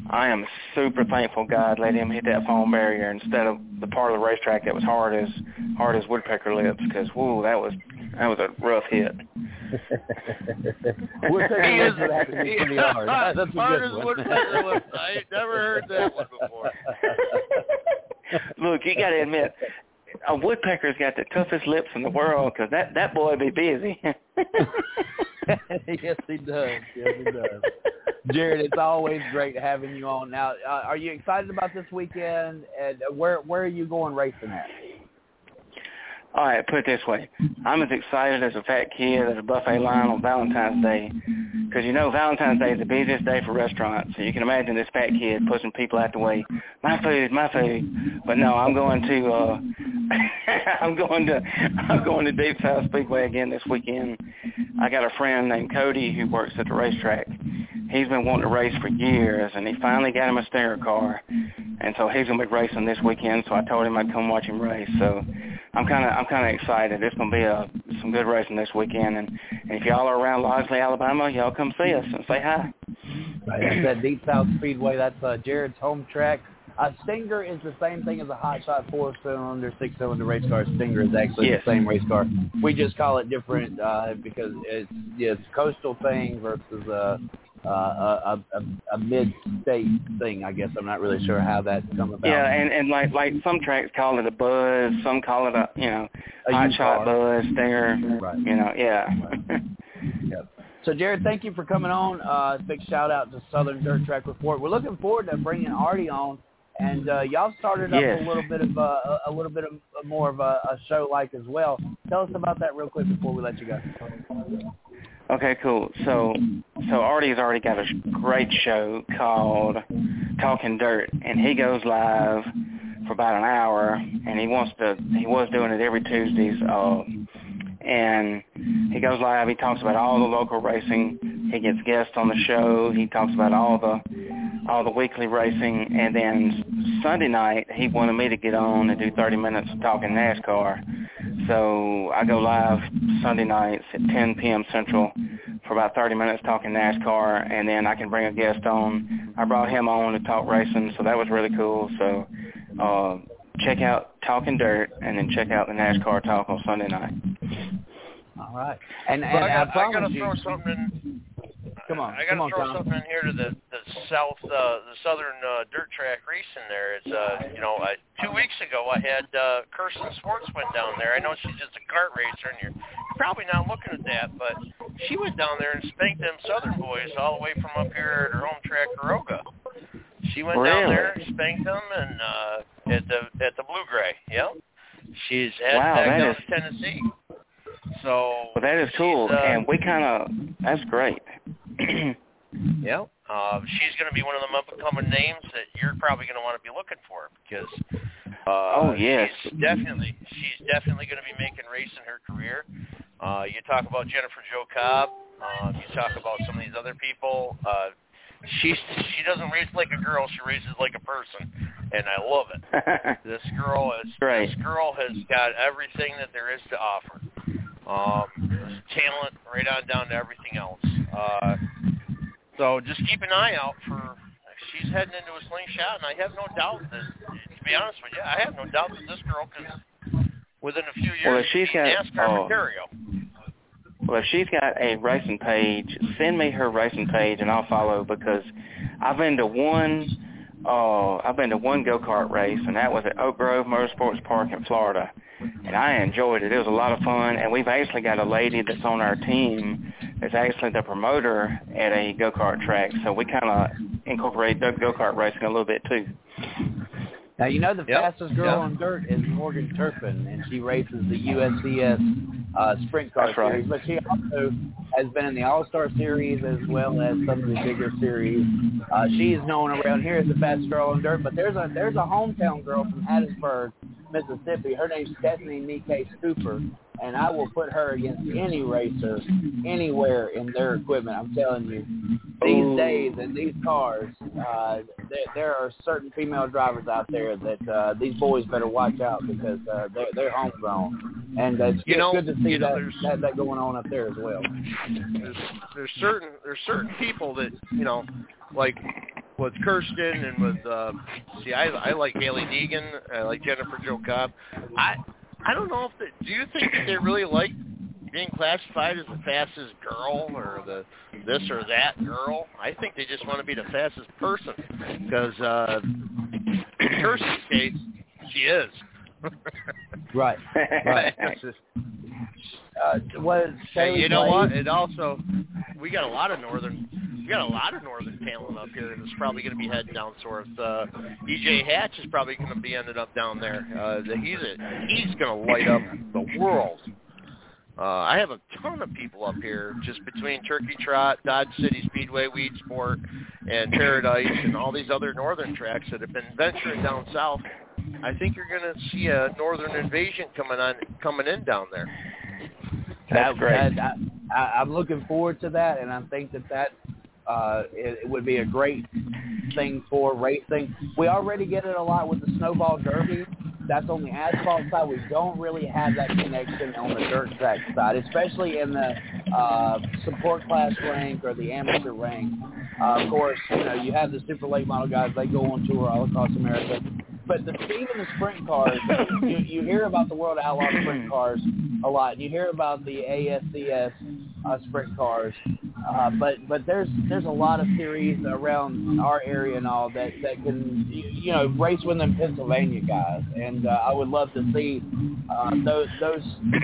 I am super thankful God let him hit that foam barrier instead of the part of the racetrack that was hard as hard as woodpecker lips because whoa that was that was a rough hit. (laughs) We're taking He a is, look at that he, pretty hard. (laughs) That's a good as one. woodpecker lips. I ain't never heard that one before. (laughs) Look, you got to admit, a woodpecker's got the toughest lips in the world because that that boy be busy. yes, he does. Yes, he does. Jared, it's always great having you on. Now, uh, are you excited about this weekend? And where where are you going racing at? All right, put it this way. I'm as excited as a fat kid at a buffet line on Valentine's Day because, you know, Valentine's Day is the busiest day for restaurants. So you can imagine this fat kid pushing people out the way. My food, my food. But no, I'm going to, uh, (laughs) I'm going to, I'm going to Deep South Speedway again this weekend. I got a friend named Cody who works at the racetrack. He's been wanting to race for years, and he finally got him a stinger car, and so he's gonna be racing this weekend. So I told him I'd come watch him race. So I'm kind of I'm kind of excited. It's gonna be a some good racing this weekend, and, and if y'all are around Loxley, Alabama, y'all come see us and say hi. Right, that's Deep South Speedway. That's uh, Jared's home track. A Stinger is the same thing as a Hot Shot four-cylinder, six-cylinder race car. Stinger is actually Yes. the same race car. We just call it different uh, because it's it's coastal thing versus a a, a, a, a mid-state thing. I guess I'm not really sure how that's come about. Yeah, and and like like some tracks call it a buzz, some call it a you know A hot shot buzz stinger. Right. You know, yeah. Yep. So Jared, thank you for coming on. Uh, big shout out to Southern Dirt Track Report. We're looking forward to bringing Artie on, and uh, y'all started up Yes. a little bit of uh, a, a little bit of more of a, a show like as well. Tell us about that real quick before we let you go. Okay, cool. So, so Artie's already got a great show called Talking Dirt, and he goes live for about an hour, and he wants to. He was doing it every Tuesdays, uh, and he goes live. He talks about all the local racing. He gets guests on the show. He talks about all the all the weekly racing, and then Sunday night he wanted me to get on and do 30 minutes of talking NASCAR. So I go live Sunday nights at 10 p.m. Central for about 30 minutes talking NASCAR, and then I can bring a guest on. I brought him on to talk racing, so that was really cool. So uh, check out Talking Dirt, and then check out the NASCAR talk on Sunday night. All right. And, and I, got, I, promise gotta throw something in. Come on, I gotta throw Tom. something in here to the the south, uh, the southern uh, dirt track racing there. It's uh, you know, I, two weeks ago I had uh, Kirsten Swartz went down there. I know she's just a kart racer, and you're probably not looking at that, but she went down there and spanked them southern boys all the way from up here at her home track, Caroga. She went down Really? there, spanked them, and uh, at the at the Blue Gray. Yep. She's heading Wow, back down is- Tennessee. So Well, that is cool, uh, and we kind of that's great. (clears throat) Yeah. Uh, she's going to be one of them up and coming names that you're probably going to want to be looking for because uh, Oh, yes. she's definitely she's definitely going to be making race in her career. Uh, you talk about Jennifer Jo Cobb. Um, you talk about some of these other people. Uh, she's she doesn't race like a girl. She races like a person, and I love it. (laughs) This girl is Great. this girl has got everything that there is to offer. Um, talent right on down to everything else. Uh, so just keep an eye out for. She's heading into a slingshot, and I have no doubt that. To be honest with you, I have no doubt that this girl can, within a few years, Well, she's got- NASCAR oh. Ontario. Well, if she's got a racing page, send me her racing page and I'll follow because I've been to one uh I've been to one go kart race and that was at Oak Grove Motorsports Park in Florida. And I enjoyed it. It was a lot of fun and we've actually got a lady that's on our team that's actually the promoter at a go kart track. So we kinda incorporate go kart racing a little bit too. Now you know the Yep, fastest girl yep. on dirt is Morgan Turpin, and she races the USCS uh, Sprint Car That's right. Series. But she also has been in the All Star Series as well as some of the bigger series. Uh, she is known around here as the fastest girl on dirt. But there's a there's a hometown girl from Hattiesburg, Mississippi. Her name's Stephanie Nike Cooper, and I will put her against any racer anywhere in their equipment. I'm telling you, these days in these cars, uh, there, there are certain female drivers out there that uh, these boys better watch out because uh, they're, they're homegrown, and it's You good- know- good to see you know, that, that that going on up there as well. there's there's certain there's certain people that you know like with Kirsten and with uh see I I like Hailie Deegan, I like Jennifer Jo Cobb. I I don't know if they, do you think that they really like being classified as the fastest girl or the this or that girl? I think they just want to be the fastest person because uh in Kirsten's case she is. Right. Right. It's just- Uh, what? Hey, you know Shaylee what? It also we got a lot of northern we got a lot of northern talent up here that's probably going to be heading down north. Uh, EJ Hatch is probably going to be ended up down there. Uh, he's a, he's going to light up the world. Uh, I have a ton of people up here just between Turkey Trot, Dodge City Speedway, Weed Sport, and Paradise, and all these other northern tracks that have been venturing down south. I think you're going to see a northern invasion coming on coming in down there. That's that, great. That, I, I, I'm looking forward to that, and I think that that uh, it, it would be a great thing for racing. We already get it a lot with the snowball derby. That's on the asphalt side. We don't really have that connection on the dirt track side, especially in the uh, support class rank or the amateur rank. Uh, of course, you know you have the super late model guys. They go on tour all across America. But the even the sprint cars, you, you hear about the World Outlaw sprint cars a lot. You hear about the ASCS uh, sprint cars, uh, but but there's there's a lot of series around our area and all that that can you, know race with them Pennsylvania guys, and uh, I would love to see uh, those those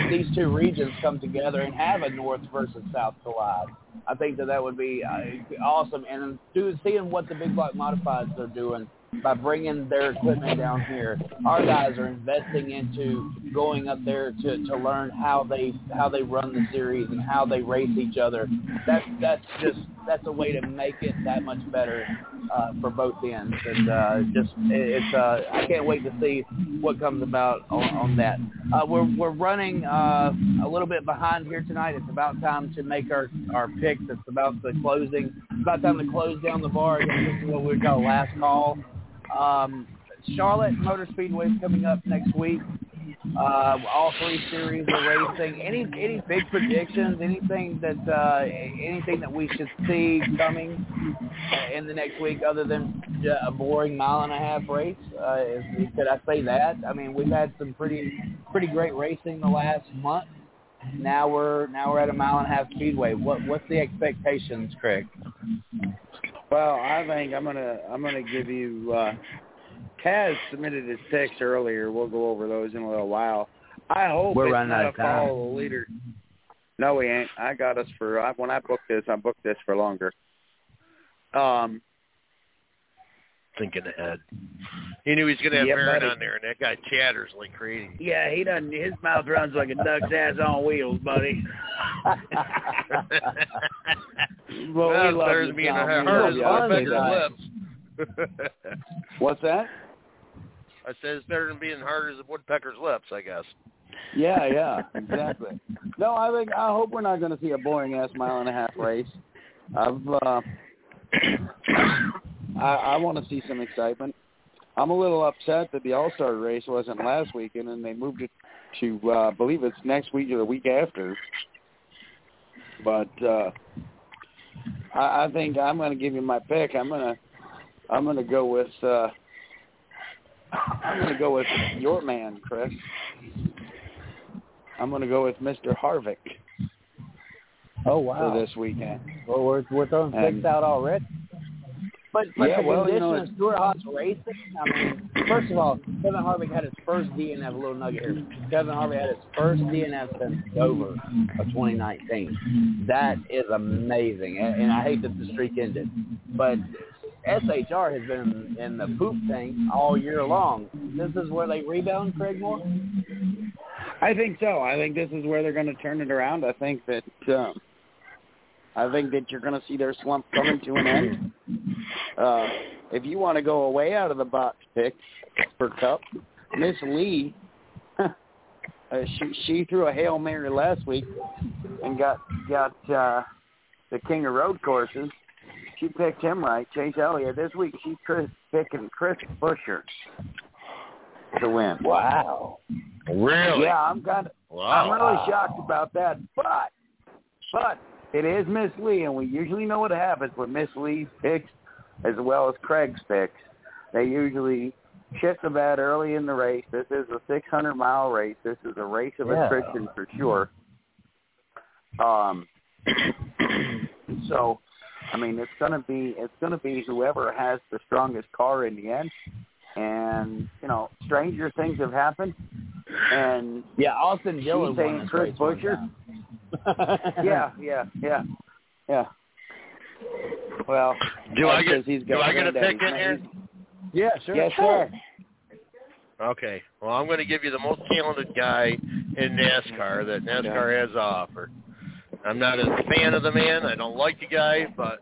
these two regions come together and have a North versus South collide. I think that that would be uh, awesome, and do, seeing what the big block modifieds are doing by bringing their equipment down here. Our guys are investing into going up there to, to learn how they how they run the series and how they race each other. That's that's just that's a way to make it that much better uh, for both ends. And uh, just it, it's uh, I can't wait to see what comes about on, on that. Uh, we're we're running uh, a little bit behind here tonight. It's about time to make our our picks. It's about the closing. It's about time to close down the bar. This is what we call last call. Um, Charlotte Motor Speedway is coming up next week. Uh, all three series are racing. Any any big predictions? Anything that uh, anything that we should see coming in the next week, other than a boring mile and a half race? Uh, is, could I say that? I mean, we've had some pretty pretty great racing the last month. Now we're now we're at a mile and a half speedway. What what's the expectations, Craig? Well, I think I'm gonna I'm gonna give you. uh Taz submitted his picks earlier. We'll go over those in a little while. I hope We're it's running not out a of time. follow the leader. No, we ain't. I got us for I, when I booked this. I booked this for longer. Um, Thinking ahead. He knew he was going to have Yeah, Varin buddy. on there, and that guy chatters like crazy. yeah, he doesn't. His mouth runs like a duck's ass on wheels, buddy. (laughs) Well, Well, we love better you, than being Tom. hard We as love you. fun, lips. What's that? I said it's better than being hard as a woodpecker's lips, I guess. Yeah, yeah, (laughs) exactly. No, I think I hope we're not going to see a boring ass mile and a half race. I've uh, I, I want to see some excitement. I'm a little upset that the All Star race wasn't last weekend and they moved it to uh, I believe it's next week or the week after. But uh, I, I think I'm going to give you my pick. I'm going to I'm going to go with uh, I'm going to go with your man, Chris. I'm going to go with Mr. Harvick Oh wow! for this weekend. Well, we're we're throwing picks out already. But but Yeah, the well, you condition know, of Stewart-Haas racing. I mean, first of all, Kevin Harvick had his first DNF. A little nugget here. Kevin Harvick had his first DNF since Dover of 2019. That is amazing, and, and I hate that the streak ended. But SHR has been in the poop tank all year long. This is where they rebound, Craig Moore. I think so. I think this is where they're going to turn it around. I think that um, I think that you're going to see their slump coming to an end. Uh, if you want to go away out of the box picks for Cup, Miss Lee, (laughs) uh, she she threw a hail mary last week and got got uh, the king of road courses. She picked him right, Chase Elliott. This week she's picking Chris Buescher to win. Wow. Really? Yeah, I'm kind of I'm really shocked about that, but but it is Miss Lee, and we usually know what happens with Miss Lee's picks as well as Craig's picks. They usually shit the bed early in the race. This is a 600 mile race. This is a race of Yeah. attrition for sure. Um, (clears throat) so, I mean, it's gonna be it's gonna be whoever has the strongest car in the end. And you know, stranger things have happened. and Yeah, Austin Dillon saying won this Chris Buescher? (laughs) yeah, yeah, yeah, yeah. Well, Do I because get he's do I get a granddaddy's pick in here? name. yeah, sure. Yes, sir. Okay. Well, I'm going to give you the most talented guy in NASCAR that NASCAR has to offer. I'm not a fan of the man. I don't like the guy, but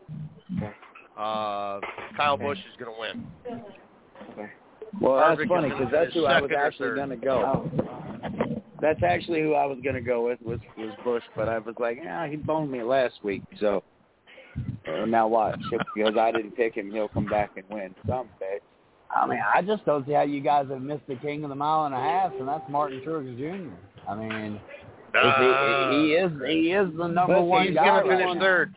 uh, Kyle Busch is going to win. Well, Harvick that's is funny because that's who I was actually going to go. That's actually who I was going to go with was was Busch, but I was like, yeah, he boned me last week, so uh, now watch because I didn't pick him, he'll come back and win someday. I mean, I just don't see how you guys have missed the king of the mile and a half, and that's Martin Truex Jr. I mean, if he, he is he is the number But one He's guy. going to finish now. third.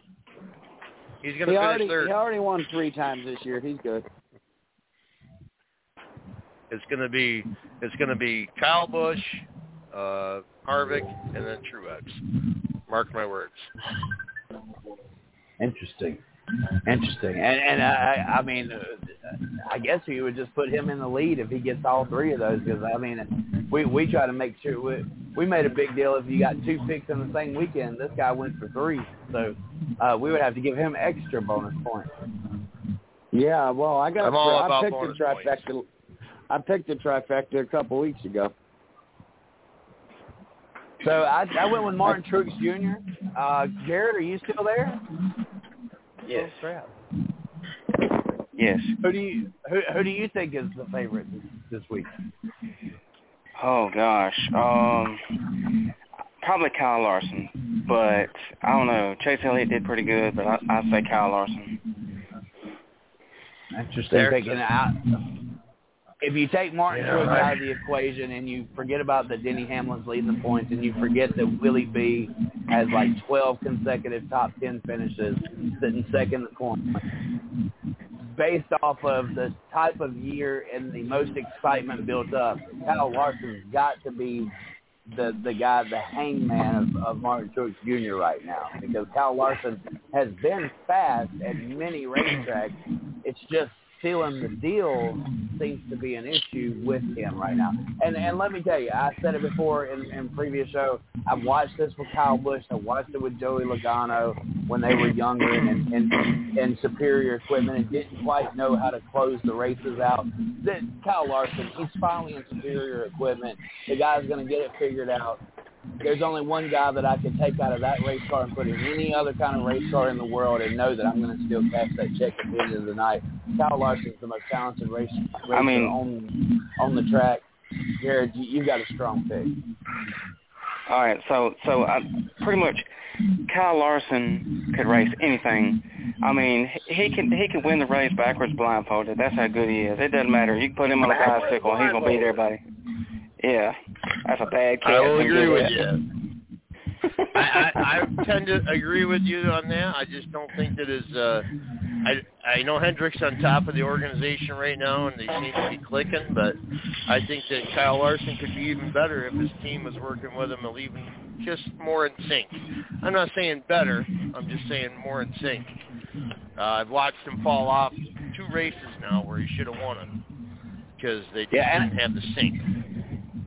He's going He to already finish third. he already won three times this year. He's good. It's going to be it's going to be Kyle Busch, uh, Harvick, and then Truex. Mark my words. Interesting. Interesting. And and I I mean, uh, I guess you would just put him in the lead if he gets all three of those because I mean, we we try to make sure we we made a big deal if you got two picks in the same weekend. This guy went for three, so uh, we would have to give him extra bonus points. Yeah, well, I got I'm all I about picked bonus the trifecta. I picked the trifecta a couple weeks ago. So I I went with Martin Truex Jr. Uh, Jared, are you still there? Yes. Oh, crap. Yes. Who do you who who do you think is the favorite this, this week? Oh gosh. Um probably Kyle Larson. But I don't know. Chase Elliott did pretty good, but I I say Kyle Larson. Interesting. There. Taking out. If you take Martin Yeah, Truex right. out of the equation and you forget about the Denny Hamlin's leading the points and you forget that Willie B has like 12 consecutive top 10 finishes, sitting second in the corner, based off of the type of year and the most excitement built up, Kyle Larson's got to be the the guy, the hangman of, of Martin Truex Jr. right now because Kyle Larson has been fast at many racetracks. It's just sealing the deal seems to be an issue with him right now. And and let me tell you, I said it before in, in previous show. I've watched this with Kyle Busch. I watched it with Joey Logano when they were younger and and, and superior equipment and didn't quite know how to close the races out. Then Kyle Larson, he's finally in superior equipment. The guy's going to get it figured out. There's only one guy that I could take out of that race car and put in any other kind of race car in the world and know that I'm going to still cash that check at the end of the night. Kyle Larson's the most talented race, racer I mean- on on the track. Jared, you, you got a strong pick. All right, so so I, pretty much Kyle Larson could race anything. I mean, he can he can win the race backwards blindfolded. That's how good he is. It doesn't matter. You can put him on a bicycle, he's gonna beat everybody. Yeah, that's a bad cat. I will agree with that. you. (laughs) I, I, I tend to agree with you on that. I just don't think that is. Uh, I I know Hendrick's on top of the organization right now, and they seem to be clicking. But I think that Kyle Larson could be even better if his team was working with him and even just more in sync. I'm not saying better. I'm just saying more in sync. Uh, I've watched him fall off two races now where he should have won them because they just Yeah, didn't have the sync.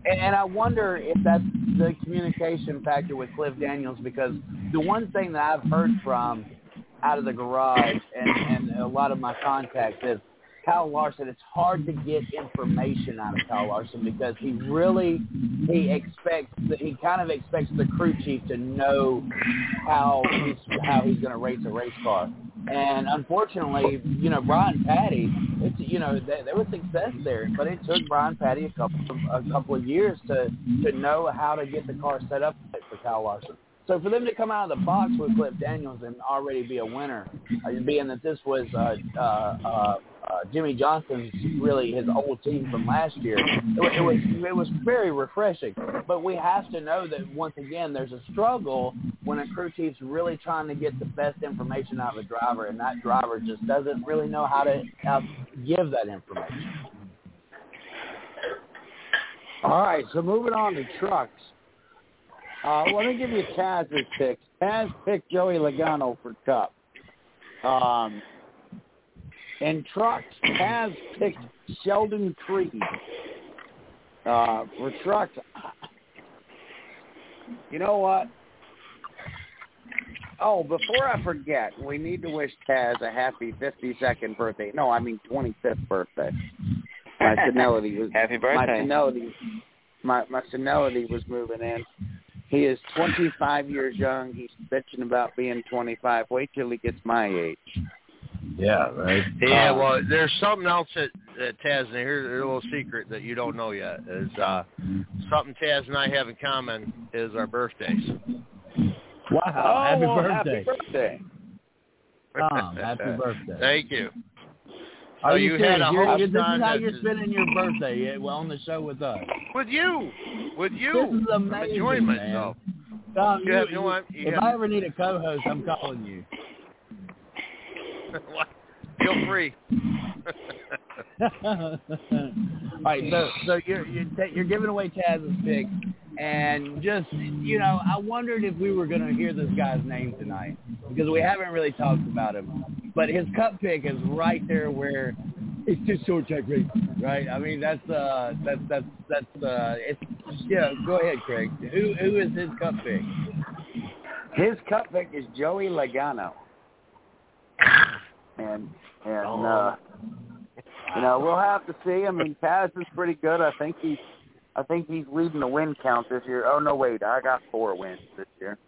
And, I wonder if that's the communication factor with Cliff Daniels because the one thing that I've heard from out of the garage and, and a lot of my contacts is Kyle Larson. It's hard to get information out of Kyle Larson because he really he expects he kind of expects the crew chief to know how he's how he's going to race a race car. And unfortunately, you know, Brian Pattie, it's you know, there, there was success there, but it took Brian Pattie a couple of, a couple of years to to know how to get the car set up for Kyle Larson. So for them to come out of the box with Cliff Daniels and already be a winner, uh, being that this was uh, uh, uh, uh, Jimmie Johnson's really his old team from last year, it, it was it was very refreshing. But we have to know that once again, there's a struggle when a crew chief's really trying to get the best information out of a driver, and that driver just doesn't really know how to how to give that information. All right, so moving on to trucks. Uh, let me give you Taz's picks. Taz picked Joey Logano for Cup. Um, in trucks, Taz picked Sheldon Creed. Uh, for trucks, You know what? Oh, before I forget, we need to wish Taz a happy 52nd birthday. No, I mean 25th birthday. My (laughs) senility was Happy birthday. my senility my my senility was moving in. He is 25 years young. He's bitching about being 25. Wait till he gets my age. Yeah, right. Yeah, Um, well, there's something else that, that Taz, and here's a little secret that you don't know yet, is uh, something Taz and I have in common is our birthdays. Wow, oh, happy well, birthday. Happy birthday. Tom, happy (laughs) birthday. Thank you. Are you, you serious? had a You're- host This is how you're spending your birthday yeah, well, on the show with us. With you. With you. This is I'm enjoying man. myself. Tom, You you- no you- you if have- I ever need a co-host, I'm calling you. (laughs) Feel free. (laughs) All right, so so you're you're, ta- you're giving away Taz's pick, and just you know, I wondered if we were going to hear this guy's name tonight because we haven't really talked about him. But his cup pick is right there where it's just short track racing, right? I mean, that's uh, that's that's that's uh, it's yeah. Go ahead, Craig. Who who is his cup pick? His cup pick is Joey Logano. And and Oh. uh you know, we'll have to see. I mean Taz is pretty good. I think he's I think he's leading the win count this year. Oh no wait, I got four wins this year.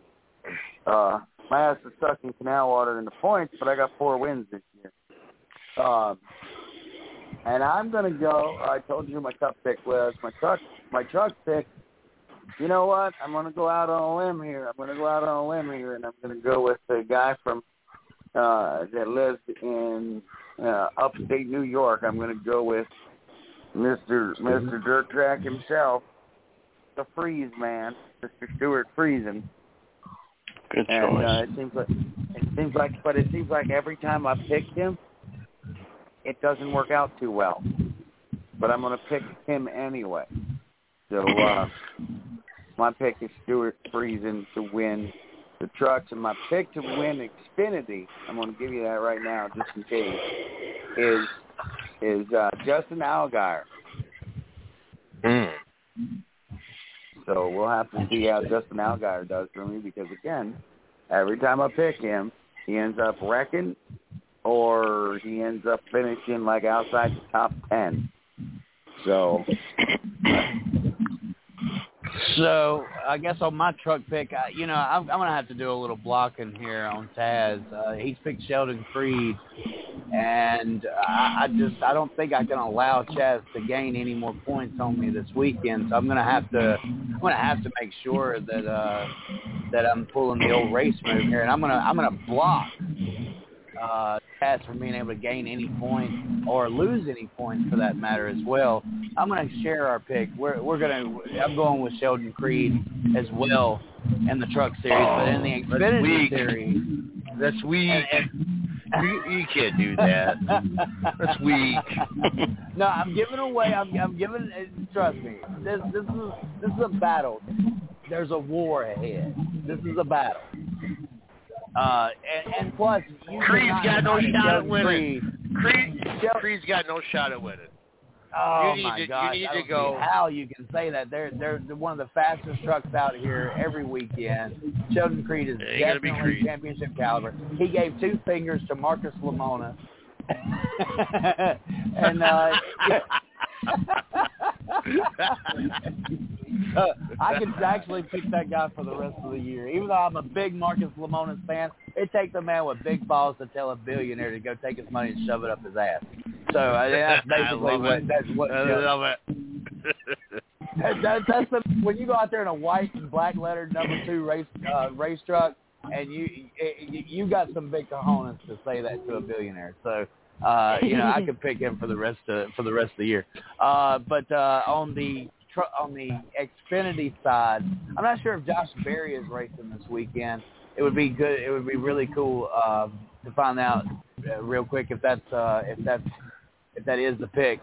Uh my ass is stuck in canal water in the points, but I got four wins this year. Um and I'm gonna go I told you my cup pick was. My truck my truck pick you know what? I'm to go out on a limb here. I'm to go out on a limb here, and I'm to go with the guy from uh, that lives in uh, upstate New York. I'm to go with Mister Mister Dirt Track himself, the Freeze Man, Mister Stewart Friesen. Good And choice. uh, it seems like it seems like, but it seems like every time I pick him, it doesn't work out too well. But I'm going to pick him anyway. So uh, (laughs) my pick is Stewart Friesen to win the trucks, and my pick to win Xfinity. I'm going to give you that right now, just in case. Is is uh, Justin Allgaier. Mm. So we'll have to see how Justin Allgaier does for me because again, every time I pick him, he ends up wrecking or he ends up finishing like outside the top ten. So So I guess on my truck pick, I, you know, I'm, I'm gonna have to do a little blocking here on Taz. Uh, he's picked Sheldon Creed, and I, I just I don't think I can allow Taz to gain any more points on me this weekend. So I'm gonna have to I'm gonna have to make sure that uh, that I'm pulling the old race move here, and I'm gonna I'm gonna block uh, Taz from being able to gain any points or lose any points for that matter as well. I'm going to share our pick. We're we're going to. I'm going with Sheldon Creed as well in the truck series, but in the Xfinity weak. series, That's weak. and, you, you can't do that. That's weak. (laughs) no, I'm giving away. I'm I'm giving. uh, Trust me. This this is this is a battle. There's a war ahead. This is a battle. Uh, and, and plus, you Creed's got no shot at winning. Creed Creed, Creed's got no shot at winning. Oh You need my to- you need I don't go- see how you can say that. They're they're one of the fastest trucks out here every weekend. Sheldon Creed is Ain't gonna be definitely Creed. championship caliber. He gave two fingers to Marcus Lemonis, (laughs) and uh, (laughs) (laughs) uh, (laughs) I can actually pick that guy for the rest of the year. Even though I'm a big Marcus Lemonis fan, it takes a man with big balls to tell a billionaire to go take his money and shove it up his ass. So uh, that's (laughs) I basically love what it. that's what I love it. (laughs) that, that, that's the when you go out there in a white and black lettered number two race uh, race truck, and you you you got some big cojones to say that to a billionaire. So uh, you know I (laughs) could pick him for the rest of for the rest of the year. Uh, but uh, on the tr- on the Xfinity side, I'm not sure if Josh Berry is racing this weekend. It would be good. It would be really cool uh, to find out uh, real quick if that's uh, if that's if that is the pick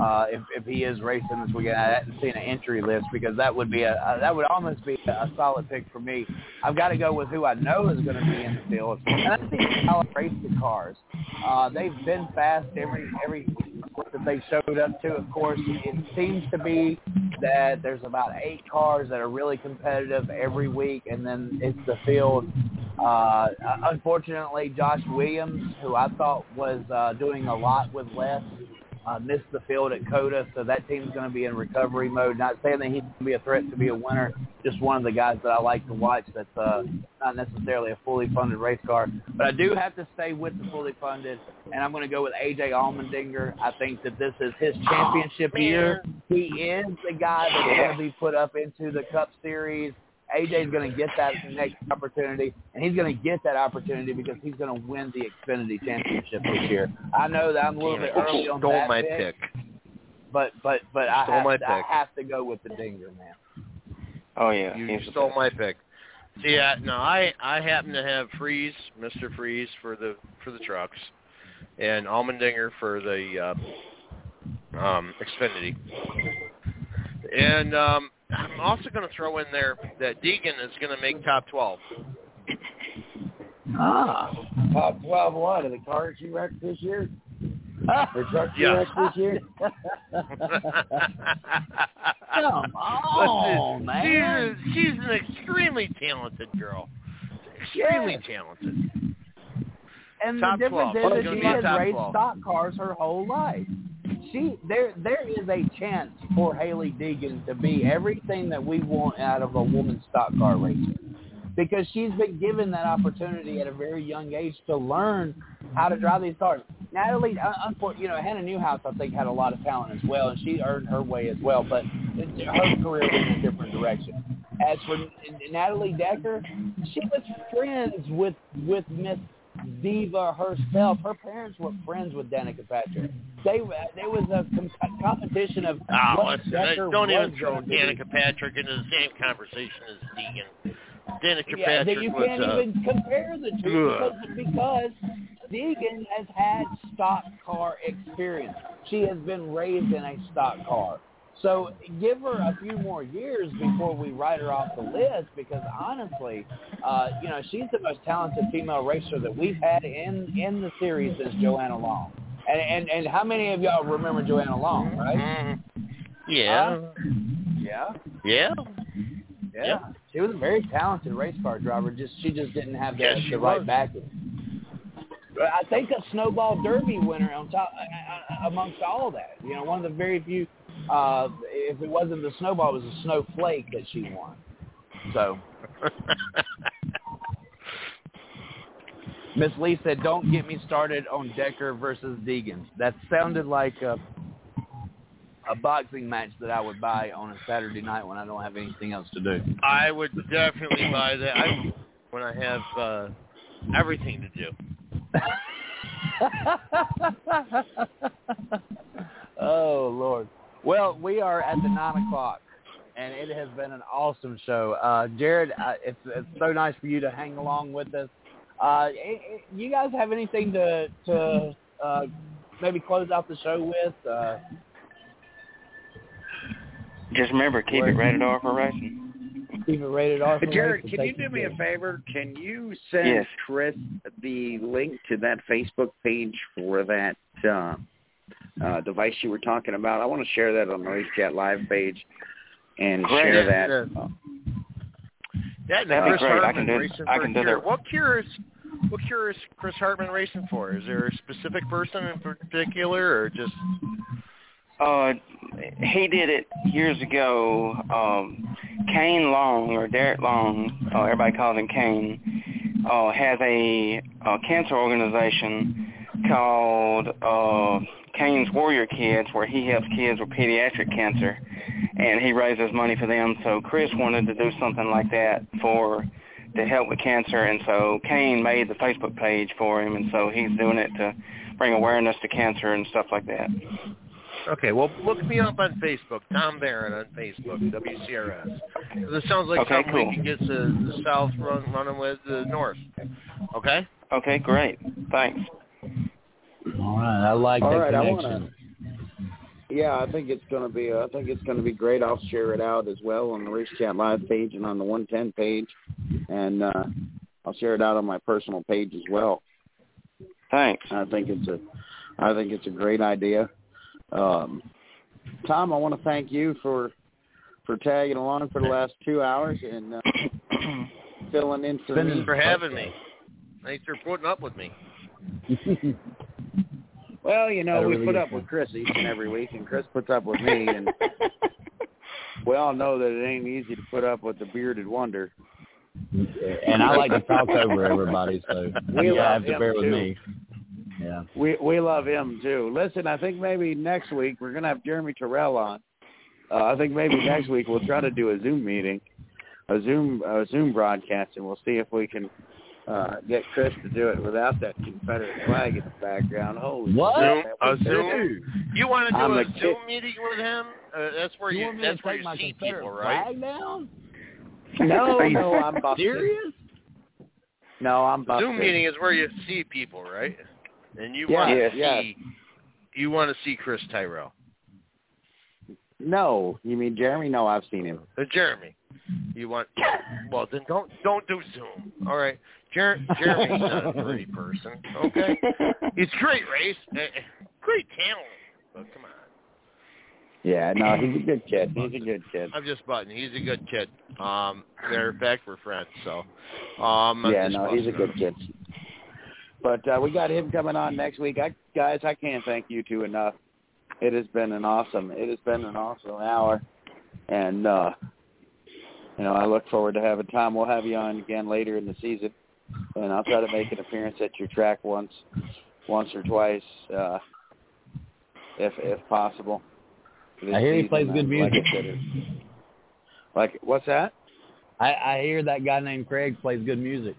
uh, if if he is racing this weekend. I hadn't seen an entry list because that would be a, a that would almost be a solid pick for me. I've got to go with who I know is going to be in the field, and I think I race the cars. Uh, they've been fast every every that they showed up to. Of course, it seems to be that there's about eight cars that are really competitive every week, and then it's the field. Uh, unfortunately, Josh Williams, who I thought was uh, doing a lot with less, uh, missed the field at COTA, so that team's going to be in recovery mode. Not saying that he's going to be a threat to be a winner, just one of the guys that I like to watch that's uh, not necessarily a fully funded race car. But I do have to stay with the fully funded, and I'm going to go with A.J. Allmendinger. I think that this is his championship oh, year. He is the guy that's going to be put up into the Cup Series AJ is going to get that next opportunity, and he's going to get that opportunity because he's going to win the Xfinity Championship this year. I know that I'm a little bit early on Stole that my pick, pick. but but but I have, my to, I pick. have to go with the Dinger, man. Oh yeah, You he's stole my pick. See, I, no, I I happen to have Freeze, Mister Freeze for the for the trucks, and Allmendinger for the uh, um, Xfinity. And um, I'm also going to throw in there that Deegan is going to make top 12. Ah, Top twelve what of the cars you wrecked this year? (laughs) The trucks you wrecked this year? (laughs) come on, Listen, man. She's, she's an extremely talented girl. Extremely talented. And Top the difference 12. is that she has raced stock cars her whole life. She there there is a chance for Hailie Deegan to be everything that we want out of a woman's stock car racer. Because she's been given that opportunity at a very young age to learn how to drive these cars. Natalie, uh, unfor- you know, Hannah Newhouse, I think, had a lot of talent as well, and she earned her way as well. But her career went in a different direction. As for Natalie Decker, she was friends with with Miss Diva herself. Her parents were friends with Danica Patrick. They there was a com- competition of Oh, listen, don't even throw. Danica Patrick into the same conversation as Deegan. Danica Yeah, Patrick you was can't uh, even compare the two ugh. because, because Deegan has had stock car experience. She has been raised in a stock car. So give her a few more years before we write her off the list because honestly, uh, you know, she's the most talented female racer that we've had in, in the series since Johanna Long. And, and and how many of y'all remember Johanna Long, right? Mhm. Yeah. Yeah. yeah. Yeah. Yep. She was a very talented race car driver. Just she just didn't have the, Yes, the right was. backing. I think a snowball derby winner on top uh, uh, amongst all that. You know, one of the very few. Uh, if it wasn't the snowball, it was a snowflake that she won. So (laughs) Miss Lee said, "Don't get me started on Decker versus Deegan." That sounded like a a boxing match that I would buy on a Saturday night when I don't have anything else to do. I would definitely buy that I, when I have uh, everything to do. (laughs) oh Lord. Well, we are at the nine o'clock, and it has been an awesome show. Uh, Jared, uh, it's it's so nice for you to hang along with us. Uh, eh, eh, you guys have anything to to uh, maybe close out the show with? Uh, Just remember, keep it rated R for racing. keep it rated R. But for Jared, race can and you take do me it a favor? Can you send Yes. Chris the link to that Facebook page for that uh, uh, device you were talking about? I want to share that on the Race Chat Live page and Great. share Yeah, that. yeah. That That'd be great. I can do- racing I can do that. What cure is what cure is Chris Hartman racing for? Is there a specific person in particular, or just Uh, he did it years ago. Um, Kane Long or Derek Long, uh, everybody calls him Kane, uh, has a, a cancer organization called uh, Kane's Warrior Kids, where he helps kids with pediatric cancer, and he raises money for them. So Chris wanted to do something like that for to help with cancer, and so Kane made the Facebook page for him, and so he's doing it to bring awareness to cancer and stuff like that. Okay, well, look me up on Facebook, Tom Varin on Facebook, WCRS. This sounds like Okay, something cool. we can get to the south run, running with the north. Okay? Okay, great. Thanks. All right, I like All that right, I connection. wanna- Yeah, I think it's gonna be. I think it's gonna be great. I'll share it out as well on the Race Chat Live page and on the 110 page, and uh, I'll share it out on my personal page as well. Thanks. I think it's a, I think it's a great idea. Um, Tom, I want to thank you for for tagging along for the last two hours and uh, filling in for Thanks me. for having me. Thanks for putting up with me. (laughs) Well, you know, we really put up with Chris each and every week, and Chris puts up with me, and (laughs) we all know that it ain't easy to put up with the bearded wonder. and I like to talk over everybody, so (laughs) We you have to bear with too. me. Yeah. We we love him too. Listen, I think maybe next week we're gonna have Jeremy Tyrrell on. Uh, I think maybe next week we'll try to do a Zoom meeting, a Zoom a Zoom broadcast, and we'll see if we can uh, get Chris to do it without that Confederate flag in the background. Holy What? Zoom, a would be Zoom? You want to do I'm a a Zoom kid. meeting with him? Uh, that's where you, want to that's where you see people, right? flag down? No, you no, I'm busted. serious? No, I'm busted. Zoom meeting is where you see people, right? And you Yeah, want to yeah, see yeah. you want to see Chris Tyrell, No, you mean Jeremy? No, I've seen him. uh, Jeremy. You want (laughs) well then don't don't do Zoom. All right, Jer- Jeremy's not a pretty person. Okay, (laughs) he's great race, uh, great talent, but come on. Yeah, no, he's a good kid. He's a good kid. I'm just butting. He's a good kid. Um, matter of fact, we're friends. So, um, I'm yeah, no, he's a good kid. But uh, we got him coming on next week. I, guys, I can't thank you two enough. It has been an awesome. It has been an awesome hour, and uh, you know I look forward to having Tom. We'll have you on again later in the season, and I'll try to make an appearance at your track once, once or twice, uh, if if possible. this I hear he plays good music. Like, said, like what's that? I, I hear that guy named Craig plays good music.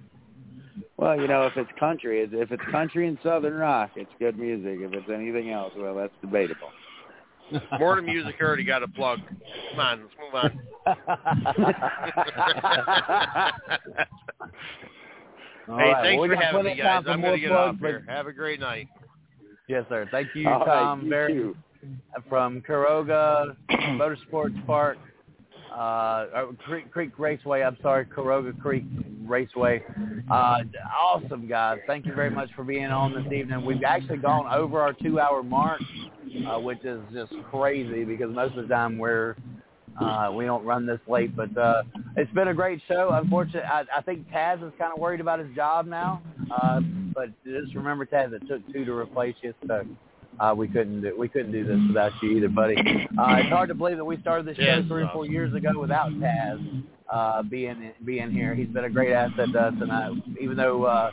Well, you know, if it's country, if if it's country and southern rock, it's good music. If it's anything else, well, that's debatable. More to music already got a plug. Come on, let's move on. (laughs) Hey, right, thanks well, for having me, guys. I'm gonna get off plugs, but- here. Have a great night. Yes, sir. Thank you, All right, Tom. you very too. from Caroga Motorsports Park, uh, uh, Creek, Creek Raceway. I'm sorry, Caroga Creek Raceway. Uh, awesome guys. Thank you very much for being on this evening. We've actually gone over our two-hour mark, uh, which is just crazy because most of the time we're uh, we don't run this late. But uh, it's been a great show. Unfortunately, I, I think Taz is kind of worried about his job now. Uh, but just remember, Taz, it took two to replace you, so uh, we couldn't do, we couldn't do this without you either, buddy. Uh, it's hard to believe that we started this show Yes, three or four years ago without Taz uh, being being here. He's been a great asset to us, and uh, even though uh,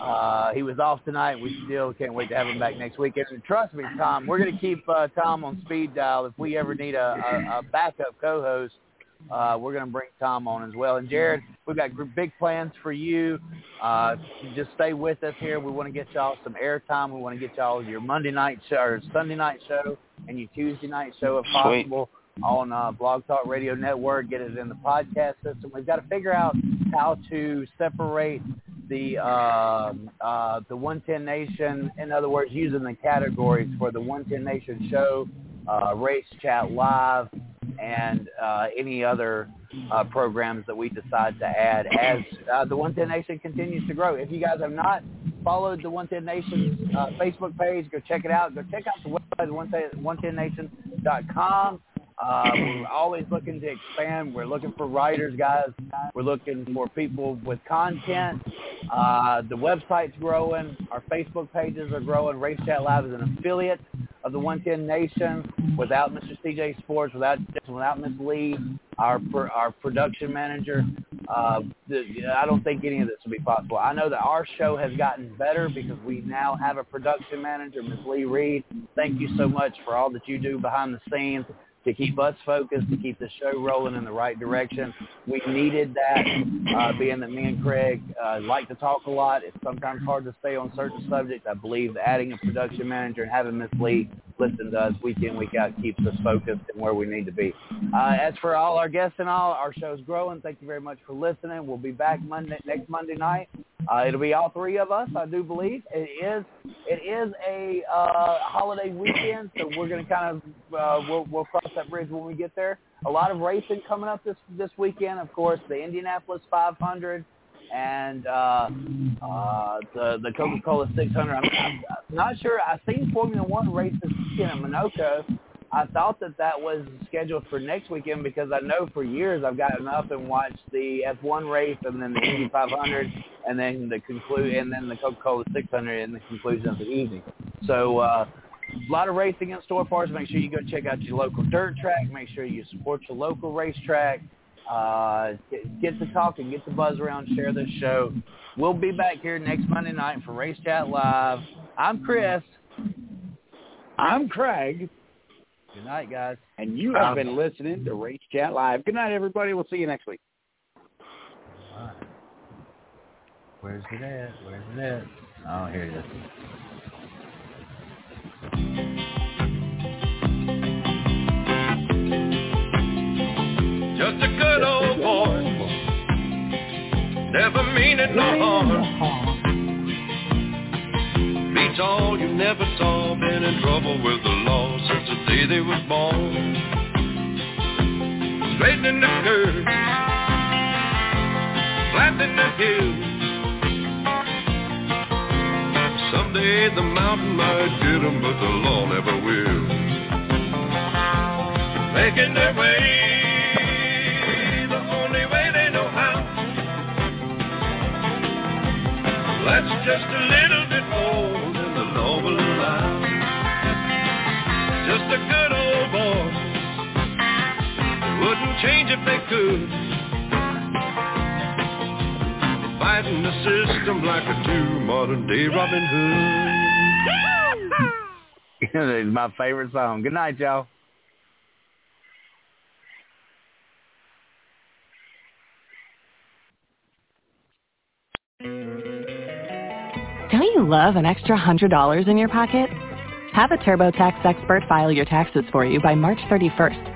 uh, he was off tonight, we still can't wait to have him back next week. And trust me, Tom, we're going to keep uh, Tom on speed dial if we ever need a, a, a backup co-host. Uh, we're going to bring Tom on as well. And Jared, we've got big plans for you. Uh, just stay with us here. We want to get y'all some airtime. We want to get y'all your Monday night show or Sunday night show and your Tuesday night show if Sweet. possible on uh, Blog Talk Radio Network. Get it in the podcast system. We've got to figure out how to separate the uh, uh, the 110 Nation. In other words, using the categories for the 110 Nation show, uh, Race Chat Live, and uh, any other uh, programs that we decide to add as uh, the 110 Nation continues to grow. If you guys have not followed the 110 Nation uh, Facebook page, go check it out. Go check out the website, 110nation.com. Uh, we're always looking to expand. We're looking for writers, guys. We're looking for people with content. Uh, the website's growing. Our Facebook pages are growing. Race Chat Live is an affiliate of the 110 Nation. Without Mr. CJ Sports, without without Ms. Lee, our our production manager, uh, I don't think any of this would be possible. I know that our show has gotten better because we now have a production manager, Ms. Lee Reed. Thank you so much for all that you do behind the scenes to keep us focused, to keep the show rolling in the right direction. We needed that, uh, being that me and Craig uh, like to talk a lot. It's sometimes hard to stay on certain subjects. I believe adding a production manager and having Miss Lee listen to us week in, week out keeps us focused and where we need to be. Uh, as for all our guests and all, our show's growing. Thank you very much for listening. We'll be back Monday next Monday night. Uh, it'll be all three of us, I do believe. It is it is a uh, holiday weekend, so we're going to kind of uh, we'll, we'll cross that bridge when we get there. A lot of racing coming up this this weekend. Of course, the Indianapolis 500 and uh, uh, the the Coca-Cola 600. I'm, I'm not sure. I've seen Formula One races in Monaco. I thought that that was scheduled for next weekend because I know for years I've gotten up and watched the F1 race and then the Indy 500 and then the conclude and then the Coca-Cola 600 in the conclusion of the evening. So uh, a lot of racing in store for us. Make sure you go check out your local dirt track. Make sure you support your local racetrack. Uh, get, to talk and get the buzz around. Share this show. We'll be back here next Monday night for Race Chat Live. I'm Chris. I'm Craig. Good night, guys. And you have um, been listening to Race Chat Live. Good night, everybody. We'll see you next week. All right. Where's it at? Where's it at? Oh, here it is. Just a good old boy, never meaning no harm. All you never saw, been in trouble with the law since the day they was born. Straightening the curves, flattening the hills. Someday the mountain might get 'em, but the law never will. Making their way the only way they know how. That's just a little wouldn't change if they could. Fighting the system like a true modern day Robin Hood. (laughs) it's my favorite song. Good night, y'all. Don't you love an extra $100 in your pocket? Have a TurboTax expert file your taxes for you by March 31st